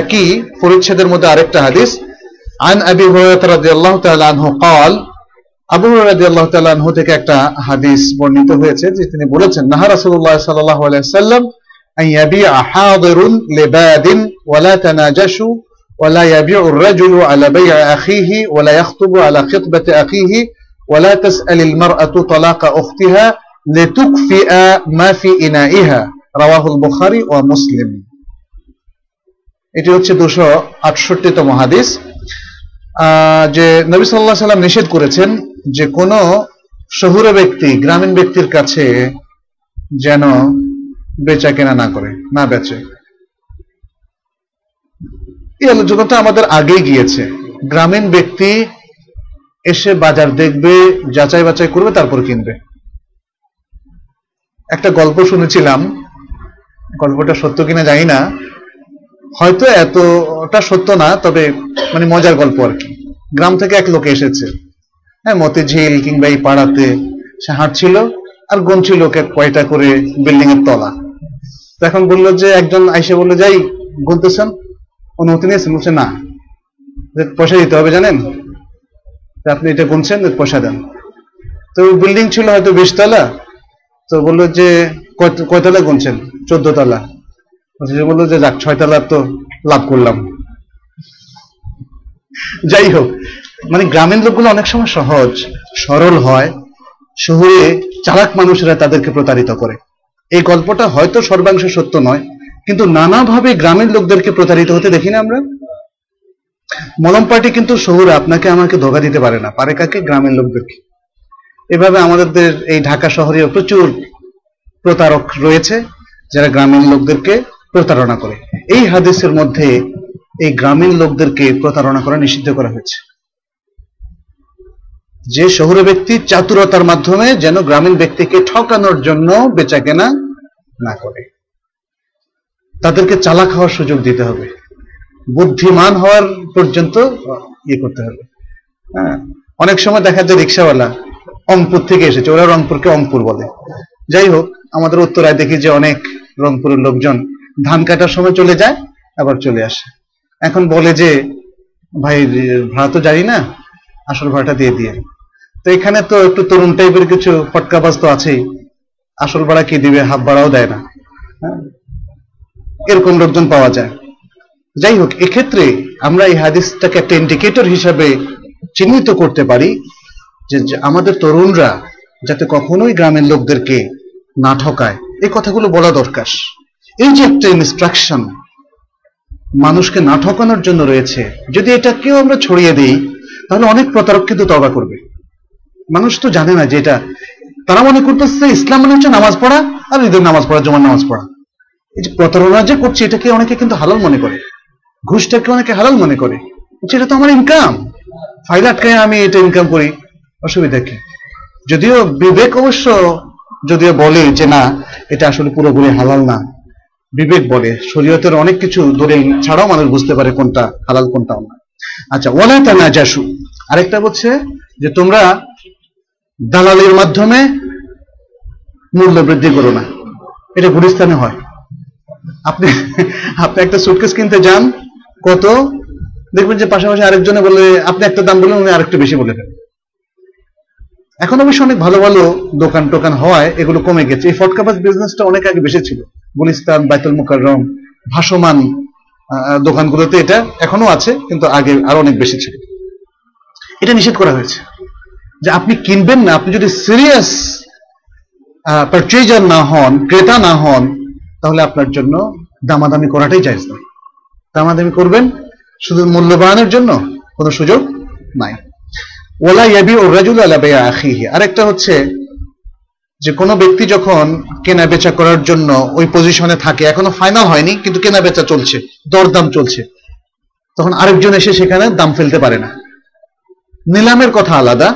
একই পরিচ্ছেদের মধ্যে আরেকটা হাদিস عن ابي هريره رضي الله تعالى عنه قال আবু হুরায়রা রাদিয়াল্লাহু তাআলা আনহু থেকে একটা হাদিস বর্ণিত হয়েছে যে তিনি বলেছেন নাহা রাসূলুল্লাহ সাল্লাল্লাহু আলাইহি ওয়াসাল্লাম আন ইয়াবি'a হাদিরুন লিবাদিন ওয়া লা তানাজাশু ইয়াবি'ু আর-রাজুলু আলা বাই'i আখিহি ওয়া লা ইয়াখতুবু আলা খিতবাতি আখিহি ওয়া লা তাস'াল al-mar'atu talaqa ukhtiha লিতুকফি'a মা ফি ইনাইহা রাওয়াহু আল-বুখারী এটি হচ্ছে দুশো আটষট্টিতম হাদিস। যে নবী সাল্লাহ সাল্লাম নিষেধ করেছেন যে কোন শহুরে ব্যক্তি, গ্রামীণ ব্যক্তির কাছে যেন বেচা কেনা না করে, না বেচে। এই আলোচনাটা আমাদের আগেই গিয়েছে। গ্রামীণ ব্যক্তি এসে বাজার দেখবে, যাচাই বাছাই করবে, তারপর কিনবে। একটা গল্প শুনেছিলাম, গল্পটা সত্য কিনা জানি না। হয়তো এতটা সত্য না, তবে মানে মজার গল্প আর কি। গ্রাম থেকে এক লোক এসেছে। হ্যাঁ মতিঝিল কিংবা এই পাড়াতে সে হাঁটছিল আর গুনছিল কয়টা করে বিল্ডিং এর তলা। তো এখন বলল যে, একজন আইসে বলল, যাই, গুনতেছেন। অনুমতি নিয়েছেন বলছে না। পয়সা দিতে হবে, জানেন? আপনি এটা গুনছেন পয়সা দেন। তো বিল্ডিং ছিল হয়তো বিশ তলা তো বলল যে কয়- কয়তলা গুনছেন? চোদ্দ তলা বলল যে যাক ছয় তলার তো লাভ করলাম। যাই হোক মানে গ্রামীণ লোকগুলো অনেক সময় সহজ, সরল হয়, শহরে চালাক মানুষেরা তাদেরকে প্রতারিত করে। এই গল্পটা হয়তো সর্বাংশ সত্য নয় কিন্তু নানাভাবে গ্রামীণ লোকদেরকে প্রতারিত হতে দেখি না আমরা। মলম পার্টি কিন্তু শহরে আপনাকে আমাকে ধোকা দিতে পারে না, পারে কাকে? গ্রামীণ লোকদেরকে। এভাবে আমাদের এই ঢাকা শহরেও প্রচুর প্রতারক রয়েছে, যারা গ্রামীণ লোকদেরকে প্রতারণা করে। এই হাদিসের মধ্যে এই গ্রামীণ লোকদেরকে প্রতারণা করা নিষিদ্ধ করা হয়েছে। যে শহুরে ব্যক্তি চাতুরতার মাধ্যমে যেন গ্রামীণ ব্যক্তিকে ঠকানোর জন্য বেচাকেনা না করে। তাদেরকে চালাক হওয়ার সুযোগ দিতে হবে। বুদ্ধিমান হওয়ার পর্যন্ত ইয়ে করতে হবে। হ্যাঁ অনেক সময় দেখা যায় রিক্সাওয়ালা অংপুর থেকে এসেছে, ওরা রংপুরকে অংপুর বলে। যাই হোক, আমাদের উত্তরায় দেখি যে অনেক রংপুরের লোকজন ধান কাটার সময় চলে যায়, আবার চলে আসে। এখন বলে যে, ভাই, ভাড়া তো জানি না, আসল ভাড়াটা দিয়ে দিয়ে। তো এখানে তো একটু তরুণ টাইপের কিছু ফটকাবাজ তো আছেই, আসল ভাড়া কি দিবে হাফ ভাড়াও দেয় না। হ্যাঁ? এরকম লোকজন পাওয়া যায়। যাই হোক, এক্ষেত্রে আমরা এই হাদিসটাকে একটা ইন্ডিকেটর হিসাবে চিহ্নিত করতে পারি যে আমাদের তরুণরা যাতে কখনোই গ্রামের লোকদেরকে না ঠকায়। এই কথাগুলো বলা দরকার। এই যে একটা ইনস্ট্রাকশন মানুষকে না ঠকানোর জন্য রয়েছে, যদি এটা কেউ আমরা ছড়িয়ে দিই, তাহলে অনেক প্রতারক কিন্তু তবা করবে। মানুষ তো জানে না যে এটা, তারা মনে করতেছে ইসলাম মানে হচ্ছে নামাজ পড়া আর ঈদের নামাজ পড়া, জমার নামাজ পড়া। এই যে প্রতারণা যে করছে এটাকে অনেকে কিন্তু হালাল মনে করে। ঘুষটাকে অনেকে হালাল মনে করে। বলছে, এটা তো আমার ইনকাম ফাইল আটকায় আমি এটা ইনকাম করি। অসুবিধা কি? যদিও বিবেক অবশ্য যদিও বলে যে না এটা আসলে পুরোপুরি হালাল না। বিবেক বলে। শরীয়তের অনেক কিছু দলিল ছাড়াও মানুষ বুঝতে পারে কোনটা হালাল কোনটা না আচ্ছা ওলা তানা জাসু আরেকটা বলছে যে তোমরা দালালের মাধ্যমে মূল্য বৃদ্ধি করো না। এটা গুলিস্তানে হয়। আপনি আপনি একটা সুটকেস কিনতে যান, কত? দেখবেন যে পাশাপাশি আরেকজনে বলে, আপনি একটা দাম বললেন, উনি আরেকটু বেশি বলে দেন। এখন অবশ্য অনেক ভালো ভালো দোকান টোকান হওয়ায় এগুলো কমে গেছে। এই ফটকাবাজ বিজনেসটা অনেক আগে বেশি ছিল। গুলিস্তান, বাইতুল মুকাররম, ভাসমান দোকানগুলোতে এটা এখনও আছে, কিন্তু আগে আরও অনেক বেশি ছিল। এটা নিষেধ করা হয়েছে যে আপনি কিনবেন না, আপনি যদি সিরিয়াস পারচেজার না হন, ক্রেতা না হন তাহলে আপনার জন্য দামাদামি করাটাই জায়জ নয়। দামাদামি করবেন শুধু মূল্যবানের জন্য কোনো সুযোগ নাই। ওলা ইয়াবি ও রাজুল আলা বেয়া আখিহি। আরেকটা হচ্ছে যে কোনো ব্যক্তি যখন কেনা বেচা করার জন্য ওই পজিশনে থাকে, এখনও ফাইনাল হয়নি, কিন্তু কেনা বেচা চলছে, দরদাম চলছে, তখন আরেকজন এসে সেখানে দাম ফেলতে পারে না। নিলামের কথা আলাদা,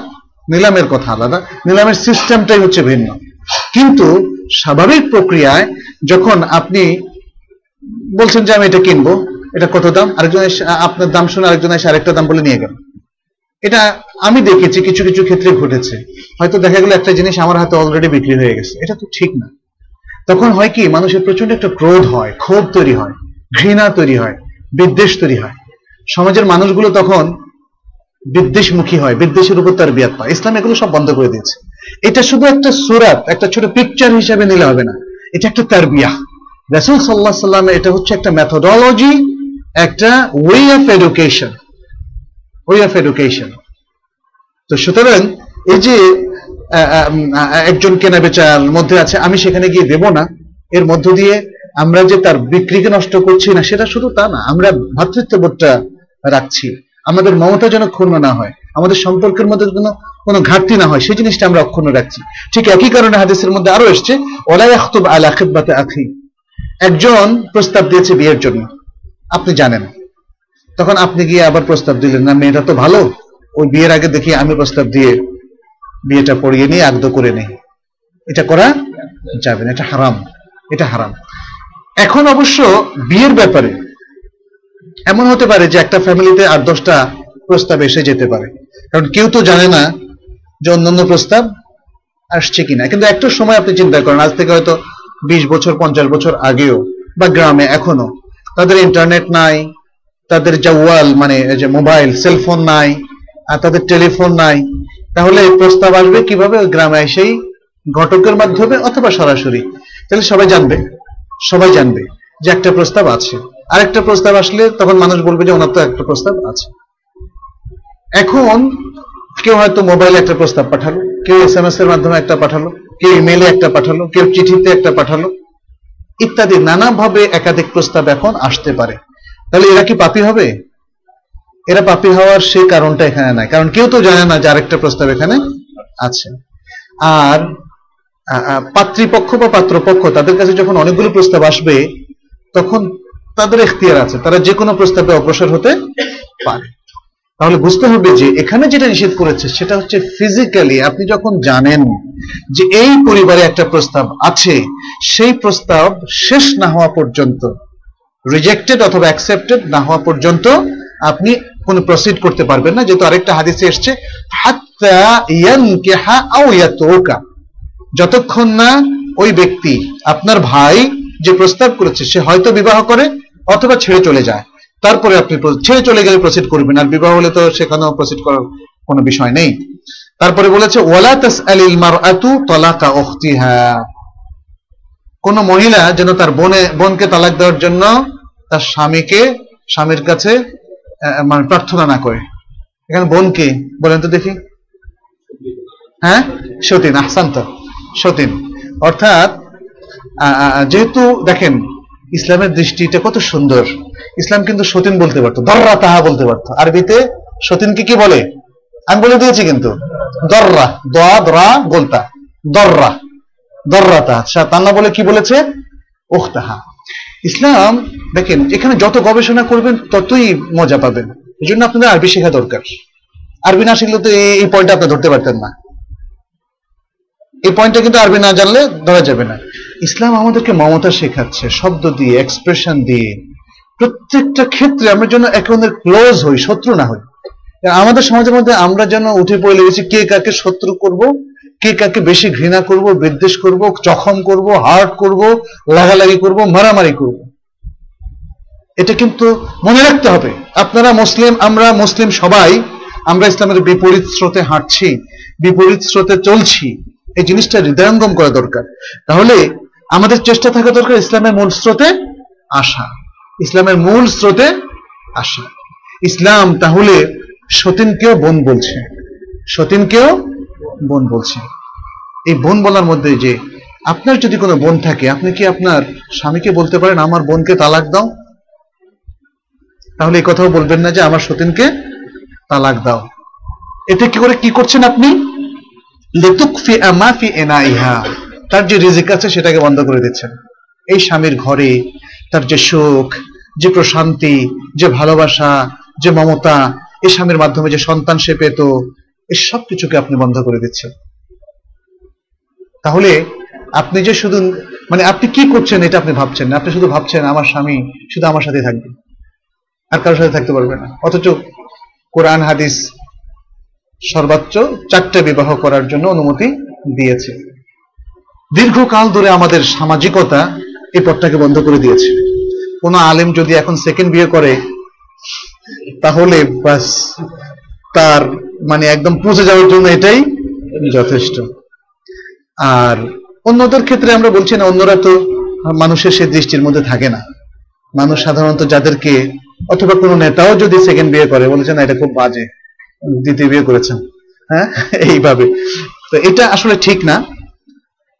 নিলামের কথা আলাদা, নিলামের সিস্টেমটাই হচ্ছে ভিন্ন। কিন্তু স্বাভাবিক প্রক্রিয়ায় যখন আপনি বলছেন যে আমি এটা কিনবো, এটা কত দাম? আরেকজন আপনার দাম শুনে আরেকজন এসে আরেকটা দাম বলে নিয়ে গেল। এটা আমি দেখেছি, কিছু কিছু ক্ষেত্রে ঘটেছে। হয়তো দেখা গেল একটা জিনিস আমার হাতে অলরেডি বিক্রি হয়ে গেছে। এটা তো ঠিক না। তখন হয় কি, মানুষের প্রচণ্ড একটা ক্রোধ হয়, ক্ষোভ তৈরি হয়, ঘৃণা তৈরি হয়, বিদ্বেষ তৈরি হয়। সমাজের মানুষগুলো তখন বিদ্বেষমুখী হয়, বিদ্বেষের উপর তার বিয়াত পায় ইসলাম এগুলো সব বন্ধ করে দিয়েছে। এটা শুধু একটা সুরাত, একটা ছোট পিকচার হিসেবে নিলে হবে না। এটা একটা তারবিয়া রাসুল সাল্লাহ সাল্লাম এটা হচ্ছে একটা মেথোডোলজি একটা way of education way of education তো সুতরাং এই যে একজন কেনা বেচার মধ্যে আছে, আমি সেখানে গিয়ে দেব না। এর মধ্য দিয়ে আমরা যে তার বিক্রিকে নষ্ট করছি না, সেটা শুধু তা না, আমরা ভাতৃত্ববোধটা রাখছি। আমাদের মমতা যেন ক্ষুণ্ণ না হয়। আমাদের সম্পর্কের মধ্যে যেন কোনো ঘাটতি না হয়, সেই জিনিসটা আমরা অক্ষুণ্ণ রাখছি। ঠিক একই কারণে হাদিসের মধ্যে আরও এসছে ওলাই আখতুব আলা খিদবাতে আখি একজন প্রস্তাব দিয়েছে বিয়ের জন্য, আপনি জানেন। তখন আপনি গিয়ে আবার প্রস্তাব দিলেন, না, মেয়েটা তো ভালো, ওই বিয়ের আগে দেখি আমি প্রস্তাব দিয়ে বিয়েটা পড়িয়ে নিয়ে আগদ করে নেই। এটা করা যাবে না, এটা হারাম এটা হারাম। এখন অবশ্য বিয়ের ব্যাপারে এমন হতে পারে যে একটা ফ্যামিলিতে আট দশটা প্রস্তাব এসে যেতে পারে। কারণ কেউ তো জানে না যে অন্যান্য প্রস্তাব আসছে কিনা। কিন্তু একটা সময় আপনি চিন্তা করেন, আজ থেকে হয়তো বিশ বছর, পঞ্চাশ বছর আগেও বা গ্রামে এখনও তাদের ইন্টারনেট নাই, তাদের জাওয়াল মানে যে মোবাইল সেলফোন নাই, আর তাদের টেলিফোন নাই, তাহলে প্রস্তাব আসবে কীভাবে গ্রামে এসেই ঘটকের মাধ্যমে অথবা সরাসরি? তাহলে সবাই জানবে সবাই জানবে যে একটা প্রস্তাব আছে। আরেকটা প্রস্তাব আসলে তখন মানুষ বলবে যে ওনার তো একটা প্রস্তাব আছে। এখন কেউ হয়তো মোবাইলে একটা প্রস্তাব পাঠালো, কেউ এস এম এস এর মাধ্যমে একটা পাঠালো, কেউ ইমেইলে একটা পাঠালো, কেউ চিঠিতে একটা পাঠালো, ইত্যাদি নানাভাবে একাধিক প্রস্তাব এখন আসতে পারে। তাহলে এরা কি পাপি হবে? এরা পাপি হওয়ার সেই কারণটা এখানে নাই, কারণ কেউ তো জানে না যে আরেকটা প্রস্তাব এখানে আছে। আর পাত্রীপক্ষ বা পাত্রপক্ষ, তাদের কাছে যখন অনেকগুলো প্রস্তাব আসবে, তখন তাদের এখতিয়ার আছে, তারা যে কোনো প্রস্তাবে অগ্রসর হতে পারে। তাহলে বুঝতে হবে যে এখানে যেটা নিষেধ করেছে সেটা হচ্ছে ফিজিক্যালি আপনি যখন জানেন যে এই পরিবারে একটা প্রস্তাব আছে, সেই প্রস্তাব শেষ না হওয়া পর্যন্ত রিজেক্টেড অথবা অ্যাকসেপ্টেড না হওয়া পর্যন্ত আপনি কোনো প্রসিড করতে পারবেন না। যেহেতু আরেকটা হাদিসে এসছে যতক্ষণ না ওই ব্যক্তি আপনার ভাই যে প্রস্তাব করেছে, সে হয়তো বিবাহ করে অথবা ছেড়ে চলে যায়। তারপরে আপনি ছেড়ে চলে গেলে প্রসিড করবেন। আর বিবাহ হলে তো সেখানেও প্রসিড করার কোনো বিষয় নেই। তারপরে বলেছে, ওয়ালা তাসআলিল মারআতু তালাকা উখতিহা। কোন মহিলা যেন তার বোনে বোনকে তালাক দেওয়ার জন্য তার স্বামীকে, স্বামীর কাছে মানে প্রার্থনা না করে। এখানে বোনকে বলেন তো দেখি। হ্যাঁ? সতীন আহসান্ত সতীন। অর্থাৎ যেহেতু দেখেন ইসলামের দৃষ্টিটা কত সুন্দর। ইসলাম কিন্তু সতীন বলতে পারতো, দর্রা তাহা বলতে পারতো। আরবিতে সতীনকে কি বলে? আমি বলে দিয়েছি কিন্তু, দর্রা দোয়া দরা, গোলতা। দর্রা দর্রা তাহা। তার বলে কি বলেছে? ওখতাহা ইসলাম, দেখেন, এখানে যত গবেষণা করবেন, ততই মজা পাবেন। এই জন্য আপনাদের আরবি শেখা দরকার। আরবি না শিখলে তো এই পয়েন্টটা আপনি ধরতে পারতেন না। এই পয়েন্টটা কিন্তু আরবি না জানলে ধরা যাবে না। ইসলাম আমাদেরকে মমতা শেখাচ্ছে, শব্দ দিয়ে এক্সপ্রেশন দিয়ে। প্রত্যেকটা ক্ষেত্রে আমরা যেন একে অন্যের ক্লোজ হই, শত্রু না হই। আমাদের সমাজের মধ্যে আমরা যেন উঠে পড়ে লেগেছি কে কাকে শত্রু করব, কে কাকে বেশি ঘৃণা করব, বিদ্বেষ করব, জখম করব হার্ট করব, লাগালাগি করব, মারামারি করব। এটা কিন্তু মনে রাখতে হবে। আপনারা মুসলিম, আমরা মুসলিম সবাই, আমরা ইসলামের বিপরীত স্রোতে হাঁটছি, বিপরীত স্রোতে চলছি। এই জিনিসটা হৃদয়ঙ্গম করা দরকার। তাহলে আমাদের চেষ্টা থাকা দরকার ইসলামের মূল স্রোতে আসা। ইসলামের মূল স্রোতে আসা। ইসলাম তাহলে সতীনকেও বোন বলছে। সতীনকেও বোন বলছে। এই বোন বলার মধ্যে যে আপনার যদি কোনো বোন থাকে, আপনি কি আপনার স্বামীকে বলতে পারেন, আমার বোনকে তালাক দাও তাহলে এই কথাও বলবেন না যে, আমার সতীনকে তালাক দাও এতে কি করে কি করছেন আপনি? লেতুকফি আমাফি এনাইহা। তার যে রিজিক আছে সেটাকে বন্ধ করে দিচ্ছেন। এই স্বামীর ঘরে তার যে সুখ, যে প্রশান্তি, যে ভালোবাসা, যে মমতা, এই স্বামীর মাধ্যমে যে সন্তান সে পেত এই সব কিছুকে আপনি বন্ধ করে দিচ্ছেন। তাহলে আপনি যে শুধু মানে আপনি কি করছেন এটা আপনি ভাবছেন না। আপনি শুধু ভাবছেন, আমার স্বামী শুধু আমার সাথে থাকবে। আর কারোর সাথে থাকতে পারবে না। অথচ কোরআন, হাদিস সর্বোচ্চ চারটে বিবাহ করার জন্য অনুমতি দিয়েছে। দীর্ঘকাল ধরে আমাদের সামাজিকতা এই পথটাকে বন্ধ করে দিয়েছে। কোন আলেম যদি এখন সেকেন্ড বিয়ে করে, তাহলে বাস তার মানে একদম পৌঁছে যাওয়ার জন্য এটাই যথেষ্ট। আর অন্যদের ক্ষেত্রে আমরা বলছি না, অন্যরা তো মানুষের সে দৃষ্টির মধ্যে থাকে না। মানুষ সাধারণত যাদেরকে, অথবা কোনো নেতাও যদি সেকেন্ড বিয়ে করে, বলেছে না, এটা খুব বাজে। দ্বিতীয় বিয়ে করেছেন হ্যাঁ এইভাবে তো এটা আসলে ঠিক না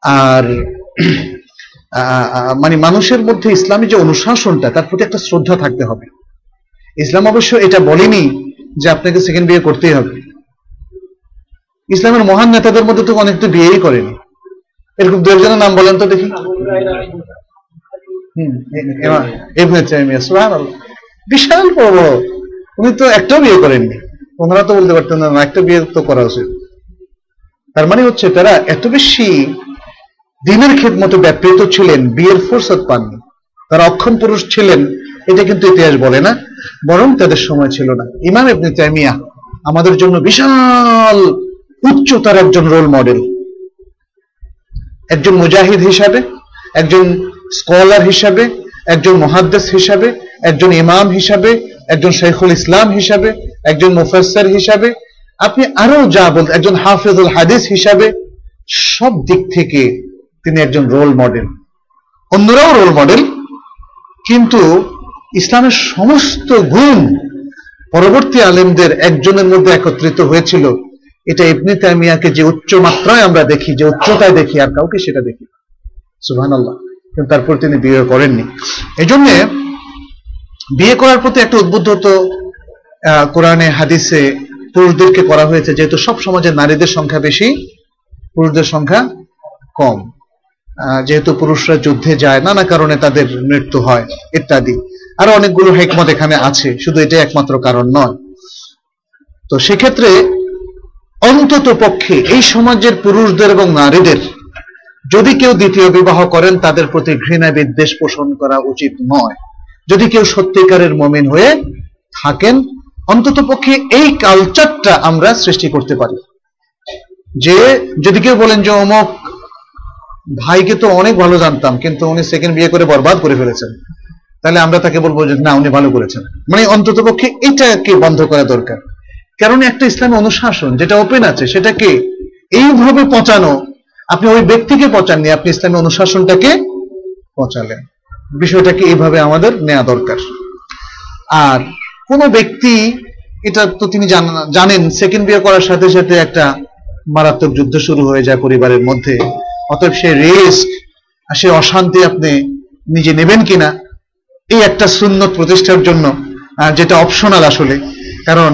আর মানে মানুষের মধ্যে ইসলামী যে অনুশাসনটা তার প্রতি একটা শ্রদ্ধা থাকতে হবে ইসলাম অবশ্য এটা বলেনি যে আপনাকে সেকেন্ড বিয়ে করতেই হবে ইসলামের মহান নেতাদের মধ্যে তো অনেক তো বিয়েই করেনি এরকম দু একজনের নাম বলেন তো দেখি। বিশাল বড়। উনি তো একটাও বিয়ে করেননি ওনারা তো বলতে পারতেন না একটা বিয়ে তো করা উচিত। তার মানে হচ্ছে তারা এত বেশি দিনের খেদমতে ব্যাপৃত ছিলেন, বিয়ের ফুরসত পাননি। তারা অক্ষম পুরুষ ছিলেন, এটা কিন্তু ইতিহাস বলে না, বরং তাদের সময় ছিল না। ইমাম ইবনে তাইমিয়া আমাদের জন্য বিশাল উচ্চতার একজন রোল মডেল একজন মুজাহিদ হিসাবে, একজন স্কলার হিসাবে, একজন মহাদ্দেস হিসাবে, একজন ইমাম হিসাবে, একজন শেখুল ইসলাম হিসাবে একজন মুফাসসির হিসাবে, আপনি আরও যা বলতে একজন হাফেজুল হাদিস হিসাবে, সব দিক থেকে তিনি একজন রোল মডেল অন্যরাও রোল মডেল কিন্তু ইসলামের সমস্ত গুণ পরবর্তী আলেমদের একজনের মধ্যে একত্রিত হয়েছিল। এটা ইবনে তাইমিয়াকে যে উচ্চ মাত্রায় আমরা দেখি, যে উচ্চতায় দেখি, আর কাউকে সেটা দেখি সুবহান আল্লাহ কিন্তু তারপর তিনি বিয়ে করেননি। এই জন্যে বিয়ে করার প্রতি একটা উদ্বুদ্ধ কোরআনে, হাদিসে পুরুষদেরকে করা হয়েছে, যেহেতু সব সমাজে নারীদের সংখ্যা বেশি, পুরুষদের সংখ্যা কম। যেহেতু পুরুষরা যুদ্ধে যায়, নানা কারণে তাদের মৃত্যু হয়, ইত্যাদি। আরও অনেকগুলো হেকমত এখানে আছে, শুধু এটাই একমাত্র কারণ নয়। তো সেক্ষেত্রে অন্তত পক্ষে এই সমাজের পুরুষদের এবং নারীদের, যদি কেউ দ্বিতীয় বিবাহ করেন, তাদের প্রতি ঘৃণা বিদ্বেষ পোষণ করা উচিত নয়। যদি কেউ সত্যিকারের মমিন হয়ে থাকেন অন্তত পক্ষে এই কালচারটা আমরা সৃষ্টি করতে পারি। যে, যদি কেউ বলেন যে, অমুক ভাইকে তো অনেক ভালো জানতাম, কিন্তু উনি সেকেন্ড বিয়ে করে বরবাদ করে ফেলেছেন। তাহলে আমরা তাকে বলব যে, না, উনি ভালো করেছেন। মানে অন্তত পক্ষে এটাকে বন্ধ করা দরকার। কারণ একটা ইসলামী অনুশাসন যেটা ওপেন আছে, সেটাকে এইভাবে পচানো, আপনি ওই ব্যক্তিকে পচাননি, আপনি ইসলামী অনুশাসনটাকে পচালেন। বিষয়টাকে এইভাবে আমাদের নেওয়া দরকার। আর কোন ব্যক্তি, এটা তো তিনি জানেন সেকেন্ড বিয়ে করার সাথে সাথে একটা মারাত্মক যুদ্ধ শুরু হয়ে যায় পরিবারের মধ্যে। অতএব সে রিস্ক আর সে অশান্তি আপনি নিজে নেবেন কিনা, এই একটা সুন্নত প্রতিষ্ঠার জন্য যেটা অপশনাল আসলে। কারণ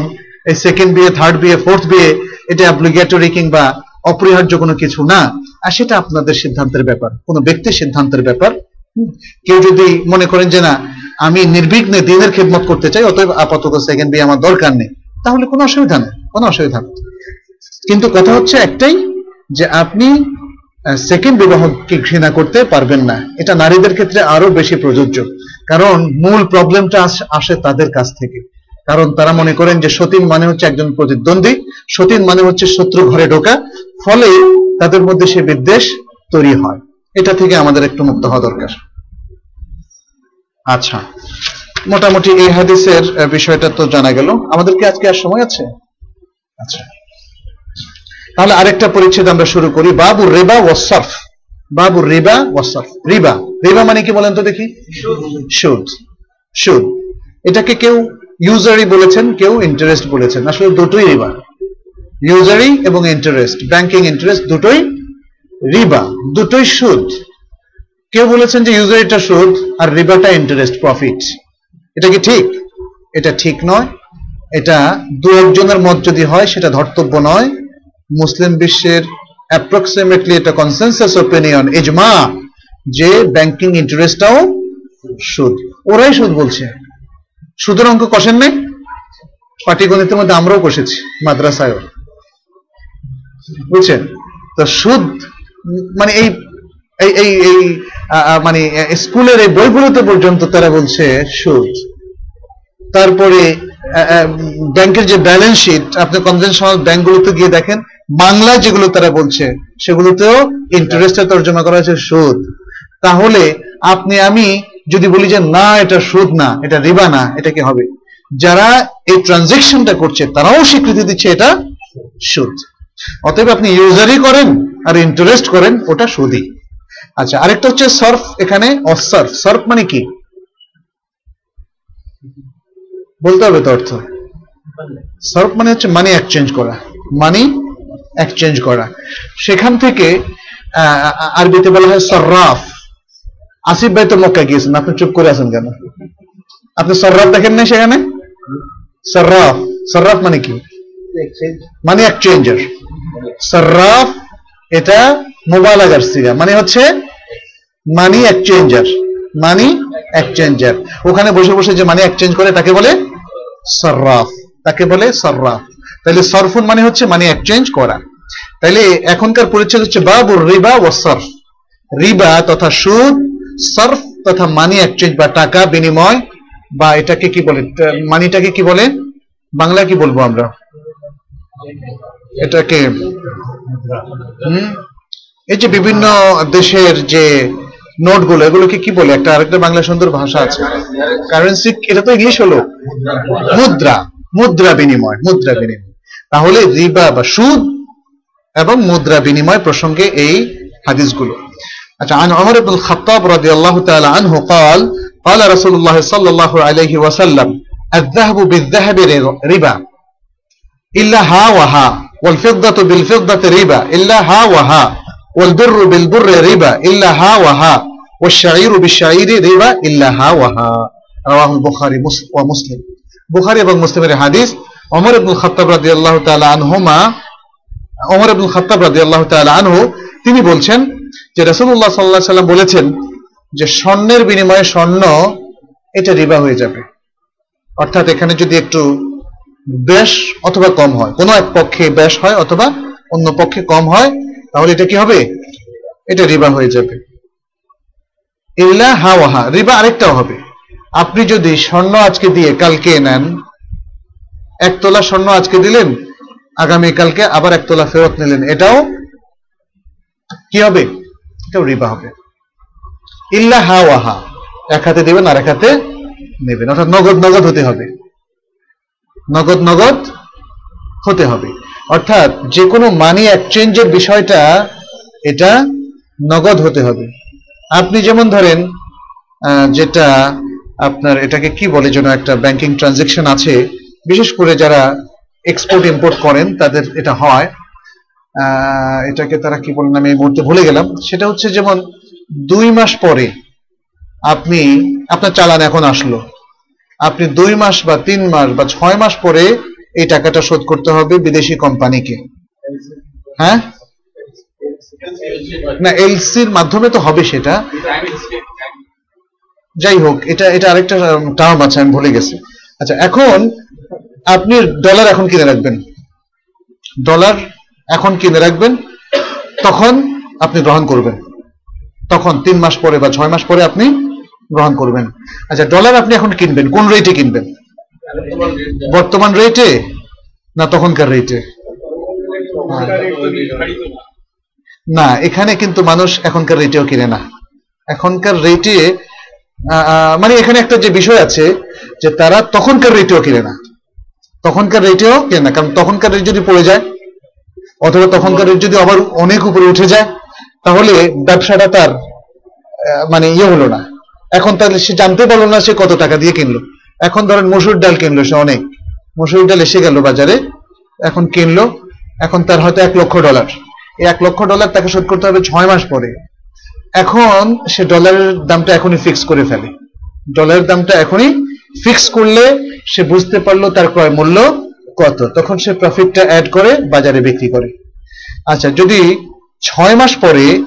এই সেকেন্ড বিয়ে থার্ড বিয়ে ফোর্থ বিয়ে, এটা অ্যাপ্লিকেটরি কিংবা অপরিহার্য কোনো কিছু না। আর সেটা আপনাদের সিদ্ধান্তের ব্যাপার, কোনো ব্যক্তির সিদ্ধান্তের ব্যাপার। কেউ যদি মনে করেন যে না আমি নির্বিঘ্নে দিনের খেদমত করতে চাই, অতএব আপাতত সেকেন্ড বিয়ে আমার দরকার নেই। তাহলে কোনো অসুবিধা নেই, কোনো অসুবিধা নেই। কিন্তু কথা হচ্ছে একটাই, যে আপনি সেকেন্ড বিবাহকে ঘৃণা করতে পারবেন না। এটা নারীদের ক্ষেত্রে আরও বেশি প্রযোজ্য। কারণ মূল প্রবলেমটা আসে তাদের কাছ থেকে। কারণ তারা মনে করেন যে সতীন মানে হচ্ছে একজন প্রতিদ্বন্দ্বী, সতীন মানে হচ্ছে শত্রু ঘরে ঢোকা, ফলে তাদের মধ্যে সে বিদ্বেষ তৈরি হয়। এটা থেকে আমাদের একটু মুক্ত হওয়া দরকার। আচ্ছা। মোটামুটি এই হাদিসের বিষয়টা তো জানা গেল। আমাদের কি আজকে আর সময় আছে? আচ্ছা। তাহলে আরেকটা পরিচ্ছেদ আমরা শুরু করি। বাবু রেবা ওয়াসফ বাবু রিবা ওয়াসফ রিবা। রিবা মানে কি বলেন তো দেখি? সুদ। সুদ। এটাকে কেউ ইউজারি বলেছেন, কেউ ইন্টারেস্ট বলেছেন। আসলে দুটোই রিবা। ইউজারি এবং ইন্টারেস্ট ব্যাংকিং ইন্টারেস্ট দুটোই রিবা। দুটোই সুদ। কেউ বলেছেন যে ইউজারিটা সুদ আর রিবাটা ইন্টারেস্ট প্রফিট এটা কি ঠিক? এটা ঠিক নয়। এটা দু একজনের মত যদি হয়, সেটা ধর্তব্য নয়। মুসলিম বিশ্বের অ্যাপ্রক্সিমেটলি এটা কনসেনসাস ওপিনিয়ন ইজমা যে ব্যাংকিং ইন্টারেস্টটাও সুদ ওরাই সুদ বলছে। সুদের অঙ্ক কষেন নাই? পাটিগণিতের মধ্যে আমরাও কষেছি, মাদ্রাসায়ও। বুঝছেন? তো সুদ মানে এই এই এই এই মানে স্কুলের এই বইগুলোতে পর্যন্ত তারা বলছে, সুদ। তারপরে ব্যাংকের যে ব্যালেন্স শিট, আপনি কনভেনশনাল ব্যাংকগুলোতে গিয়ে দেখেন, বাংলা যেগুলো তারা বলছে, সেগুলোতেও ইন্টারেস্টে তর্জমা করা হয়েছে সুদ। তাহলে, আপনি, আমি যদি বলি যে, না, এটা সুদ না, এটা রিবা না, এটা কি হবে? যারা এই ট্রানজেকশনটা করছে, তারাও স্বীকৃতি দিচ্ছে এটা সুদ। অতএব আপনি ইউজারই করেন আর ইন্টারেস্ট করেন, ওটা সুদই। আচ্ছা আরেকটা হচ্ছে সার্ফ এখানে অসার্ফ সার্ফ। মানে কি? বলতে হবে তো অর্থ। সার্ফ মানে হচ্ছে মানি এক্সচেঞ্জ করা। মানি এক্সচেঞ্জ করা। সেখান থেকে আরবিতে বলা হয় সর্রাফ। আসিফ ভাই তো মক্কা গিয়েছেন, আপনি চুপ করে আছেন কেন? আপনি সর্রাফ দেখেন না সেখানে? সর্রাফ। সর্রাফ মানে কি? মানে এক্সচেঞ্জার সর্রাফ, এটা মোবাইলাগার সিগা। মানে হচ্ছে মানি এক্সচেঞ্জার মানি এক্সচেঞ্জার ওখানে বসে বসে যে মানি এক্সচেঞ্জ করে, তাকে বলে সর্রাফ তাকে বলে সর্রাফ তাহলে সরফুন মানে হচ্ছে মানি এক্সচেঞ্জ করা। তাইলে এখনকার পরিচ্ছেদ হচ্ছে বাবুর রিবা ও সরফ রিবা তথা সুদ সরফ তথা মানি এক্সচেঞ্জ বা টাকা বিনিময় বা এটাকে কি বলে মানিটাকে কি বলে? বাংলা কি বলব আমরা? এটাকে এই যে বিভিন্ন দেশের যে নোটগুলো এগুলোকে কি বলে একটা আরেকটা বাংলা সুন্দর ভাষা আছে কারেন্সি এটা তো ইংলিশ হলো মুদ্রা মুদ্রা বিনিময় মুদ্রা বিনিময় তাহলে রিবা বা সুদ এবং মুদ্রা বিনিময় প্রসঙ্গে এই হাদিসগুলো আচ্ছা عن عمر بن الخطاب رضي الله تعالى عنه قال قال رسول الله صلى الله عليه وسلم الذهب بالذهب ربا إلا ها وها والفضة بالفضة ربا إلا ها وها والبر بالبر ربا إلا ها وها والشعير بالشعير ربا إلا ها وها رواه البخاري مس- ومسلم বুখারী এবং মুসলিমের হাদিস ওমর ইবনুল খাত্তাব রাদিয়াল্লাহু তাআলা আনহুমা ওমর ইবনুল খাত্তাব রাদিয়াল্লাহু তাআলা আনহু তিনি বলছেন যে রাসূলুল্লাহ সাল্লাল্লাহু আলাইহি সাল্লাম বলেছেন যে স্বর্ণের বিনিময়ে স্বর্ণ এটা রিবা হয়ে যাবে অর্থাৎ এখানে যদি একটু বেশ অথবা কম হয় কোনো এক পক্ষে বেশ হয় অথবা অন্য পক্ষে কম হয় তাহলে এটা কি হবে? এটা রিবা হয়ে যাবে। ইল্লা হাওয়াহা, রিবা আরেকটাও হবে। আপনি যদি স্বর্ণ আজকে দিয়ে কালকে নেন এক তোলা স্বর্ণ আজকে দিলেন, আগামী কালকে আবার এক তোলা ফেরত নিলেন, এটাও কি হবে? এটাও রিবা হবে। ইল্লা হা ওয়াহা এক হাতে দেবেন আর এক হাতে নেবেন। অর্থাৎ নগদ নগদ হতে হবে। নগদ নগদ হতে হবে। অর্থাৎ যে কোনো মানি এক্সচেঞ্জের বিষয়টা এটা নগদ হতে হবে। আপনি যেমন ধরেন যেটা আপনার এটাকে কি বলে যেন একটা ব্যাংকিং ট্রানজেকশন আছে, বিশেষ করে যারা এক্সপোর্ট ইম্পোর্ট করেন, তাদের এটা হয়। এটাকে তারা কি বলেন আমি এই মুহূর্তে ভুলে গেলাম। সেটা হচ্ছে যেমন দুই মাস পরে আপনি, আপনার চালান এখন আসলো। আপনি দুই মাস বা তিন মাস বা ছয় মাস পরে এই টাকাটা শোধ করতে হবে বিদেশি কোম্পানিকে। হ্যাঁ? না এলসির মাধ্যমে তো হবে সেটা। যাই হোক, এটা এটা আরেকটা টার্ম আছে, আমি ভুলে গেছি। আচ্ছা এখন আপনি ডলার এখন কিনে রাখবেন। ডলার এখন কিনে রাখবেন, তখন আপনি গ্রহণ করবেন। তখন তিন মাস পরে বা ছয় মাস পরে আপনি গ্রহণ করবেন। আচ্ছা ডলার আপনি এখন কিনবেন, কোন রেটে কিনবেন? বর্তমান রেটে না, তখনকার রেটে না, এখানে কিন্তু মানুষ এখনকার রেটেও কিনে না। এখনকার রেটে মানে এখানে একটা যে বিষয় আছে, যে তারা তখনকার রেটেও কিনে না। তখনকার রেটেও কিনে না, কারণ তখনকার রেট যদি পড়ে যায়, অথবা তখনকার রেট যদি আবার অনেক উপরে উঠে যায়, তাহলে ব্যবসাটা তার মানে ইয়ে হলো না। এখন তাহলে সে জানতে পারল না সে কত টাকা দিয়ে কিনলো। এখন ধরেন মসুর ডাল কিনলো সে অনেক। মসুর ডাল এসে গেল বাজারে, এখন কিনলো, এখন তার হয়তো এক লক্ষ ডলার। এই এক লক্ষ ডলার তাকে শোধ করতে হবে ছয় মাস পরে। এখন সে ডলারের দামটা এখনই ফিক্স করে ফেলে। ডলারের দামটা এখনই ফিক্স করলে সে বুঝতে পারল তার ক্রয় মূল্য কত। তখন সে প্রফিটটা অ্যাড করে বাজারে বিক্রি করে। আচ্ছা যদি ছয় মাস পরে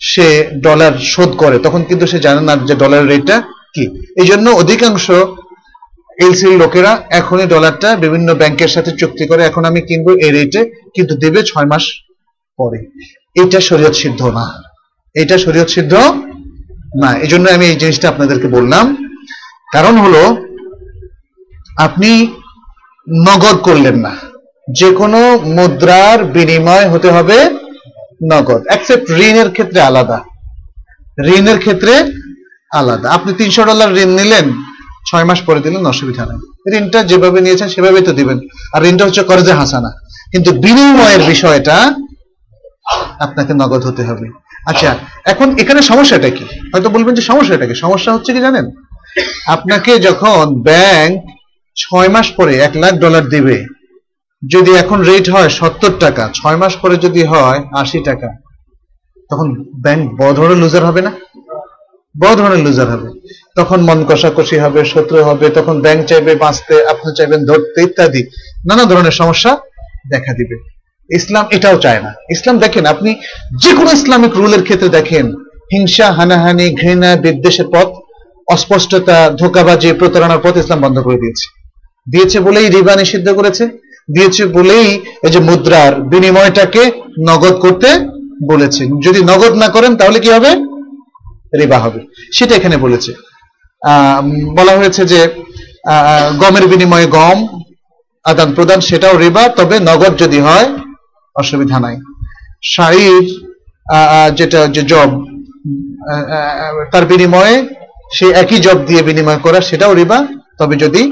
সে ডলার শোধ করে, তখন কিন্তু সে জানে না যে ডলারের রেটটা কি। এই জন্য অধিকাংশ এলসির লোকেরা এখনই ডলারটা বিভিন্ন ব্যাংকের সাথে চুক্তি করে, এখন আমি কিনবো এই রেটে কিন্তু দেবে ছয় মাস পরে। এটা শরীয়ত সিদ্ধ না। এটা শরীয়ত সিদ্ধ না। এই জন্য আমি এই জিনিসটা আপনাদেরকে বললাম। কারণ হলো, আপনি নগদ করলেন না। যে কোনো মুদ্রার বিনিময় হতে হবে নগদ। অ্যাকসেপ্ট ঋণের ক্ষেত্রে আলাদা। ঋণের ক্ষেত্রে আলাদা। আপনি তিনশো ডলার ঋণ নিলেন ছয় মাস পরে দিলেন, অসুবিধা নেই। ঋণটা যেভাবে নিয়েছেন সেভাবেই তো দিবেন। আর ঋণটা হচ্ছে কর্জে হাসানা। কিন্তু বিনিময়ের বিষয়টা আপনাকে নগদ হতে হবে। আচ্ছা এখন এখানে সমস্যাটা কি? হয়তো বলবেন যে সমস্যাটা কি? সমস্যা হচ্ছে কি জানেন? আপনাকে যখন ব্যাংক ছয় মাস পরে এক লাখ ডলার দিবে, যদি এখন রেট হয় সত্তর টাকা, ছয় মাস পরে যদি হয় আশি টাকা, তখন ব্যাংক বড় ধরনের লুজার হবে না? বড় ধরনের লুজার হবে। তখন মন কষাকষি হবে, শত্রু হবে, তখন ব্যাংক চাইবে বাঁচতে, আপনি চাইবেন ধরতে ইত্যাদি। নানা ধরনের সমস্যা দেখা দিবে। ইসলাম এটাও চায় না। ইসলাম দেখেন, আপনি যে কোনো ইসলামিক রুলের ক্ষেত্রে দেখেন, হিংসা, হানাহানি, ঘৃণা, বিদ্বেষের পথ, অস্পষ্টতা, ধোকাবাজি, প্রতারণার পথ ইসলাম বন্ধ করে দিয়েছে। দিয়েছে বলেই রিবা নিষিদ্ধ করেছে, দিয়েছে বলেই এই যে মুদ্রার বিনিময়টাকে নগদ করতে বলেছে। যদি নগদ না করেন তাহলে কি হবে? রিবা হবে। সেটা এখানে বলেছে। বলা হয়েছে যে গমের বিনিময়ে গম আদান প্রদান, সেটাও রিবা, তবে নগদ যদি হয়, অসুবিধা নাই। শাড়ির যেটা, যে জব তার বিনিময়ে সেই একই জব দিয়ে বিনিময় করা, সেটাও রিবা, তবে যদি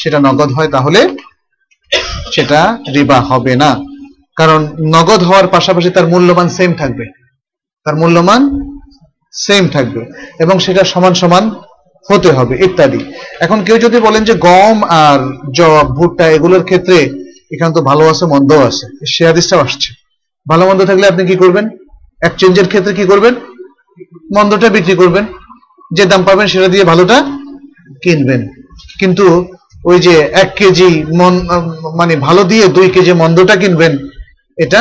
সেটা নগদ হয়, তাহলে সেটা রিবা হবে না। কারণ নগদ হওয়ার পাশাপাশি তার মূল্যমান সেম থাকবে। তার মূল্যমান সেম থাকবে। এবং সেটা সমান সমান হতে হবে, ইত্যাদি। এখন কেউ যদি বলেন যে গম আর জব, ভুট্টা এগুলোর ক্ষেত্রে এখানে তো ভালো আছে, মন্দও আছে সে হাদিসটাও আসছে। ভালো মন্দ থাকলে আপনি কি করবেন? এক্সচেঞ্জের ক্ষেত্রে কি করবেন? মন্দটা বিক্রি করবেন। যে দাম পাবেন সেটা দিয়ে ভালোটা কিনবেন। কিন্তু ওই যে এক কেজি মন মানে ভালো দিয়ে দুই কেজি মন্দটা কিনবেন, এটা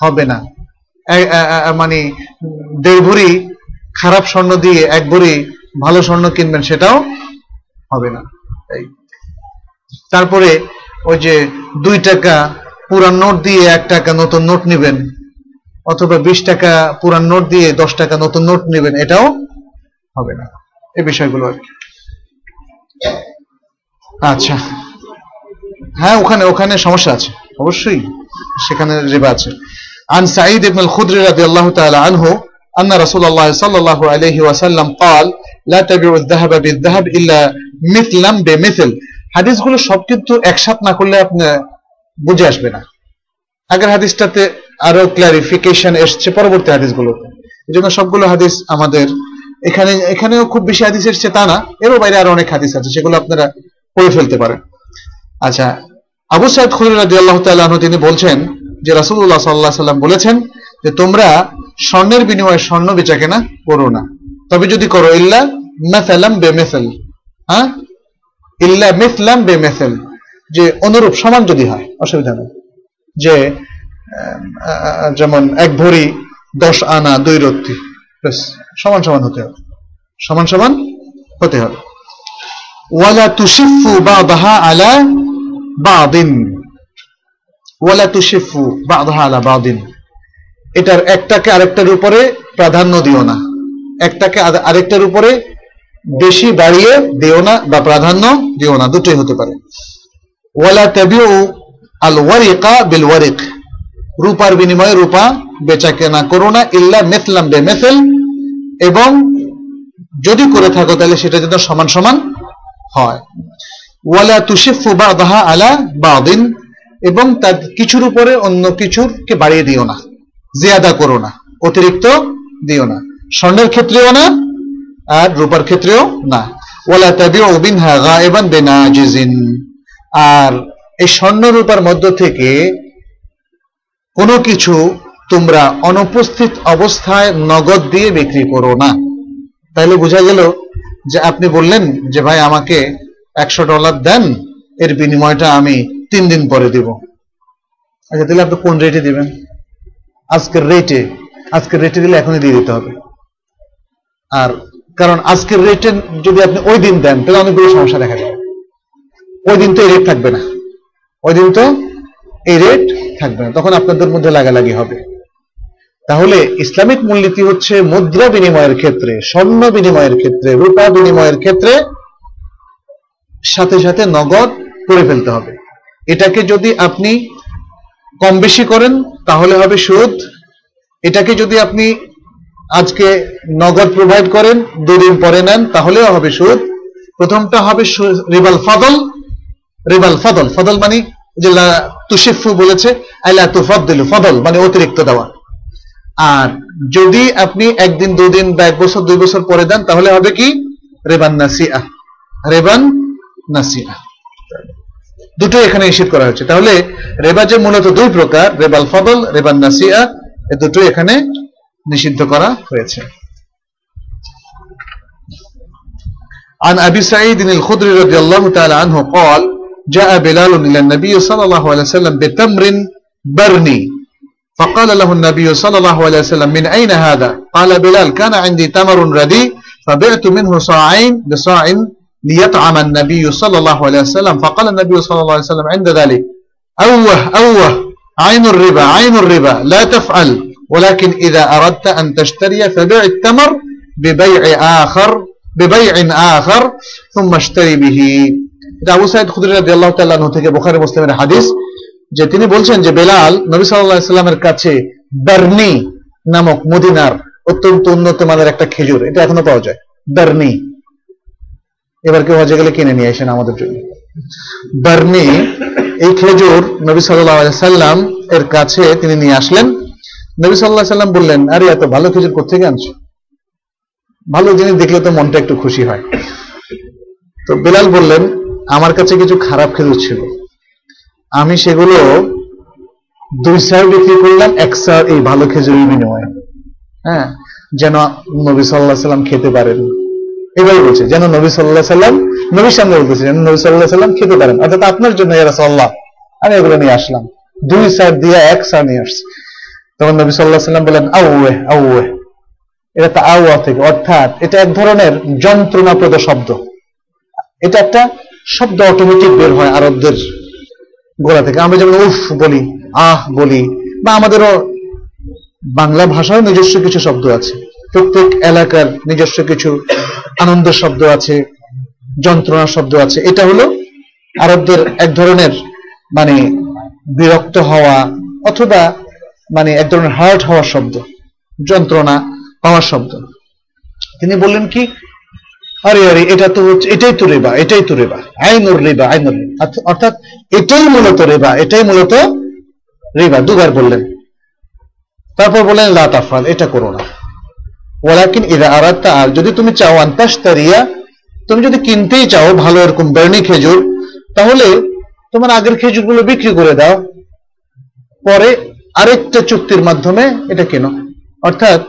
হবে না। মানে দেড় ভরি খারাপ স্বর্ণ দিয়ে এক ভালো স্বর্ণ কিনবেন সেটাও হবে না। তারপরে ওই যে দুই টাকা পুরান নোট দিয়ে এক টাকা নতুন নোট নেবেন, অথবা বিশ টাকা পুরান নোট দিয়ে দশ টাকা নতুন নোট নেবেন, এটাও হবে না। এ বিষয়গুলো আর কি। আচ্ছা। হ্যাঁ ওখানে ওখানে সমস্যা আছে, অবশ্যই। সেখানে রেবা আছে। আন সাঈদ ইবনুল খুদরি রাদিয়াল্লাহু তাআলা আনহু أن رسول الله صلى الله عليه وسلم قال لا تبيع الذهب بالذهب إلا مثلا بمثل হাদিসগুলো সব কিন্তু একসাথ না করলে আপনি বুঝে আসবে না আগের হাদিসটাতে আরো ক্লারিফিকেশন এসছে পরবর্তী হাদিসগুলোতে এই জন্য সবগুলো হাদিস আমাদের এখানে এখানেও খুব বেশি হাদিস এসছে তা না এরও বাইরে আরো অনেক হাদিস আছে সেগুলো আপনারা পড়ে ফেলতে পারেন আচ্ছা আবু সাইদ খুদরি রাদিয়াল্লাহু তাআলা আনহু তিনি বলছেন যে রাসূলুল্লাহ সাল্লাল্লাহু আলাইহি সাল্লাম বলেছেন যে তোমরা স্বর্ণের বিনিময়ে স্বর্ণ বেচা কেনা করো না। তবে যদি করো, ইল্লা মাসালাম বেমেসাল হ্যাঁ? ইল্লা মিসলাম বেমেসাল যে অনুরূপ, সমান যদি হয়, অসুবিধা নেই। যে যেমন এক ভরি দশ আনা, দুই রত্তি সমান সমান হতে হবে। সমান সমান হতে হবে। ওয়ালা তুশিফু বাদাহা আলা বা দিন ওয়ালা তুশিফু বাদাহা আলা বাদিন এটার একটাকে আরেকটার উপরে প্রাধান্য দিও না। একটাকে আরে- আরেকটার উপরে বেশি বাড়িয়ে দিও না বা প্রাধান্য দিও না, দুটোই হতে পারে। ওয়ালা তাবিউ আল ওয়ারিকা বিল ওয়ারিক রূপার বিনিময়ে রূপা বেচা কেনা করো না, ইল্লা মেথলাম বে মেথেল এবং যদি করে থাকো তাহলে সেটা যেন সমান সমান হয়। ওয়ালা তুশিফু বাদাহা আলা বাদিন। এবং তার কিছুর উপরে অন্য কিছুরকে বাড়িয়ে দিও না। জিয়াদা করো না, অতিরিক্ত দিও না। স্বর্ণের ক্ষেত্রেও না, আর রূপার ক্ষেত্রেও না। ওয়ালা তাবিউ বিনহা গায়বান বিনাজিজিন। আর এই স্বর্ণ রূপার মধ্য থেকে কোনো কিছু তোমরা অনুপস্থিত অবস্থায় নগদ দিয়ে বিক্রি করো না। তাইলে বোঝা গেল যে আপনি বললেন যে, ভাই, আমাকে একশো ডলার দেন, এর বিনিময়টা আমি তিন দিন পরে দিব। আচ্ছা তাহলে আপনি কোন রেটে দিবেন? আজকের রেটে আজকের রেটে দিলে এখনই দিয়ে দিতে হবে। আর কারণ আজকের রেটে যদি আপনি ওই দিন দেন, তাহলে অনেকগুলো সমস্যা দেখা যাবে ওই দিন তো এই রেট থাকবে না। ওই দিন তো এই রেট থাকবে না। তখন আপনাদের মধ্যে লাগালাগি হবে। তাহলে ইসলামিক মূলনীতি হচ্ছে মুদ্রা বিনিময়ের ক্ষেত্রে, স্বর্ণ বিনিময়ের ক্ষেত্রে, রূপা বিনিময়ের ক্ষেত্রে সাথে সাথে নগদ করে ফেলতে হবে। এটাকে যদি আপনি কম বেশি করেন তাহলে হবে সুদ। এটাকে যদি আপনি আজকে নগদ প্রোভাইড করেন, দুদিন পরে নেন, তাহলেও হবে সুদ। প্রথমটা হবে রিবাল ফদল। রিবাল ফদল ফদল মানে যে তুশিফু বলেছে আইলা তুফদ্দিলু, ফদল মানে অতিরিক্ত দেওয়া। আর যদি আপনি একদিন, দুদিন বা এক বছর, দুই বছর পরে দেন, তাহলে হবে কি? রেবান নাসিয়া রেবান নাসিয়া দুটো এখানে নিষেধ করা হয়েছে তাহলে রেবা যে মূলত দুই প্রকার রেবাল ফদল রেবান নাসিয়া এ দুটো এখানে নিষিদ্ধ করা হয়েছে عن أبي سعيد الخدري رضي الله تعالى عنه قال جاء بلال إلى النبي صلى الله عليه وسلم بتمر برني فقال له النبي صلى الله عليه وسلم من أين هذا قال بلال كان عندي تمر ردي فبعت منه صاعين بصاع ليطعم النبي صلى الله عليه وسلم فقال النبي صلى الله عليه وسلم عند ذلك أوه أوه عين الربا عين الربا لا تفعل ولكن إذا أردت أن تشتري فبيع التمر ببيع آخر ببيع آخر ثم اشتري به এটা আবু সাইদ খুদরি রাদিয়াল্লাহু তাআলা আনহু থেকে বুখারী মুসলিমের হাদিস যে তিনি বলছেন যে বেলাল নবী সাল্লাল্লাহু আলাইহি সাল্লামের কাছে বার্নি নামক মদিনার অত্যন্ত উন্নত মানের একটা খেজুর এটা এখনো পাওয়া যায় বার্নি এবার কেউ হজে গেলে কিনে নিয়ে আসেন আমাদের জন্য। বার্নি, এই খেজুর নবী সাল্লাম এর কাছে তিনি নিয়ে আসলেন। নবী আলাইহি সাল্লাম বললেন, আরে, এত ভালো খেজুর কোথেকে আনছো? ভালো জিনিস দেখলে তো মনটা একটু খুশি হয়। তো বেলাল বললেন, আমার কাছে কিছু খারাপ খেজুর ছিল। আমি সেগুলো দুই সার বিক্রি করলাম, এক সার এই ভালো খেজুরের বিনিময়ে। হ্যাঁ যেন নবী সাল্লাহ সাল্লাম খেতে পারেন। এবারে বলছে, যেন নবী সাল্লাহ সাল্লাম, নবীর সামনে বলতেছে, যেন নবী সাল্লাহ সাল্লাম খেতে পারেন। অর্থাৎ আপনার জন্য এরা সাল্লাহ আমি এগুলো নিয়ে আসলাম। দুই সার দিয়ে এক সার নিয়ে আসছি। তখন নবী সাল্লাহ সাল্লাম বললেন, আউয়ে আউয়ে। এটা তা আউয়া থেকে, অর্থাৎ এটা এক ধরনের যন্ত্রণাপ্রদ শব্দ। এটা একটা শব্দ অটোমেটিক বের হয় আরবদের গোড়া থেকে। আমরা যেমন উফ বলি, আহ বলি, বা আমাদেরও বাংলা ভাষায় নিজস্ব কিছু শব্দ আছে। প্রত্যেক এলাকার নিজস্ব কিছু আনন্দ শব্দ আছে, যন্ত্রণা শব্দ আছে। এটা হলো আরবদের এক ধরনের মানে বিরক্ত হওয়া অথবা মানে এক ধরনের হার্ট হওয়ার শব্দ, যন্ত্রণা পাওয়ার শব্দ। তিনি বললেন কি, আরে আরে, এটা তো হচ্ছে, এটাই তো রেবা, এটাই তো রেবা, আইনুর রেবা, আইনুর অর্থাৎ এটাই মূলত রেবা, এটাই মূলত রেবা, দুবার বললেন। তারপর বললেন, লা তাফাল, এটা করো না। ওয়ালাকিন ইদা আর যদি তুমি চাও আন্তাস্তারিয়া তুমি যদি কিনতেই চাও ভালো এরকম বার্নি খেজুর, তাহলে তোমার আগের খেজুরগুলো বিক্রি করে দাও। পরে আরেকটা চুক্তির মাধ্যমে এটা কেনো। অর্থাৎ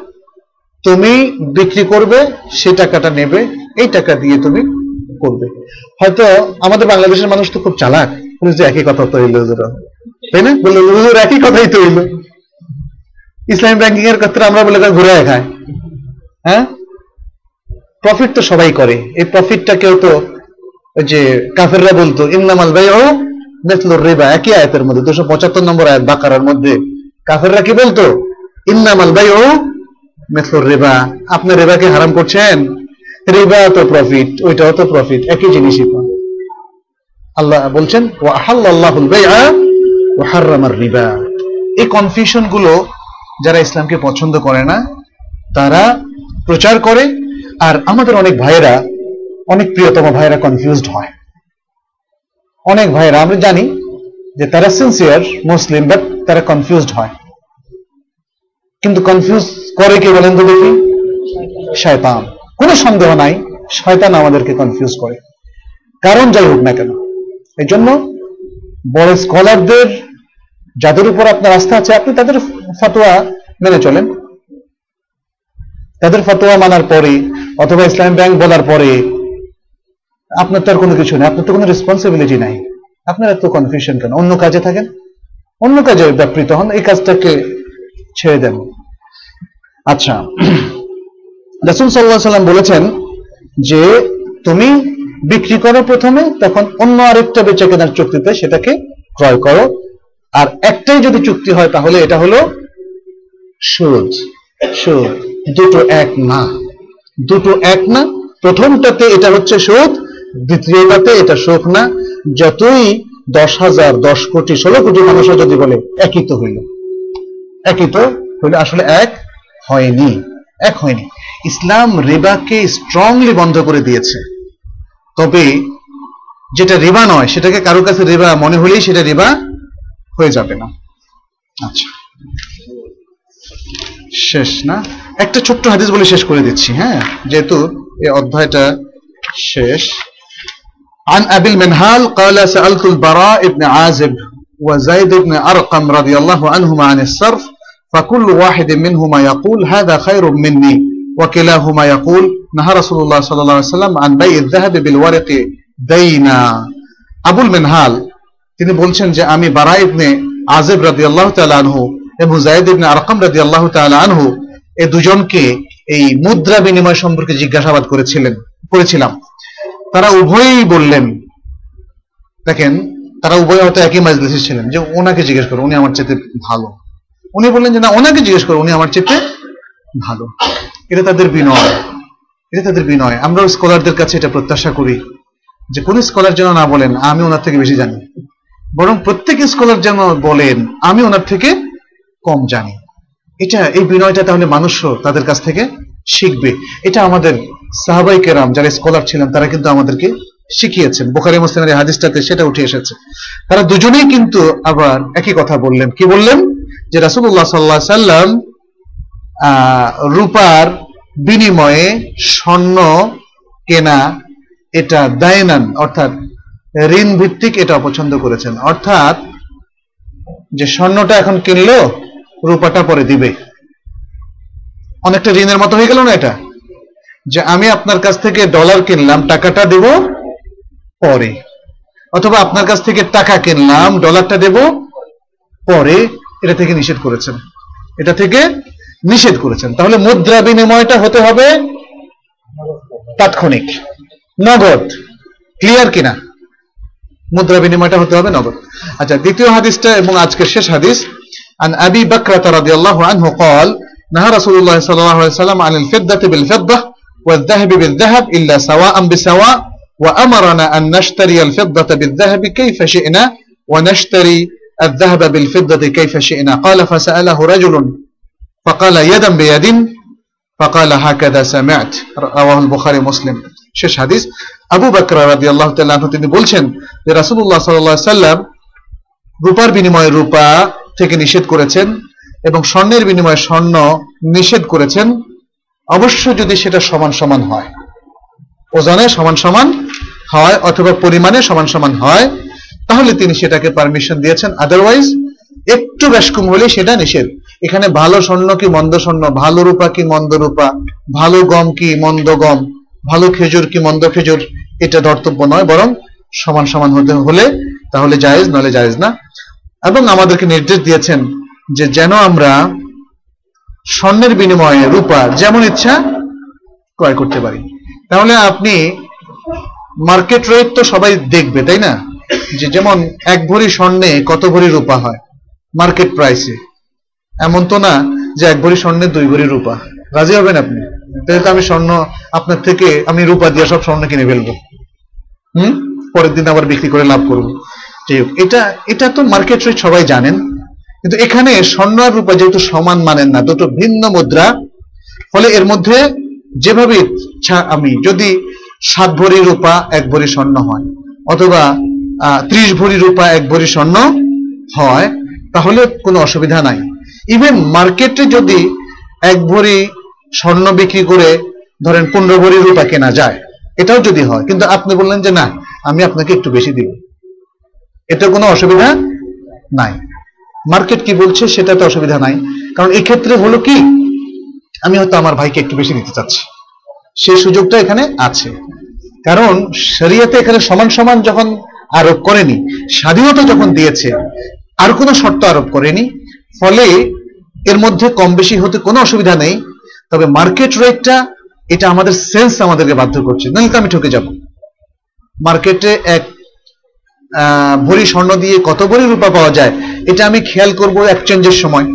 তুমি বিক্রি করবে, সে টাকাটা নেবে, এই টাকা দিয়ে তুমি করবে। হয়তো আমাদের বাংলাদেশের মানুষ তো খুব চালাক যে একই কথা তো হইল তাই না? বলল একই কথাই তো হইল ইসলামী ব্যাংকিং এর ক্ষেত্রে আমরা বলে ঘুরে খায়। হ্যাঁ? প্রফিট তো সবাই করে। এই প্রফিটটা কেউ তো যে কাফেররা বলতো, ইন্নামাল ভাই ও মেসলুর রিবা। একই আয়াতের মধ্যে, দুশো পঁচাত্তর নম্বর আয়াত বাকারার মধ্যে কাফেররা কি বলতো? ইন্নামাল ভাই ও রিবা। আপনি রিবাকে হারাম করছেন? রিবা তো প্রফিট ওইটাও তো প্রফিট একই জিনিসই আল্লাহ বলছেন ও আহাল্লাহুল বাইআ ওয়া হাররামার রিবা। এই কনফিউশনগুলো যারা ইসলামকে পছন্দ করে না, তারা প্রচার করে, আর আমাদের অনেক ভাইয়েরা, অনেক প্রিয়তম ভাইয়েরা কনফিউজড হয়। অনেক ভাইয়েরা, আমরা জানি যে তারা সিনসিয়ার মুসলিম বাট তারা কনফিউজড হয়। কিন্তু কনফিউজ করে কে বলেন তো দেখি? শয়তান। কোনো সন্দেহ নাই, শয়তান আমাদেরকে কনফিউজ করে। কারণ যাই হোক না কেন এই জন্য বড় স্কলারদের যাদের উপর আপনার আস্থা আছে, আপনি তাদের ফতোয়া মেনে চলেন। তাদের ফতোয়া মানার পরে অথবা ইসলাম ব্যাংক বলার পরে আপনার তো আর কোনো কিছু নেই, আপনার তো কোনো রেসপন্সিবিলিটি নাই। আপনার এত কনফিউশন কেন? অন্য কাজে থাকেন? অন্য কাজে ব্যাপৃত হন, এই কাজটাকে ছেড়ে দেন। আচ্ছা রাসুল সাল্লাহ সাল্লাম বলেছেন যে, তুমি বিক্রি করো প্রথমে, তখন অন্য আরেকটা বেচা কেনার চুক্তিতে সেটাকে ক্রয় করো। আর একটাই যদি চুক্তি হয়, তাহলে এটা হলো সুদ। সুদ। দুটো এক না। দুটো এক না। প্রথমটাতে এটা হচ্ছে সুদ, দ্বিতীয়টাতে এটা সুখ না। যতই দশ হাজার, দশ কোটি, ষোলো কোটি মানুষও যদি বলে একই তো হইল। একই তো হইল, আসলে এক হয়নি। এক হয়নি। ইসলাম রিবাকে স্ট্রংলি বন্ধ করে দিয়েছে। তবে যেটা রেবা নয়, সেটাকে কারোর কাছে রেবা মনে হলেই সেটা রেবা হয়ে যাবে না। আচ্ছা। শেষ না? একটা ছোট্ট হাদিস বলে শেষ করে দিচ্ছি হ্যাঁ যেহেতু এই অধ্যায়টা শেষ عن أبي المنهال قال سألت البراء بن عازب وزيد بن أرقم رضي الله عنهما عن الصرف فكل واحد منهما يقول هذا خير مني وكلاهما يقول نهى رسول الله صلى الله عليه وسلم عن بيع الذهب بالورق دينا أبو المنهال তিনি বলছেন যে আমি বারা ইবনে আজেব রাদি আল্লাহ আনহু এবং জায়দ ইবনে আরকাম রাদি আল্লাহ আনহু এই দুজনকে এই মুদ্রা বিনিময় সম্পর্কে জিজ্ঞাসাবাদ করেছিলেন, করেছিলাম। তারা উভয়ই বললেন, দেখেন, তারা উভয় হয়তো একই মাজলিসে ছিলেন, যে ওনাকে জিজ্ঞেস করো, উনি আমার চেতে ভালো। উনি বললেন যে, না, ওনাকে জিজ্ঞেস করো, উনি আমার চেয়ে ভালো। এটা তাদের বিনয়। এটা তাদের বিনয়। আমরাও স্কলারদের কাছে এটা প্রত্যাশা করি, যে কোন স্কলার যেন না বলেন, আমি ওনার থেকে বেশি জানি। বরং প্রত্যেক স্কলার যেন বলেন, আমি ওনার থেকে কম জানি। এটা, এই বিনয়টা তাহলে মানুষও তাদের কাছ থেকে শিখবে। এটা আমাদের সাহাবাই কেরাম, যারা স্কলার ছিলেন, তারা কিন্তু আমাদেরকে শিখিয়েছেন। বোখারি মুসলিমের হাদিসটাতে সেটা উঠে এসেছে। তারা দুজনেই কিন্তু আবার একই কথা বললেন। কি বললেন? যে রাসুল্লাহ সাল্লাহ সাল্লাম রূপার বিনিময়ে স্বর্ণ কেনা এটা দায়নান অর্থাৎ ঋণ ভিত্তিক এটা অপছন্দ করেছেন। অর্থাৎ যে স্বর্ণটা এখন কিনলো রূপাটা পরে দিবে। অনেকটা ঋণের মতো হয়ে গেল না এটা? যে আমি আপনার কাছ থেকে ডলার কিনলাম, টাকাটা দেব পরে। অথবা আপনার কাছ থেকে টাকা কিনলাম ডলারটা দেব পরে। এটা থেকে নিষেধ করেছেন। এটা থেকে নিষেধ করেছেন। তাহলে মুদ্রা বিনিময়টা হতে হবে তাৎক্ষণিক। নগদ। ক্লিয়ার কিনা? মুদ্রা বিনিময়টা হতে হবে নগদ। আচ্ছা দ্বিতীয় হাদিসটা এবং আজকের শেষ হাদিস عن أبي بكرة رضي الله عنه قال نهى رسول الله صلى الله عليه وسلم عن الفضة بالفضة والذهب بالذهب إلا سواء بسواء وأمرنا أن نشتري الفضة بالذهب كيف شئنا ونشتري الذهب بالفضة كيف شئنا قال فسأله رجل فقال يدا بيد فقال هكذا سمعت رواه البخاري مسلم শেষ হাদিস আবু বকর রাদিয়াল্লাহু তাআলা আনহু তিনি বলছেন যে রাসূলুল্লাহ সাল্লাল্লাহু আলাইহি সাল্লাম রূপার বিনিময়ে রূপা থেকে নিষেধ করেছেন এবং স্বর্ণের বিনিময়ে স্বর্ণ নিষেধ করেছেন অবশ্য যদি সেটা সমান সমান হয়, ওজনে সমান সমান হয় অথবা পরিমাণে সমান সমান হয়, তাহলে তিনি সেটাকে পারমিশন দিয়েছেন। আদারওয়াইজ একটু বেশকম হলে সেটা নিষেধ। এখানে ভালো স্বর্ণ কি মন্দ স্বর্ণ? ভালো রূপা কি মন্দ রূপা? ভালো গম কি মন্দ গম? ভালো খেজুর কি মন্দ খেজুর? এটা ধর্তব্য নয়, বরং সমান সমান হতে হলে, তাহলে জায়েজ নলে জায়েজ না। এবং আমাদেরকে নির্দেশ দিয়েছেন যে যেন আমরা স্বর্ণের বিনিময়ে রূপা যেমন ইচ্ছা ক্রয় করতে পারি। তাহলে আপনি মার্কেট রেট তো সবাই দেখবে, তাই না? যে যেমন এক ভরি স্বর্ণে কত ভরি রূপা হয় মার্কেট প্রাইসে এমন তো না যে এক ভরি স্বর্ণে দুই ভরি রূপা। রাজি হবেন আপনি? তাহলে তো আমি স্বর্ণ আপনার থেকে আমি রূপা দিয়ে সব স্বর্ণ কিনে ফেলব। হুম? পরের দিন আবার বিক্রি করে লাভ করব। এটা এটা তো মার্কেট রেট সবাই জানেন। কিন্তু এখানে স্বর্ণ আর রূপা যেহেতু সমান মানেন না, দুটো ভিন্ন মুদ্রা, ফলে এর মধ্যে যেভাবে ইচ্ছা আমি, যদি সাত ভরি রূপা, এক ভরি স্বর্ণ হয়, অথবা ত্রিশ ভরি রূপা, এক ভরি স্বর্ণ হয়, তাহলে কোনো অসুবিধা নাই। ইভেন মার্কেটে যদি এক ভরি স্বর্ণ বিক্রি করে, ধরেন পনেরো ভরি রূপা কেনা যায়, এটাও যদি হয়, কিন্তু আপনি বললেন যে না, আমি আপনাকে একটু বেশি দিব। এতে কোনো অসুবিধা নাই। মার্কেট কি বলছে সেটাতে অসুবিধা নাই। কারণ এই ক্ষেত্রে হলো কি, আমি হয়তো আমার ভাইকে একটু বেশি দিতে চাচ্ছি। সেই সুযোগটা এখানে আছে। কারণ শরিয়াতে এখানে সমান সমান যখন আরোপ করেনি, স্বাধীনতা যখন দিয়েছে, আর কোনো শর্ত আরোপ করেনি, ফলে এর মধ্যে কম বেশি হতে কোনো অসুবিধা নেই। তবে মার্কেট রেটটা, এটা আমাদের সেন্স আমাদেরকে বাধ্য করছে। নাহলে তো আমি ঠকে যাব। মার্কেটে এক ভরি স্বর্ণ দিয়ে কত ভরি রূপা পাওয়া যায়, এটা আমি খেয়াল করব এক্সচেঞ্জের সময়।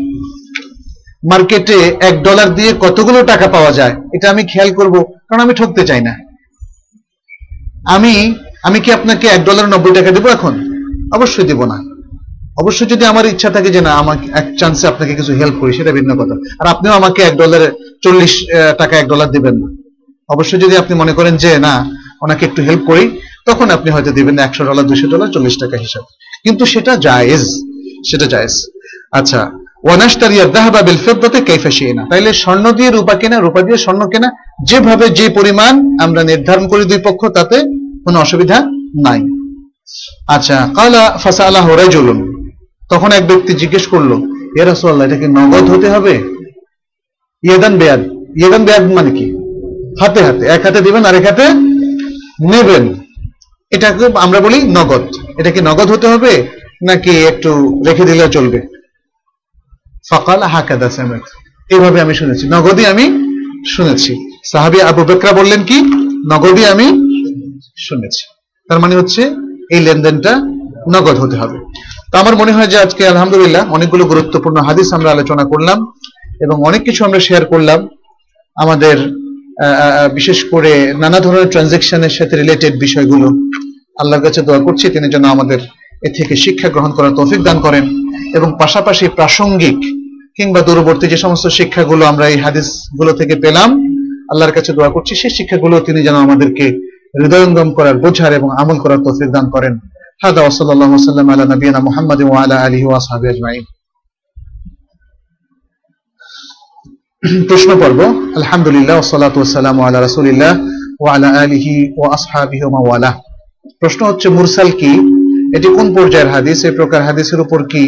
মার্কেটে এক ডলার দিয়ে কতগুলো টাকা পাওয়া যায়, এটা আমি খেয়াল করব, কারণ আমি ঠকতে চাই না। আমি আমি কি আপনাকে এক ডলার নব্বই টাকা দেবো এখন? অবশ্যই দেব না। অবশ্যই যদি আমার ইচ্ছা থাকে যে না আমাকে এক চান্সে আপনাকে কিছু হেল্প করি, সেটা ভিন্ন কথা। আর আপনিও আমাকে এক ডলারে চল্লিশ টাকা এক ডলার দিবেন না। অবশ্যই যদি আপনি মনে করেন যে না, ওনাকে একটু হেল্প করি তখন আপনি হয়তো দিবেন একশো ডলার দুশো ডলার, চল্লিশ টাকা হিসাব। কিন্তু সেটা জায়েজ সেটা জায়েজ। আচ্ছা ওয়ানাস্তারিয়া দাহাবা বিল ফিদ্দাতে কাইফা শিনা তাইলে স্বর্ণ দিয়ে রূপা কেনা, রূপা দিয়ে স্বর্ণ কেনা, যেভাবে যে পরিমাণ আমরা নির্ধারণ করি দুই পক্ষ, তাতে কোনো অসুবিধা নাই। আচ্ছা কালা ফাসালাহ রাজুলুন। তখন এক ব্যক্তি জিজ্ঞেস করল ইয়া রাসূলুল্লাহ, এটা নগদ হতে হবে? ইয়েদান বেয়াদ। ইয়েদান বেয়াদ মানে কি? হাতে হাতে, এক হাতে দিবেন আর এক হাতে নেবেন। এটাকে আমরা বলি নগদ। এটা কি নগদ হতে হবে নাকি একটু রেখে দিলে চলবে? ফকাল হাকাদা সামেত এইভাবে আমি শুনেছি। নগদই আমি শুনেছি। সাহাবি আবু বেকরা বললেন কি? নগদই আমি শুনেছি। তার মানে হচ্ছে এই লেনদেনটা নগদ হতে হবে। তো আমার মনে হয় যে আজকে আলহামদুলিল্লাহ অনেকগুলো গুরুত্বপূর্ণ হাদিস আমরা আলোচনা করলাম এবং অনেক কিছু আমরা শেয়ার করলাম আমাদের বিশেষ করে নানা ধরনের ট্রানজেকশনের সাথে রিলেটেড বিষয়গুলো। আল্লাহর কাছে দোয়া করছি, তিনি যেন আমাদের এ থেকে শিক্ষা গ্রহণ করার তৌফিক দান করেন। এবং পাশাপাশি প্রাসঙ্গিক কিংবা দূরবর্তী যে সমস্ত শিক্ষাগুলো আমরা এই হাদিসগুলো থেকে পেলাম, আল্লাহর কাছে দোয়া করছি, সেই শিক্ষাগুলো তিনি যেন আমাদেরকে হৃদয়ঙ্গম করার, বোঝার এবং আমল করার তৌফিক দান করেন। হাদা ওসল্লাহ সাল্লাম আলা নবীনা মুহাম্মদ ওয়ালা আলিহি ওয়াসহাবি আজমাইন। প্রশ্ন পর্ব আলহামদুলিল্লাহ, ওসলাত ওসালাম আলা রাসুলিল্লাহ ওয়ালা আলিহি ও আসহাবিহি ওয়ালা প্রশ্ন হচ্ছে, মুরসাল কি? এটি কোন পর্যায়ের হাদিস? এই প্রকার হাদিসের উপর কি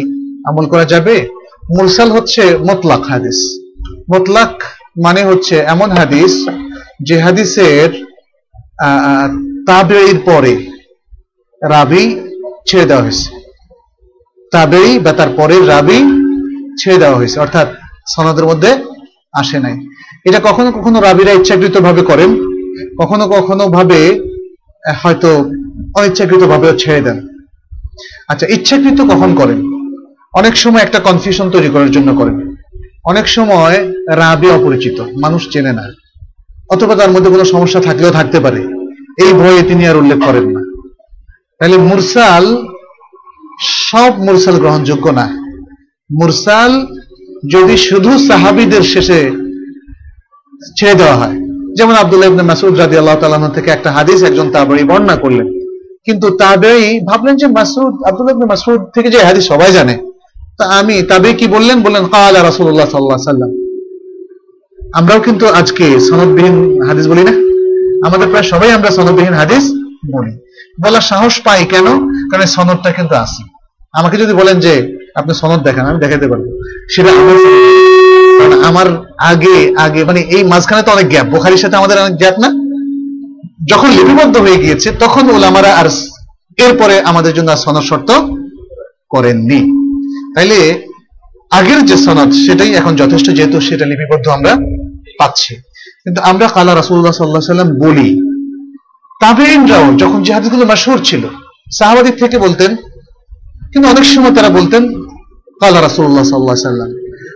আমল করা যাবে? মুরসাল হচ্ছে মোতলাক হাদিস। মোতলাক মানে হচ্ছে এমন হাদিস যে হাদিসের তাবেইর পরে রাবি ছেড়ে দেওয়া হয়েছে। তাবেই বা তার পরের রাবি ছেড়ে দেওয়া হয়েছে। অর্থাৎ সনদের মধ্যে আসে নাই। এটা কখনো কখনো রাবিরা ইচ্ছাকৃত ভাবে করেন, কখনো কখনো ভাবে হয়তো অনিচ্ছাকৃত ভাবে ছেড়ে দেন। আচ্ছা ইচ্ছাকৃত কখন করেন? অনেক সময় একটা কনফিউশন তৈরি করার জন্য করেন। অনেক সময় রাবি অপরিচিত, মানুষ চেনে না। অথবা তার মধ্যে কোনো সমস্যা থাকলেও থাকতে পারে। এই ভয়ে তিনি আর উল্লেখ করেন না। তাহলে মুরসাল, সব মুরসাল গ্রহণযোগ্য না। মুরসাল যদি শুধু সাহাবিদের শেষে ছেড়ে দেওয়া হয়। যেমন আব্দুল্লাহ ইবনে মাসুদ রাদি আল্লাহ তালাহ থেকে একটা হাদিস একজন তাবড়ি বর্ণনা করলেন। কিন্তু তাবেই ভাবলেন যে মাসুদ আব্দুল্লাহ ইবনে মাসুদ থেকে যে হাদিস সবাই জানে। তা আমি তবে কি বললেন? বললেন, কালা রাসূলুল্লাহ সাল্লাল্লাহু আলাইহি সাল্লাম আমরাও কিন্তু আজকে সনদবিহীন হাদিস বলি না। আমাদের প্রায় সবাই আমরা সনদবিহীন হাদিস বলি। বলা সাহস পাই কেন? কারণ সনদটা কিন্তু আছে। আমাকে যদি বলেন যে আপনি সনদ দেখান, আমি দেখাতে পারব। সেটা আমার আমার আগে আগে মানে এই মাঝখানে তো অনেক গ্যাপ বোখারির সাথে আমাদের অনেক গ্যাপ না? যখন লিপিবদ্ধ হয়ে গিয়েছে, তখন ওলামারা আর এরপরে আমাদের জন্য আর সনদ শর্ত করেননি। তাইলে আগের যে সনদ, সেটাই এখন যথেষ্ট, যেহেতু সেটা লিপিবদ্ধ আমরা পাচ্ছি। কিন্তু আমরা কালা রাসুল্লাহ সাল্লাহ সাল্লাম বলি তাবেইনরাও যখন যে মাসহুর ছিল সাহাবাদিক থেকে বলতেন, কিন্তু অনেক সময় তারা বলতেন কালা রাসুল্লাহ সাল্লাহ সাল্লাম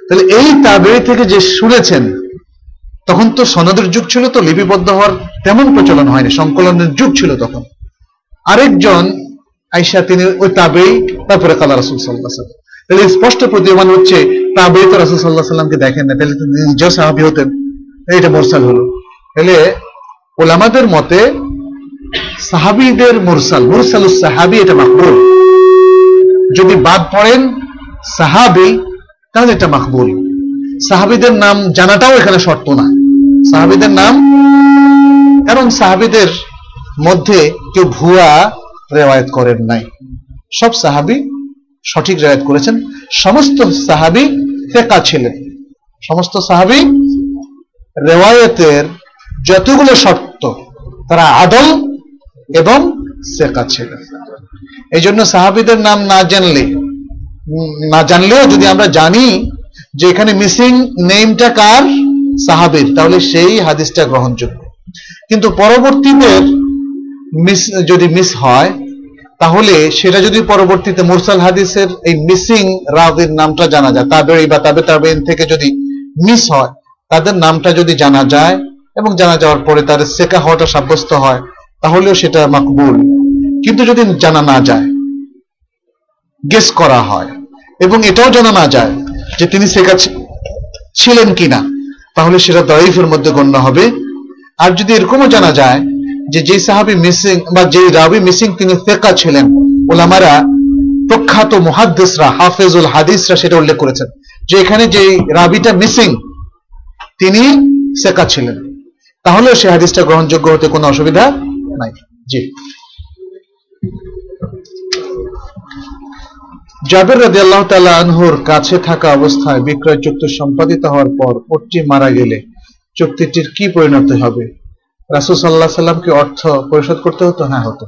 তাহলে এই তাবেই থেকে যে শুনেছেন, তখন তো সনদের যুগ ছিল তো, লিপিবদ্ধ হওয়ার তেমন প্রচলন হয়নি, সংকলনের যুগ ছিল তখন। আরেকজন আইসা তিনি ওই তাবেই তারপরে কালা রাসুল সাল্লাহ সাল্লাম তাহলে স্পষ্ট প্রতীয়মান হচ্ছে তাবেই তো রাসুল সাল্লাহ সাল্লামকে দেখেন না, তাহলে তিনি নিজেও সাহাবি হতেন, এইটা মোরসাল হলো। তাহলে ওলামাদের মতে, সাহাবিদের মুরসাল, মুরসালুস সাহাবি এটা মাকবুল। যদি বাদ পড়েন সাহাবি, তাহলে এটা মাকবুল। সাহাবিদের নাম জানাটাও এখানে শর্ত না। সাহাবিদের নাম কারণ সাহাবিদের মধ্যে কেউ ভুয়া রেওয়ায়ত করেন নাই। সব সাহাবি সঠিক রেওয়ায়ত করেছেন। সমস্ত সাহাবি ফেকা ছিলেন। সমস্ত সাহাবি রেওয়ায়তের যতগুলো শর্ত, তারা আদল এবং সেকা ছিলেন। এই জন্য সাহাবিদের নাম না জানলে না জানলেও যদি আমরা জানি যে এখানে মিসিং নেমটা কার? সাহাবির। তাহলে সেই হাদিসটা গ্রহণযোগ্য। কিন্তু পরবর্তীতে মিস যদি মিস হয়, তাহলে সেটা যদি পরবর্তীতে মুরসাল হাদিসের এই মিসিং রাবির নামটা জানা যায় তাবে বা তাবে তাবেইন থেকে যদি মিস হয়, তাদের নামটা যদি জানা যায় এবং জানা যাওয়ার পরে তাদের সেকা হওয়াটা সাব্যস্ত হয়, তাহলেও সেটা মাকবুল। কিন্তু যদি জানা না যায় গেস করা হয়। এবং এটাও জানা না যায় যে তিনি সেকা ছিলেন কিনা। তাহলে সেটা দরিফের মধ্যে গণ্য হবে। আর যদি এরকমও জানা যায় যে যে সাহাবি মিসিং বা যে রাবি মিসিং তিনি ফেকা ছিলেন, ওলামারা প্রখ্যাত মুহাদ্দিসরা, হাফেজুল হাদিসরা সেটা উল্লেখ করেছেন যে এখানে যে রাবিটা মিসিং তিনি সেকা ছিলেন। তাহলেও সে হাদিসটা গ্রহণযোগ্য হতে কোনো অসুবিধা নাই। জি। জাবের রাজি আল্লাহ তালা আনহুর কাছে থাকা অবস্থায় বিক্রয় চুক্তি সম্পাদিত হওয়ার পর ওটটি মারা গেলে চুক্তিটির কি পরিণতি হবে? রাসুল সাল্লাহ সাল্লামকে অর্থ পরিশোধ করতে হতো? হ্যাঁ হতো।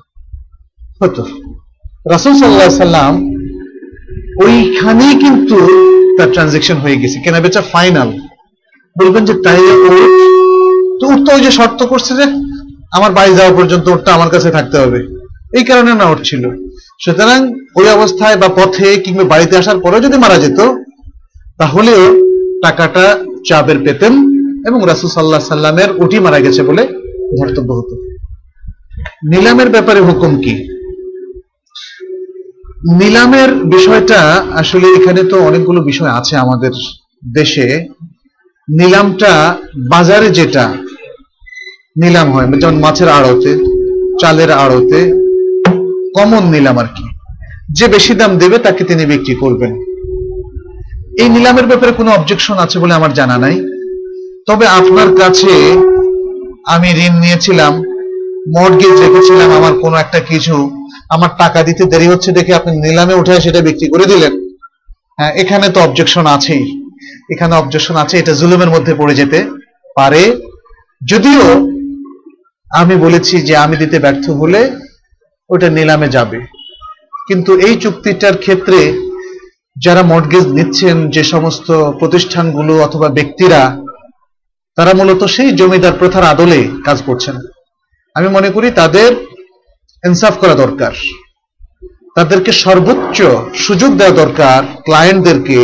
হতো। রাসুল সাল্লাহ সাল্লাম ওইখানেই কিন্তু তার ট্রানজেকশন হয়ে গেছে। কেনা বেচা ফাইনাল বলবেন যে, তাই তো উঠ তো ওই যে শর্ত করছে যে, আমার বাড়ি যাওয়া পর্যন্ত ওরটা আমার কাছে থাকতে হবে। এই কারণে না উঠছিল সুতরাং ওই অবস্থায় বা পথে কিংবা বাড়িতে আসার পরেও যদি মারা যেত, তাহলেও টাকাটা চাবের পেতেন এবং রাসুল সাল্লাহ সাল্লামের উঠি মারা গেছে বলে ধর্তব্য হতো। নিলামের ব্যাপারে হুকুম কি? নিলামের বিষয়টা আসলে এখানে তো অনেকগুলো বিষয় আছে আমাদের দেশে। নিলামটা বাজারে যেটা, নিলাম হয়, যেমন মাছের আড়তে, চালের আড়তে, কমন নিলাম আর কি। যে বেশি দাম দেবে তাকে তিনি বিক্রি করবেন। এই নিলামের ব্যাপারে কোনো অবজেকশন আছে বলে আমার জানা নাই। তবে আপনার কাছে আমি ঋণ নিয়েছিলাম মর্গেজ রেখেছিলাম, আমার কোনো একটা কিছু, আমার টাকা দিতে দেরি হচ্ছে দেখে আপনি নিলামে উঠে সেটা বিক্রি করে দিলেন। হ্যাঁ এখানে তো অবজেকশন আছেই। এখানে অবজেকশন আছে, এটা জুলুমের মধ্যে পড়ে যেতে পারে। যদিও আমি বলেছি যে আমি দিতে ব্যর্থ হলে ওটা নিলামে যাবে। কিন্তু এই চুক্তিটার ক্ষেত্রে যারা মর্গেজ নিচ্ছেন যে সমস্ত প্রতিষ্ঠানগুলো অথবা ব্যক্তিরা, তারা মূলত সেই জমিদার প্রথার আদলে কাজ করছেন। আমি মনে করি তাদের ইনসাফ করা দরকার। তাদেরকে সর্বোচ্চ সুযোগ দেওয়া দরকার ক্লায়েন্টদেরকে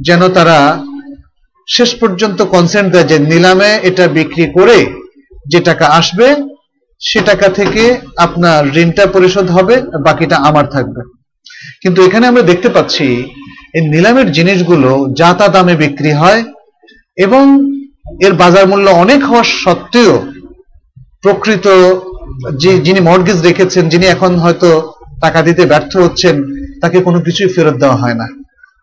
যেন তারা শেষ পর্যন্ত কনসেন্ট দেয় যে নিলামে এটা বিক্রি করে যে টাকা আসবে সে টাকা থেকে আপনার ঋণটা পরিশোধ হবে, বাকিটা আমার থাকবে। কিন্তু এখানে আমরা দেখতে পাচ্ছি, এই নিলামের জিনিসগুলো যা তা দামে বিক্রি হয় এবং এর বাজার মূল্য অনেক হওয়া সত্ত্বেও প্রকৃত যে যিনি মর্গেজ রেখেছেন, যিনি এখন হয়তো টাকা দিতে ব্যর্থ হচ্ছেন, তাকে কোনো কিছুই ফেরত দেওয়া হয় না।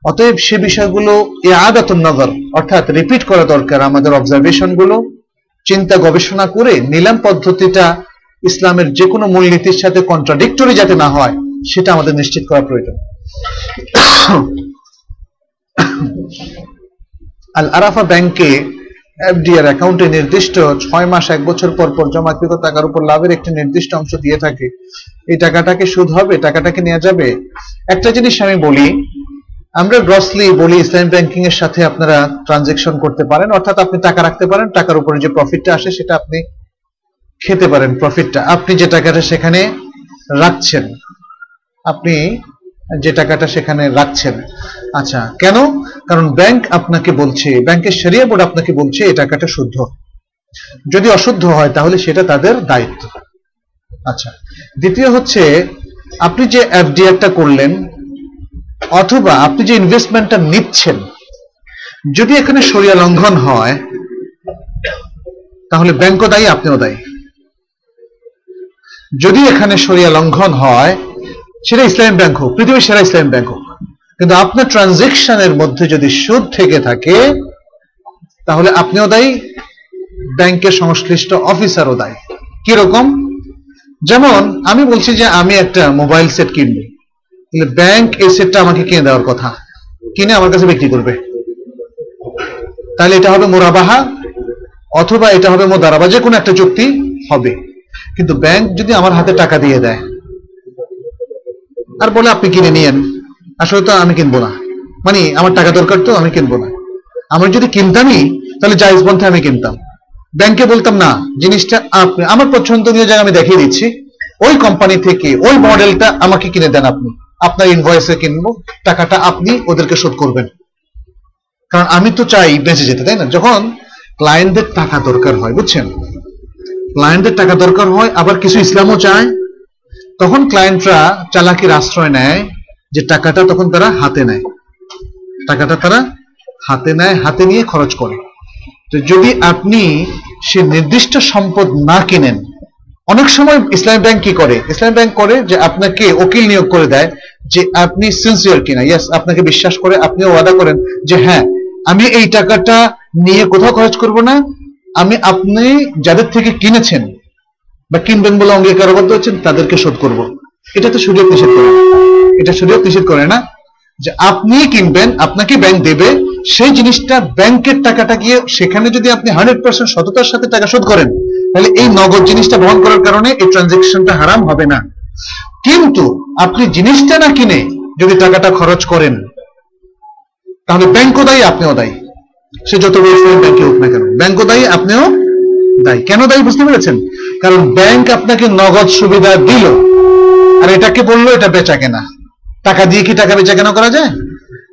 অতএব সে বিষয়গুলো এ আদাতুন নগর অর্থাৎ রিপিট করা দরকার আমাদের অবজারভেশনগুলো। চিন্তা গবেষণা করে নিলাম পদ্ধতিটা ইসলামের যে কোনো মূলনীতির সাথে কন্ট্রাডিক্টরি যাতে না হয়, সেটা আমাদের নিশ্চিত করা প্রয়োজন। আল আরাফা ব্যাংকে এফডিআর অ্যাকাউন্টে নির্দিষ্ট ছয় মাস, এক বছর পর পর জমাকৃত টাকার উপর লাভের একটি নির্দিষ্ট অংশ দিয়ে থাকে। এই টাকাটাকে সুদ হবে, টাকাটাকে নেওয়া যাবে। একটা জিনিস আমি বলি আমরা গ্রসলি বলি ইসলাম ব্যাংকিং এর সাথে আপনারা ট্রানজেকশন করতে পারেন, অর্থাৎ আপনি টাকা রাখতে পারেন, টাকার উপরে যে প্রফিটটা আসে সেটা আপনি খেতে পারেন প্রফিটটা আপনি যে টাকাটা সেখানে রাখছেন, আপনি যে টাকাটা সেখানে রাখছেন। আচ্ছা কেন? কারণ ব্যাংক আপনাকে বলছে, ব্যাংকের শরিয়া বোর্ড আপনাকে বলছে এই টাকাটা শুদ্ধ। যদি অশুদ্ধ হয় তাহলে সেটা তাদের দায়িত্ব। আচ্ছা দ্বিতীয় হচ্ছে, আপনি যে এফডিআরটা করলেন অথবা আপনি যে ইনভেস্টমেন্টটা নিচ্ছেন, যদি এখানে সরিয়া লঙ্ঘন হয়, তাহলে ব্যাংকও দায়ী, আপনিও দায়ী। যদি এখানে সরিয়া লঙ্ঘন হয়, সেটা ইসলামী ব্যাংক হোক, পৃথিবীর সেরা ইসলামী ব্যাংক হোক। কিন্তু আপনার ট্রানজেকশনের মধ্যে যদি সুদ থেকে থাকে, তাহলে আপনিও দায়ী, ব্যাংকের সংশ্লিষ্ট অফিসারও দায়ী। কীরকম? যেমন, আমি বলছি যে আমি একটা মোবাইল সেট কিনবো। তাহলে ব্যাংক এই সেটটা আমাকে কিনে দেওয়ার কথা। কিনে আমার কাছে বিক্রি করবে। তাহলে এটা হবে মোরাবাহা, অথবা এটা হবে মোদারাবা যে কোনো একটা চুক্তি হবে। কিন্তু ব্যাংক যদি আমার হাতে টাকা দিয়ে দেয়, আর বলে আপনি কিনে নিয়েন, আসলে তো আমি কিনবো না। মানে আমার টাকা দরকার তো, আমি কিনবো না। আমার যদি কিনতামই, তাহলে জায়জ পন্থে আমি কিনতাম। ব্যাংকে বলতাম, না, জিনিসটা আপনি, আমার পছন্দনীয় জায়গা আমি দেখিয়ে দিচ্ছি। ওই কোম্পানি থেকে ওই মডেলটা আমাকে কিনে দেন আপনি। আপনার ইনভয়েসে কিনবো, টাকাটা আপনি ওদেরকে শোধ করবেন। কারণ আমি তো চাই বেঁচে যেতে, তাই না? যখন ক্লায়েন্টদের টাকা দরকার হয়, বুঝছেন? ক্লায়েন্টদের টাকা দরকার হয়, আবার কিছু ইসলামও চায়, তখন ক্লায়েন্টরা চালাকির আশ্রয় নেয় যে টাকাটা তখন তারা হাতে নেয়। টাকাটা তারা হাতে নেয়, হাতে নিয়ে খরচ করে। তো যদি আপনি সে নির্দিষ্ট সম্পদ না কিনেন অনেক সময় ইসলামী ব্যাংক কি করে? ইসলামী ব্যাংক করে যে আপনাকে উকিল নিয়োগ করে দেয় যে আপনি সিনসিয়ার কিনা। ইয়েস আপনাকে বিশ্বাস করে আপনিও ওয়াদা করেন যে হ্যাঁ আমি এই টাকাটা নিয়ে কোথাও খরচ করব না। আমি, আপনি যাদের থেকে কিনেছেন বা কিনবেন বলে অঙ্গীকারবদ্ধ হচ্ছেন, তাদেরকে শোধ করব। এটা তো শরীয়ত নিষেধ করে এটা শরীয়ত নিষেধ করে না যে আপনি কিনবেন, আপনাকে ব্যাংক দেবে, সেই জিনিসটা ব্যাংকের টাকাটা গিয়ে সেখানে যদি আপনি হান্ড্রেড পার্সেন্ট সততার সাথে টাকা শোধ করেন তাহলে এই নগদ জিনিসটা বহন করার কারণে এই ট্রানজেকশনটা হারাম হবে না। কিন্তু আপনি জিনিসটা না কিনে যদি টাকাটা খরচ করেন, তাহলে ব্যাংকও দায়ী, আপনিও দায়ী। সে যত বড় ব্যাংকে হোক না কেন, ব্যাংকও দায়ী, আপনিও দায়ী। কেন দায়ী বুঝতে পেরেছেন? কারণ ব্যাংক আপনাকে নগদ সুবিধা দিল, আর এটাকে বলল এটা বেচা কেনা। টাকা দিয়ে কি টাকা বেচা কেনা করা যায়?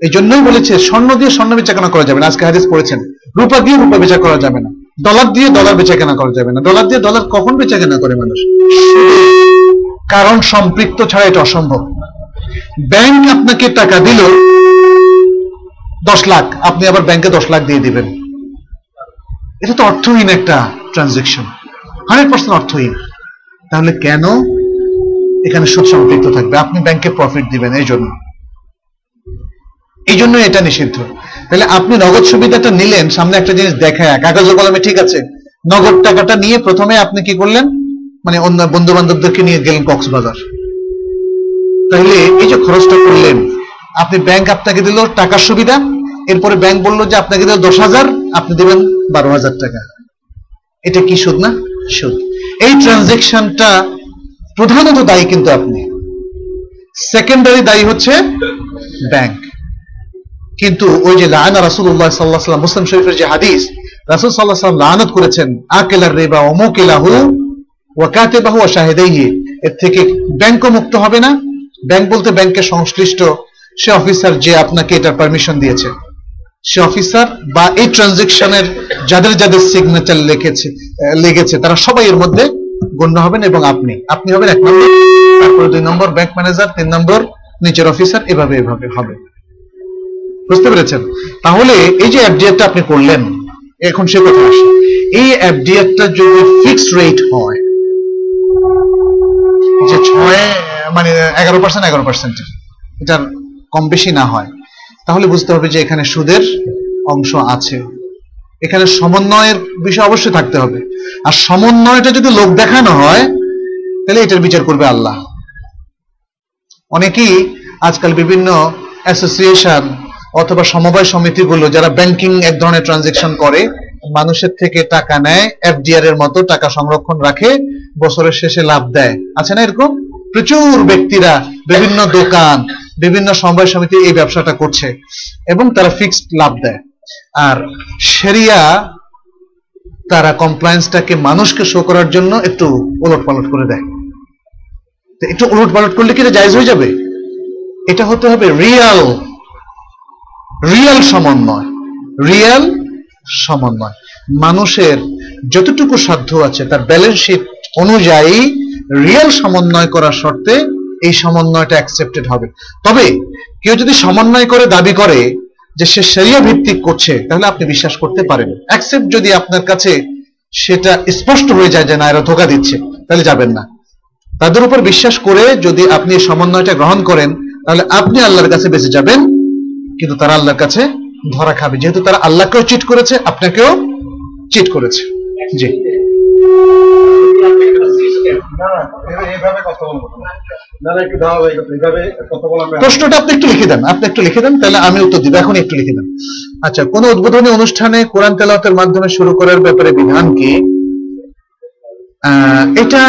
এই জন্যই বলেছে, স্বর্ণ দিয়ে স্বর্ণ বেচা কেনা করা যাবে না। আজকে হাদিস পড়েছেন, রূপা দিয়ে রূপা বেচা করা যাবে না। ডলার দিয়ে ডলার বেচা কেনা করা যাবে না। ডলার দিয়ে ডলার কখন বেচা কেনা করে মানুষ? কারণ সম্পৃক্ত ছাড়া এটা অসম্ভব। ব্যাংক আপনাকে টাকা দিল দশ লাখ, আপনি আবার ব্যাংকে দশ লাখ দিয়ে দিবেন। এটা তো অর্থহীন একটা ট্রানজেকশন হান্ড্রেড পার্সেন্ট অর্থহীন। তাহলে কেন এখানে সুদ সম্পৃক্ত থাকবে? আপনি ব্যাংকে প্রফিট দিবেন, এই জন্য। এই জন্য এটা নিষিদ্ধ। তাহলে আপনি নগদ সুবিধাটা নিলেন, সামনে একটা জিনিস দেখায় কাগজ কলমে ঠিক আছে। নগদ টাকাটা নিয়ে প্রথমে আপনি কি করলেন? মানে অন্য বন্ধু বান্ধবদেরকে নিয়ে গেলেন কক্সবাজার। তাহলে এই যে খরচটা করলেন, আপনি ব্যাংক আপনাকে দিল টাকার সুবিধা, এরপরে ব্যাংক বলল যে আপনাকে দিল দশ হাজার, আপনি দিবেন বারো হাজার টাকা। এটা কি সুদ না? সুদ। এই ট্রানজেকশনটা প্রধানত দায়ী কিন্তু আপনি। সেকেন্ডারি দায়ী হচ্ছে ব্যাংক কিন্তু ওই যে লায়না রাসুল্লাহ সাল্লাহ সাল্লাম মুসলিম শরীফের যে হাদিস, রাসুল সাল্লাহ সাল্লাম লানত করেছেন, আকেলার রেবা অমুকেলাহু ওয়াকাতে বাহু শাহেদাইহি। এর থেকে ব্যাংকও মুক্ত হবে না। ব্যাংক বলতে ব্যাংকের সংশ্লিষ্ট, সে অফিসার যে আপনাকে এটার পারমিশন দিয়েছে। সে অফিসার বা এই ট্রানজেকশনের যাদের যাদের সিগনেচার লিখেছে, লেগেছে, তারা সবাই এর মধ্যে গণ্য হবেন এবং আপনি। আপনি হবেন এক নম্বর, তারপরে দুই নম্বর ব্যাংক ম্যানেজার তিন নম্বর, নিচের অফিসার এভাবে এভাবে হবে। বুঝতে পেরেছেন? তাহলে এই যে এফডিআরটা আপনি করলেন, এখন সে কথা আসে? এই এফডিআরটা যদি ফিক্সড রেট হয়, যে ছয় মানে এগারো পার্সেন্ট এগারো পার্সেন্টের এটার কম বেশি না হয়, তাহলে বুঝতে হবে যে এখানে সুদের অংশ আছে। এখানে সমন্বয়ের বিষয় অবশ্যই থাকতে হবে। আর সমন্বয়টা যদি লোক দেখানো হয়, তাহলে এটার বিচার করবে আল্লাহ। অনেকেই আজকাল বিভিন্ন অ্যাসোসিয়েশন অথবা সমবায় সমিতিগুলো যারা ব্যাংকিং এক ধরনের ট্রানজেকশন করে, মানুষের থেকে টাকা নেয় এফডিআর এর মতো টাকা সংরক্ষণ রাখে, বছরের শেষে লাভ দেয়। আছে না এরকম? প্রচুর ব্যক্তিরা, বিভিন্ন দোকান, বিভিন্ন সমবায় সমিতি এই ব্যবসাটা করছে, এবং তারা ফিক্সড লাভ দেয়। আর সেরিয়া, তারা কমপ্লায়েন্সটাকে মানুষকে শো করার জন্য একটু ওলট পালট করে দেয়। একটু ওলট পালট করলে কি জায়জ হয়ে যাবে? এটা হতে হবে রিয়াল রিয়াল সমন্বয় রিয়াল সমন্বয়। মানুষের যতটুকু সাধ্য আছে, তার ব্যালেন্স শিট অনুযায়ী রিয়েল সমন্বয় করার শর্তে এই সমন্বয়টা অ্যাকসেপ্টেড হবে। তবে কেউ যদি সমন্বয় করে দাবি করে যে সে সেরিয়া ভিত্তিক করছে, তাহলে আপনি বিশ্বাস করতে পারেন। অ্যাকসেপ্ট যদি আপনার কাছে সেটা স্পষ্ট হয়ে যায় যে না, এরা ধোকা দিচ্ছে, তাহলে যাবেন না। তাদের উপর বিশ্বাস করে যদি আপনি এই সমন্বয়টা গ্রহণ করেন, তাহলে আপনি আল্লাহর কাছে বেঁচে যাবেন। কিন্তু তারা আল্লাহর কাছে ধরা খাবে। যেহেতু তারা আল্লাহকেও চিট করেছে, আপনাকেও চিট করেছে। জি। প্রশ্নটা আপনি একটু লিখে দেন। আপনি একটু লিখে দেন, তাহলে আমি উত্তর দিব। এখন একটু লিখে দেন। আচ্ছা কোন উদ্বোধনী অনুষ্ঠানে কোরআন তেলাওয়াতের মাধ্যমে শুরু করার ব্যাপারে বিধান কি? এটা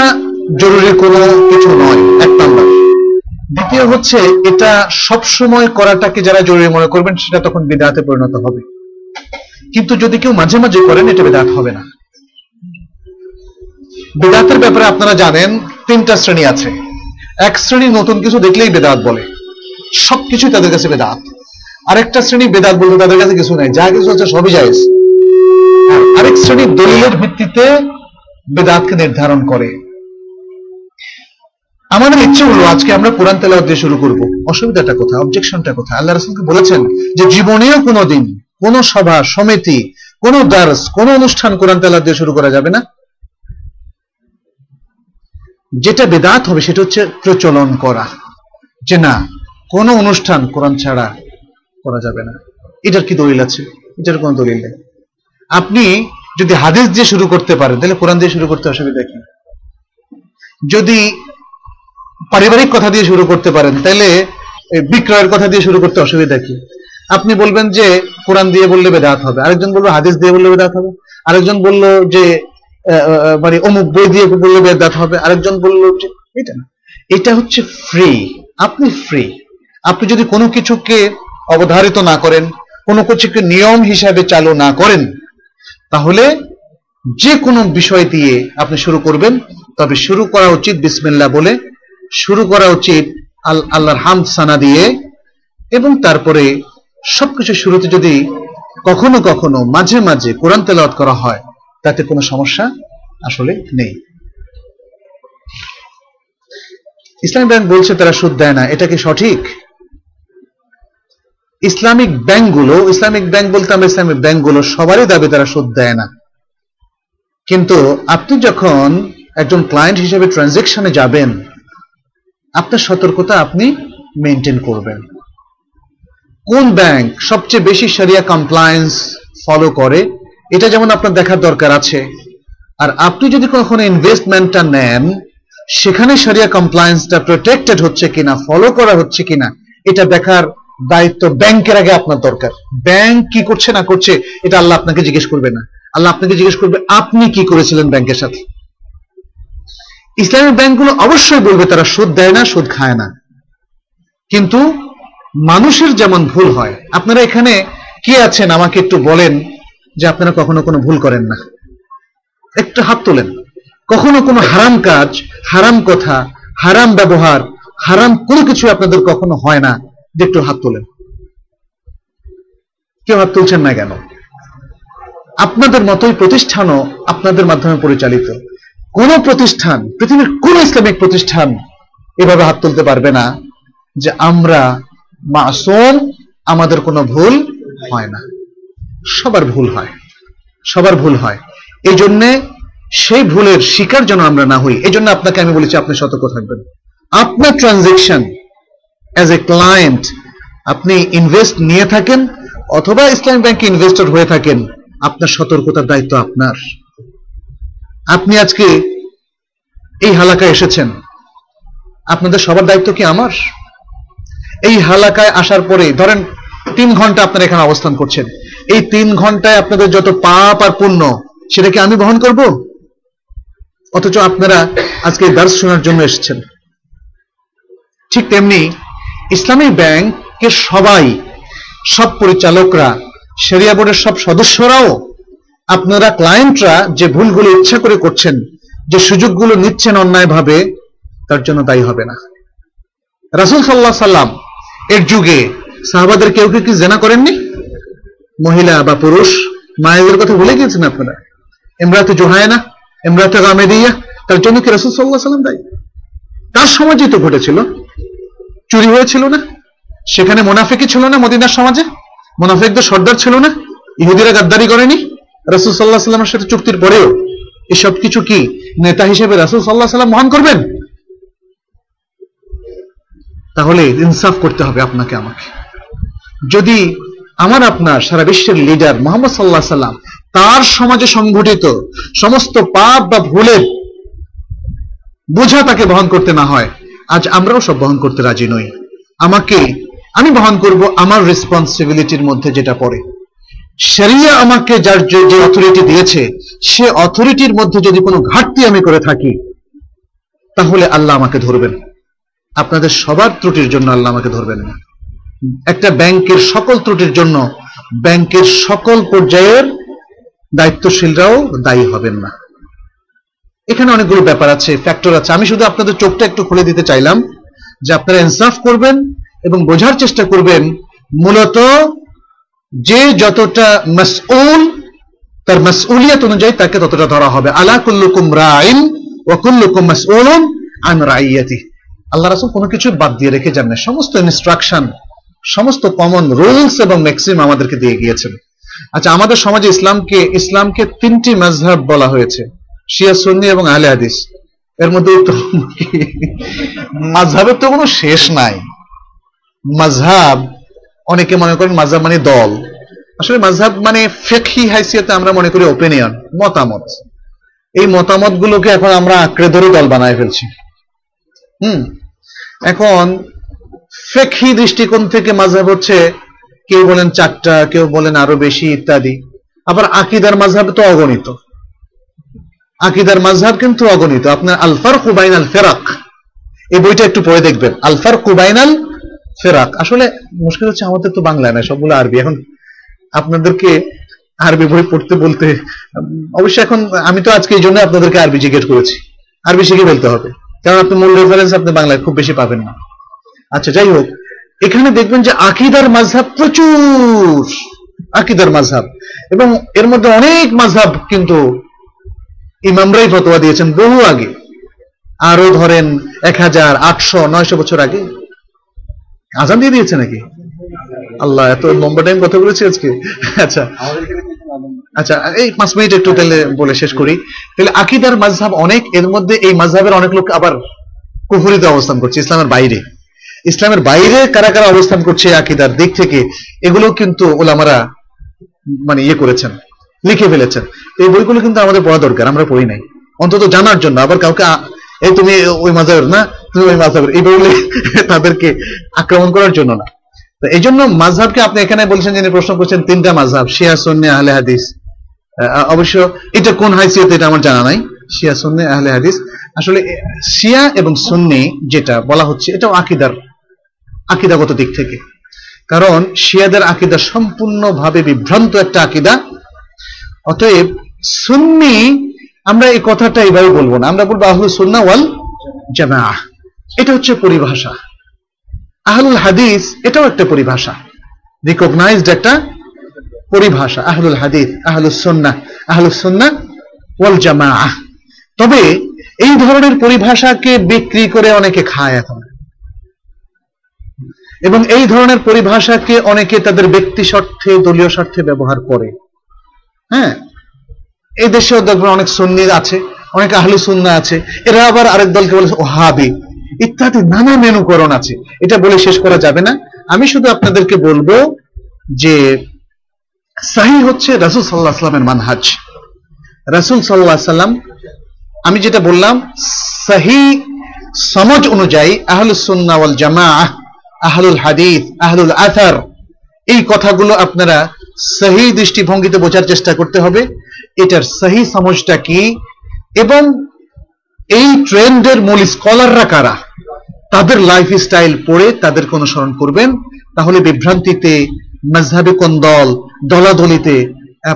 জরুরি কোনো কিছু নয়। এক নম্বর। দ্বিতীয় হচ্ছে, এটা সব সময় করাটাকে যারা জরুরি মনে করবেন, সেটা তখন বিদাতে পরিণত হবে। কিন্তু যদি কেউ মাঝে মাঝে করেন, এটা বেদাত হবে না। বেদাতের ব্যাপারে আপনারা জানেন, তিনটা শ্রেণি আছে। এক শ্রেণি নতুন কিছু দেখলেই বেদাত বলে। সবকিছুই তাদের কাছে বেদাত। আরেকটা শ্রেণি বেদাত বলতে তাদের কাছে কিছু নাই। যা কিছু হচ্ছে সবই জায়েজ। আরেক শ্রেণি দলিলের ভিত্তিতে বেদাতকে নির্ধারণ করে। আমাদের ইচ্ছে হলো আজকে আমরা কোরআন তেলাওয়াত দিয়ে শুরু করব। অসুবিধাটা কোথায়? অবজেকশনটা কোথায়? আল্লাহ রাসূলকে বলেছেন যে জীবনেও কোনোদিন কোন সভা, সমিতি, কোন দার্স, কোন অনুষ্ঠান কোরআন তেলাওয়াত দিয়ে শুরু করা যাবে না। যেটা বেদাত হবে সেটা হচ্ছে প্রচলন করা। যে না, কোন অনুষ্ঠান কোরআন ছাড়া করা যাবে না। এটার কি দলিল আছে? এটার কোন দলিল নেই। আপনি যদি হাদিস দিয়ে শুরু করতে পারেন, তাহলে কোরআন দিয়ে শুরু করতে অসুবিধা কি? যদি পারিবারিক কথা দিয়ে শুরু করতে পারেন তাহলে বিক্রয়ের কথা দিয়ে শুরু করতে অসুবিধা কি? আপনি বলবেন যে কোরআন দিয়ে বললে বেদাত হবে, আরেকজন বলবে হাদিস দিয়ে বললে বেদাত হবে, আরেকজন বলল যে মানে অমুক বই দিয়ে বললে বেদাত হবে, আরেকজন বলল যে, এটা না। এটা হচ্ছে ফ্রি আপনি ফ্রি আপনি যদি কোনো কিছুকে অবধারিত না করেন, কোনো কিছুকে নিয়ম হিসাবে চালু না করেন, তাহলে যে কোনো বিষয় দিয়ে আপনি শুরু করবেন, তবে শুরু করা উচিত বিসমিল্লাহ বলে শুরু করা উচিত আল- আল্লাহর হামদ সানা দিয়ে এবং তারপরে সবকিছু শুরুতে যদি কখনো কখনো মাঝে মাঝে কোরআন তেলাওয়াত করা হয়, তাতে কোনো সমস্যা আসলে নেই। ইসলামিক ব্যাংক বলছে তারা সুদ দেয় না। এটা কি সঠিক? ইসলামিক ব্যাংকগুলো, ইসলামিক ব্যাংক বলতে আমরা ইসলামিক ব্যাংকগুলো সবারই দাবি তারা সুদ দেয় না। কিন্তু আপনি যখন একজন ক্লায়েন্ট হিসেবে ট্রানজেকশনে যাবেন আপনার সতর্কতা আপনি মেনটেন করবেন। কোন ব্যাংক সবচেয়ে বেশি সারিয়া কমপ্লায়েন্স ফলো করে, এটা যেমন আপনার দেখার দরকার আছে, আর আপনি যদি কখনো ইনভেস্টমেন্টটা নেন, সেখানে সারিয়া কমপ্লায়েন্সটা প্রোটেক্টেড হচ্ছে কিনা ফলো করা হচ্ছে কিনা, এটা দেখার দায়িত্ব ব্যাংকের আগে আপনার দরকার। ব্যাংক কি করছে না করছে, এটা আল্লাহ আপনাকে জিজ্ঞেস করবে না। আল্লাহ আপনাকে জিজ্ঞেস করবে, আপনি কি করেছিলেন ব্যাংকের সাথে? ইসলামিক ব্যাংকগুলো অবশ্যই বলবে, তারা সুদ দেয় না, সুদ খায় না। কিন্তু মানুষের যেমন ভুল হয়, আপনারা এখানে কি আছেন আমাকে একটু বলেন যে আপনারা কখনো কোনো ভুল করেন না। একটু হাত তোলেন। কখনো কোনো হারাম কাজ, হারাম কথা, হারাম ব্যবহার, হারাম কোনো কিছু আপনাদের কখনো হয় না, যে একটু হাত তোলেন। কেউ হাত তুলছেন না কেন? আপনাদের মতোই প্রতিষ্ঠানও আপনাদের মাধ্যমে পরিচালিত। কোন প্রতিষ্ঠান, পৃথিবীর কোন ইসলামিক প্রতিষ্ঠান এভাবে হাত তুলতে পারবে না যে আমরা মাসুম, আমাদের কোনো ভুল হয় না। সবার ভুল হয়। সবার ভুল হয়। এই জন্যে সেই ভুলের শিকার যেন আমরা না হই এই জন্য আপনাকে আমি বলেছি আপনি সতর্ক থাকবেন। আপনার ট্রানজেকশন অ্যাজ এ ক্লায়েন্ট আপনি ইনভেস্ট নিয়ে থাকেন অথবা ইসলামিক ব্যাংকে ইনভেস্টর হয়ে থাকেন, আপনার সতর্কতার দায়িত্ব আপনার। আপনি আজকে এই হালাকায় এসেছেন। আপনাদের সবার দায়িত্ব কি আমার? এই হালাকায় আসার পরে, ধরেন তিন ঘণ্টা আপনারা এখানে অবস্থান করছেন। এই তিন ঘন্টায় আপনাদের যত পাপ আর পুণ্য, সেটা কি আমি বহন করব? অথচ আপনারা আজকে দার্স শোনার জন্য এসেছেন। ঠিক তেমনি ইসলামী ব্যাংকের সবাই, সব পরিচালকরা, সেরিয়া বোর্ডের সব সদস্যরাও আপনারা ক্লায়েন্টরা যে ভুলগুলো ইচ্ছা করে করছেন, যে সুযোগগুলো নিচ্ছেন অন্যায়ভাবে, তার জন্য দায়ী হবে না। রাসুল সাল্লাহ সাল্লাম এর যুগে সাহাবাদের কেউ কেউ কি জেনা করেননি? মহিলা বা পুরুষ, মায়েদের কথা ভুলে গিয়েছেন আপনারা? এমরাতে জোহায়না এমরাতে গামেদিয়া, তার জন্য কি রাসুল সাল্লাহ সাল্লাম দায়ী? তার সমাজেই তো ঘটেছিল? চুরি হয়েছিল না? সেখানে মোনাফেকি ছিল না মদিনার সমাজে? মোনাফেকদের সর্দার ছিল না? ইহুদিরা গাদ্দারি করেনি? রাসুল সাল্লাহ সাল্লামের সাথে চুক্তির পরেও এসব কিছু কি নেতা হিসেবে রাসুল সাল্লাহ সাল্লাম মহান করবেন? তাহলে ইনসাফ করতে হবে আপনাকে আমাকে। যদি আমার আপনার সারা বিশ্বের লিডার মোহাম্মদ সাল্লাহ সাল্লাম তার সমাজে সংঘটিত সমস্ত পাপ বা ভুলের বোঝা তাকে বহন করতে না হয়, আজ আমরাও সব বহন করতে রাজি নই। আমাকে আমি বহন করব আমার রেসপন্সিবিলিটির মধ্যে যেটা পড়ে। শরিয়া আমাকে যার যে অথরিটি দিয়েছে, সে অথরিটির মধ্যে যদি কোনো ঘাটতি আমি করে থাকি, তাহলে আল্লাহ আমাকে ধরবেন আপনাদের সবার ত্রুটির জন্য আল্লাহ আমাকে ধরবেন না। একটা ব্যাংকের সকল ত্রুটির জন্য ব্যাংকের সকল পর্যায়ের দায়িত্বশীলরাও দায়ী হবেন না। এখানে অনেকগুলো ব্যাপার আছে ফ্যাক্টর আছে। আমি শুধু আপনাদের চোখটা একটু খুলে দিতে চাইলাম যে আপনারা ইনসাফ করবেন এবং বোঝার চেষ্টা করবেন, মূলত যে যতটা মাসউল, তার মাসউলিয়াত অনুযায়ী তাকে ততটা ধরা হবে। আলা কুল্লুকুম রাইন ওয়া কুল্লুকুম মাসউলুন আন রাইয়াতি আল্লাহ রাসূল কোনো কিছু বাদ দিয়ে রেখে যান না সমস্ত ইনস্ট্রাকশন সমস্ত কমন রুলস এবং ম্যাক্সিম আমাদেরকে দিয়ে গিয়েছেন আচ্ছা আমাদের সমাজে ইসলামকে ইসলামকে তিনটি মাযহাব বলা হয়েছে। শিয়া, সুন্নি এবং আহলে হাদিস। এর মধ্যে মাঝহাবের তো কোনো শেষ নাই। মাঝহাব অনেকে মনে করেন মাঝহাব মানে দল। আসলে মাঝহাব মানে ফেকহি হাইসিয়াতে আমরা মনে করি ওপিনিয়ন মতামত। এই মতামত গুলোকে এখন আমরা আঁকড়ে ধরে দল বানায় ফেলছি। হুম? এখন ফেকহি দৃষ্টিকোণ থেকে মাঝহাব হচ্ছে কেউ বলেন চারটা, কেউ বলেন আরও বেশি ইত্যাদি। আবার আকিদার মাঝহাব তো অগণিত। আকিদার মাঝহাব কিন্তু অগণিত। আপনার আলফার কুবাইন আল ফেরাক। এই বইটা একটু পড়ে দেখবেন। আলফার কুবাইন আল ফেরাক। আসলে মুশকিল হচ্ছে আমাদের তো বাংলায় না, সবগুলো আরবি। এখন আপনাদেরকে আরবি বই পড়তে বলতে অবশ্যই এখন আমি তো আজকে এই জন্য আপনাদেরকে আরবি জিজ্ঞেস করেছি। আরবি শিখে ফেলতে হবে, কারণ আপনি মূল রেফারেন্স আপনি বাংলায় খুব বেশি পাবেন না। আচ্ছা যাই হোক, এখানে দেখবেন যে আকিদার মাঝহাব প্রচুর, আকিদার মাঝহাব। এবং এর মধ্যে অনেক মাঝহাব কিন্তু ইমামরাই ফতোয়া দিয়েছেন বহু আগে। আরও ধরেন এক হাজার আটশো নয়শো বছর আগে। আজান দিয়ে দিয়েছে নাকি? আল্লাহ, এত লম্বা টাইম কথা বলেছি আজকে। আচ্ছা। আচ্ছা এই পাঁচ মিনিট একটু তাহলে বলে শেষ করি। তাহলে আকিদার মাঝহাব অনেক, এর মধ্যে এই মাঝহাবের অনেক লোক আবার কুফুরিতে অবস্থান করছে, ইসলামের বাইরে। ইসলামের বাইরে কারা কারা অবস্থান করছে আকিদার দিক থেকে, এগুলো কিন্তু ওলামারা মানে ইয়ে করেছেন, লিখে ফেলেছেন। এই বইগুলো কিন্তু আমাদের পড়া দরকার, আমরা পড়ি নাই। অন্তত জানার জন্য, আবার কাউকে এই তুমি ওই মাঝাবের না? তুমি ওই মাঝাবের এই বইগুলো তাদেরকে আক্রমণ করার জন্য না। তো এই জন্য মাঝহাবকে আপনি এখানে বলছেন, যিনি প্রশ্ন করছেন, তিনটা মাঝহাব শিয়া, সন্নি, আহলে হাদিস। অবশ্য এটা কোন হাইসিয়ত এটা আমার জানা নাই। শিয়া, সন্নি, আহলে হাদিস। আসলে শিয়া এবং সুন্নি যেটা বলা হচ্ছে, এটাও আকিদার, আকিদাগত দিক থেকে। কারণ শিয়াদের আকিদা সম্পূর্ণভাবে বিভ্রান্ত একটা আকিদা। অতএব সুন্নি আমরা এই কথাটা এইভাবে বলব না। আমরা বলব আহলু সুন্না ওয়াল জামা এটা হচ্ছে পরিভাষা। আহলুল হাদিস, এটাও একটা পরিভাষা। রিকগনাইজড একটা পরিভাষা, আহলুল হাদিস, আহলুস সুন্না আহলুস সুন্না ওয়াল জামা তবে এই ধরনের পরিভাষাকে বিক্রি করে অনেকে খায় এখন। এবং এই ধরনের পরিভাষাকে অনেকে তাদের ব্যক্তি স্বার্থে, দলীয় স্বার্থে ব্যবহার করে। হ্যাঁ? এই দেশেও দেখবেন অনেক সুন্নি আছে, অনেক আহলি সুন্না আছে, এরা আবার আরেক দলকে বলে ওহাবি, ইত্যাদি, নানা মেনুকরণ আছে। এটা বলে শেষ করা যাবে না। আমি শুধু আপনাদেরকে বলব যে সাহি হচ্ছে রাসুল সাল্লাহ সাল্লামের মানহাজ। রাসুল সাল্লাহ সাল্লাম আমি যেটা বললাম, সাহি সমাজ অনুযায়ী আহলুস সুন্নাহ ওয়াল জামাআহ আহলুল হাদিস, আহলুল আথার এই কথাগুলো আপনারা সহি দৃষ্টিভঙ্গিতে বোঝার চেষ্টা করতে হবে। এটার সহি সমাজটা কি? এবং এই ট্রেন্ডের মূল স্কলাররা কারা? তাদের লাইফ স্টাইল পড়ে তাদেরকে অনুসরণ করবেন? তাহলে বিভ্রান্তিতে মজহাবি কোন দল দলাদলিতে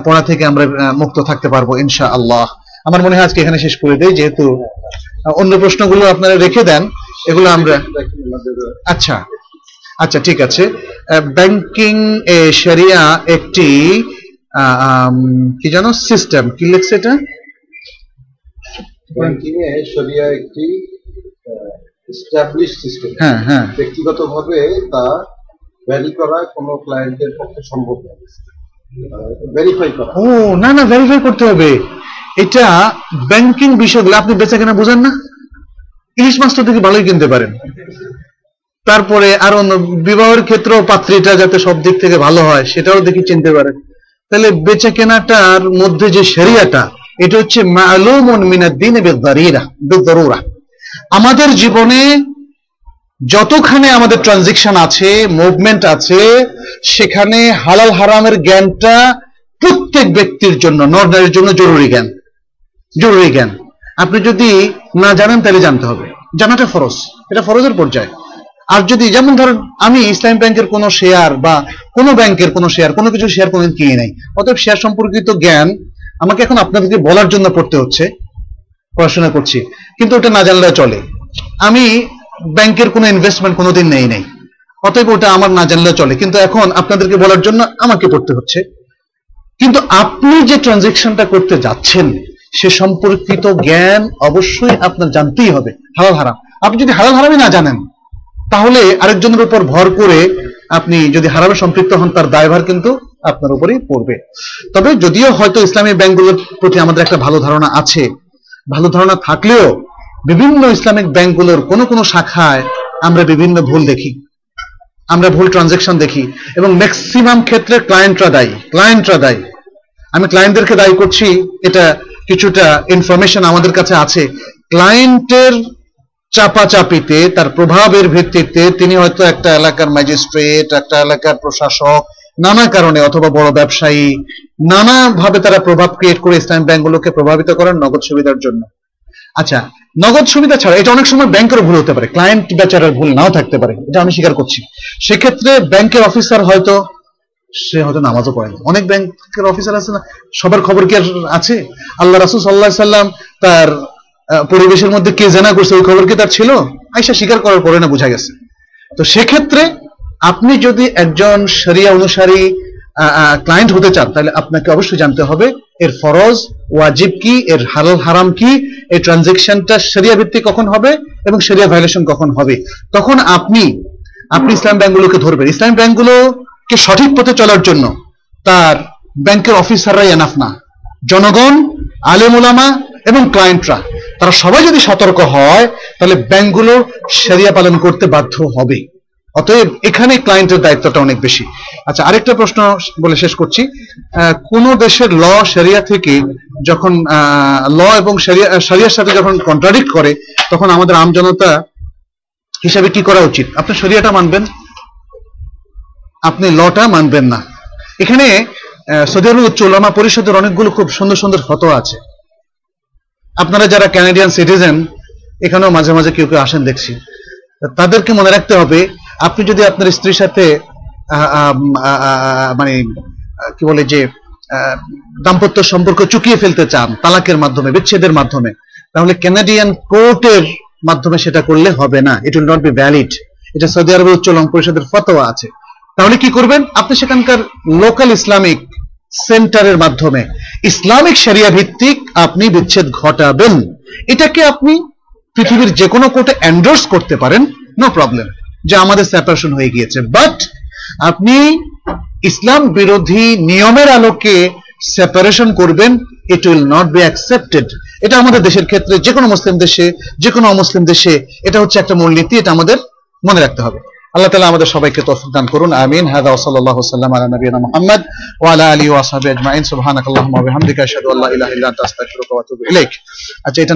পড়া থেকে আমরা মুক্ত থাকতে পারব ইনশা আল্লাহ আমার মনে হয় আজকে এখানে শেষ করে দেয় যেহেতু অন্য প্রশ্নগুলো আপনারা রেখে দেন, এগুলো আমরা আচ্ছা আচ্ছা ঠিক আছে। ব্যাংকিং এ শরিয়া একটি কি জানো? সিস্টেম কি লিখছে এটা? ব্যাংকিং এ শরিয়া একটি এস্টাবলিশ সিস্টেম হ্যাঁ হ্যাঁ। ব্যক্তিগতভাবে তা ভ্যারি করা কোনো ক্লায়েন্টের পক্ষে সম্ভব নয়। ভেরিফাই করা। ও না না ভেরিফাই করতে হবে। এটা ব্যাংকিং বিষয়গুলো আপনি বেচা কেনা বুঝেন না? ইলিশ মাছ তো থেকে ভালোই কিনতে পারেন। তারপরে আর অন্য বিবাহের ক্ষেত্রেও পাত্রীটা যাতে সব দিক থেকে ভালো হয় সেটাও দেখি চিনতে পারেন। তাহলে বেচা কেনাটার মধ্যে যে শরিয়াটা, এটা হচ্ছে আমাদের জীবনে যতখানে আমাদের ট্রানজেকশন আছে, মুভমেন্ট আছে, সেখানে হালাল হারামের জ্ঞানটা প্রত্যেক ব্যক্তির জন্য, নর্নারের জন্য জরুরি জ্ঞান জরুরি জ্ঞান। আপনি যদি না জানেন, তাহলে জানতে হবে। জানাটা ফরজ। এটা ফরজের পর্যায়ে। আর যদি, যেমন ধরেন, আমি ইসলাম ব্যাংকের কোনো শেয়ার বা কোনো ব্যাংকের কোনো শেয়ার কোনো কিছু শেয়ার কোনোদিন কিনে নাই। অতএব শেয়ার সম্পর্কিত জ্ঞান আমাকে এখন আপনাদেরকে বলার জন্য পড়তে হচ্ছে। পড়াশোনা করছি। কিন্তু ওটা না জানলে চলে। আমি ব্যাংকের কোনো ইনভেস্টমেন্ট কোনোদিন নেই নাই। অতএব ওটা আমার না জানলে চলে। কিন্তু এখন আপনাদেরকে বলার জন্য আমাকে পড়তে হচ্ছে। কিন্তু আপনি যে ট্রানজেকশনটা করতে যাচ্ছেন, সে সম্পর্কিত জ্ঞান অবশ্যই আপনার জানতেই হবে। হালাল হারাম। আপনি যদি হালাল হারামই না জানেন তাহলে আরেকজনের উপর ভর করে আপনি যদি হারামে সম্পৃক্ত হন, তার দায়ভার কিন্তু আপনার উপরেই পড়বে। তবে যদিও হয়তো ইসলামী ব্যাংকগুলোর প্রতি আমাদের একটা ভালো ধারণা আছে, ভালো ধারণা থাকলেও বিভিন্ন ইসলামিক ব্যাংকগুলোর কোনো কোনো শাখায় আমরা বিভিন্ন ভুল দেখি, আমরা ভুল ট্রানজেকশন দেখি এবং ম্যাক্সিমাম ক্ষেত্রে ক্লায়েন্টরা দায়ী ক্লায়েন্টরা দায়ী। আমি ক্লায়েন্টদেরকে দায়ী করছি, এটা কিছুটা ইনফরমেশন আমাদের কাছে আছে। ক্লায়েন্টের চাপাচাপিতে, তার প্রভাবের ভিত্তিতে তিনি হয়তো একটা এলাকার ম্যাজিস্ট্রেট, একটা এলাকার প্রশাসক, নানা কারণে অথবা বড় ব্যবসায়ী নানা ভাবে তারা প্রভাব ক্রিয়েট করে ইসলাম ব্যাংকগুলোকে প্রভাবিত করেন নগদ সুবিধার জন্য। আচ্ছা নগদ সুবিধা ছাড়া এটা অনেক সময় ব্যাংকের ভুল হতে পারে ক্লায়েন্ট বেচারের ভুল নাও থাকতে পারে, এটা আমি স্বীকার করছি। সেক্ষেত্রে ব্যাংকের অফিসার হয়তো, সে হয়তো নামাজও পড়ে না। অনেক ব্যাংকের অফিসার আছে না, সবার খবর কি আছে? আল্লাহ রাসুল সাল্লাহ সাল্লাম তার পরিবেশের মধ্যে কে জানা করছে, ওই খবর কি তার ছিল? আইসা স্বীকার করার পরে না বোঝা গেছে। তো সেক্ষেত্রে আপনি যদি একজন শরিয়া অনুসারী ক্লায়েন্ট হতে চান, তাহলে আপনাকে অবশ্যই জানতে হবে, এর ফরজ ওয়াজিব কি, এর হালাল হারাম কি, এই ট্রানজেকশনটা শরিয়া ভিত্তিক কখন হবে এবং সেরিয়া ভায়োলেশন কখন হবে? তখন আপনি আপনি ইসলাম ব্যাংকগুলোকে ধরবেন। ইসলাম ব্যাংকগুলোকে সঠিক পথে চলার জন্য তার ব্যাংকের অফিসাররাই এনাফ না। জনগণ, আলেম ওলামা এবং ক্লায়েন্টরা তারা সবাই যদি সতর্ক হয়, তাহলে ব্যাংকগুলো সেরিয়া পালন করতে বাধ্য হবে। অতএব এখানে ক্লায়েন্টের দায়িত্বটা অনেক বেশি। আচ্ছা আরেকটা প্রশ্ন বলে শেষ করছি। কোন দেশের ল সেরিয়া থেকে যখন ল এবং সেরিয়ার সাথে যখন কন্ট্রাডিক্ট করে, তখন আমাদের আমজনতা হিসাবে কি করা উচিত? আপনি শরিয়াটা মানবেন? আপনি লটা মানবেন না। এখানে সৌদি আরব উচ্চ পরিষদের অনেকগুলো খুব সুন্দর সুন্দর ফটো আছে। আপনারা যারা ক্যানাডিয়ান সিটিজেন এখানেও মাঝে মাঝে কেউ কেউ আসেন দেখছি। তাদেরকে মনে রাখতে হবে, আপনি যদি আপনার স্ত্রীর সাথে মানে কি বলে যে দাম্পত্য সম্পর্ক চুকিয়ে ফেলতে চান তালাকের মাধ্যমে, বিচ্ছেদের মাধ্যমে, তাহলে ক্যানাডিয়ান কোর্টের মাধ্যমে সেটা করলে হবে না। It will not be valid এটা সৌদি আরবের উচ্চ লং পরিষদের ফতোয়া আছে। তাহলে কি করবেন? আপনি সেখানকার লোকাল ইসলামিক সেন্টারের মাধ্যমে। ইসলামিক শরিয়া ভিত্তিক আপনি বিচ্ছেদ ঘটাবেন। এটাকে আপনি পৃথিবীর যে কোনো কোর্টে এন্ডোর্স করতে পারেন নো প্রবলেম যে আমাদের সেপারেশন হয়ে গিয়েছে। বাট আপনি ইসলাম বিরোধী নিয়মের আলোকে সেপারেশন করবেন it will not be accepted এটা আমাদের দেশের ক্ষেত্রে যে কোনো মুসলিম দেশে যে কোনো অমুসলিম দেশে, এটা হচ্ছে একটা মূলনীতি, এটা আমাদের মনে রাখতে হবে। আল্লাহ তালা আমাদের সবাইকে তৌফিক দান করুন, আমিন। হাদা ওসাল্লাহ সাল্লাম আলা নবিয়িনা মোহাম্মদ ওয়ালা আলী আলিহি ওয়া সাহবিহি আজমাইন। সুবহানাকাল্লাহুম্মা ওয়া বিহামদিকা, আশহাদু আল্লা ইলাহা ইল্লা আনতা, আস্তাগফিরুকা ওয়া আতুবু ইলাইক। আচ্ছা এটা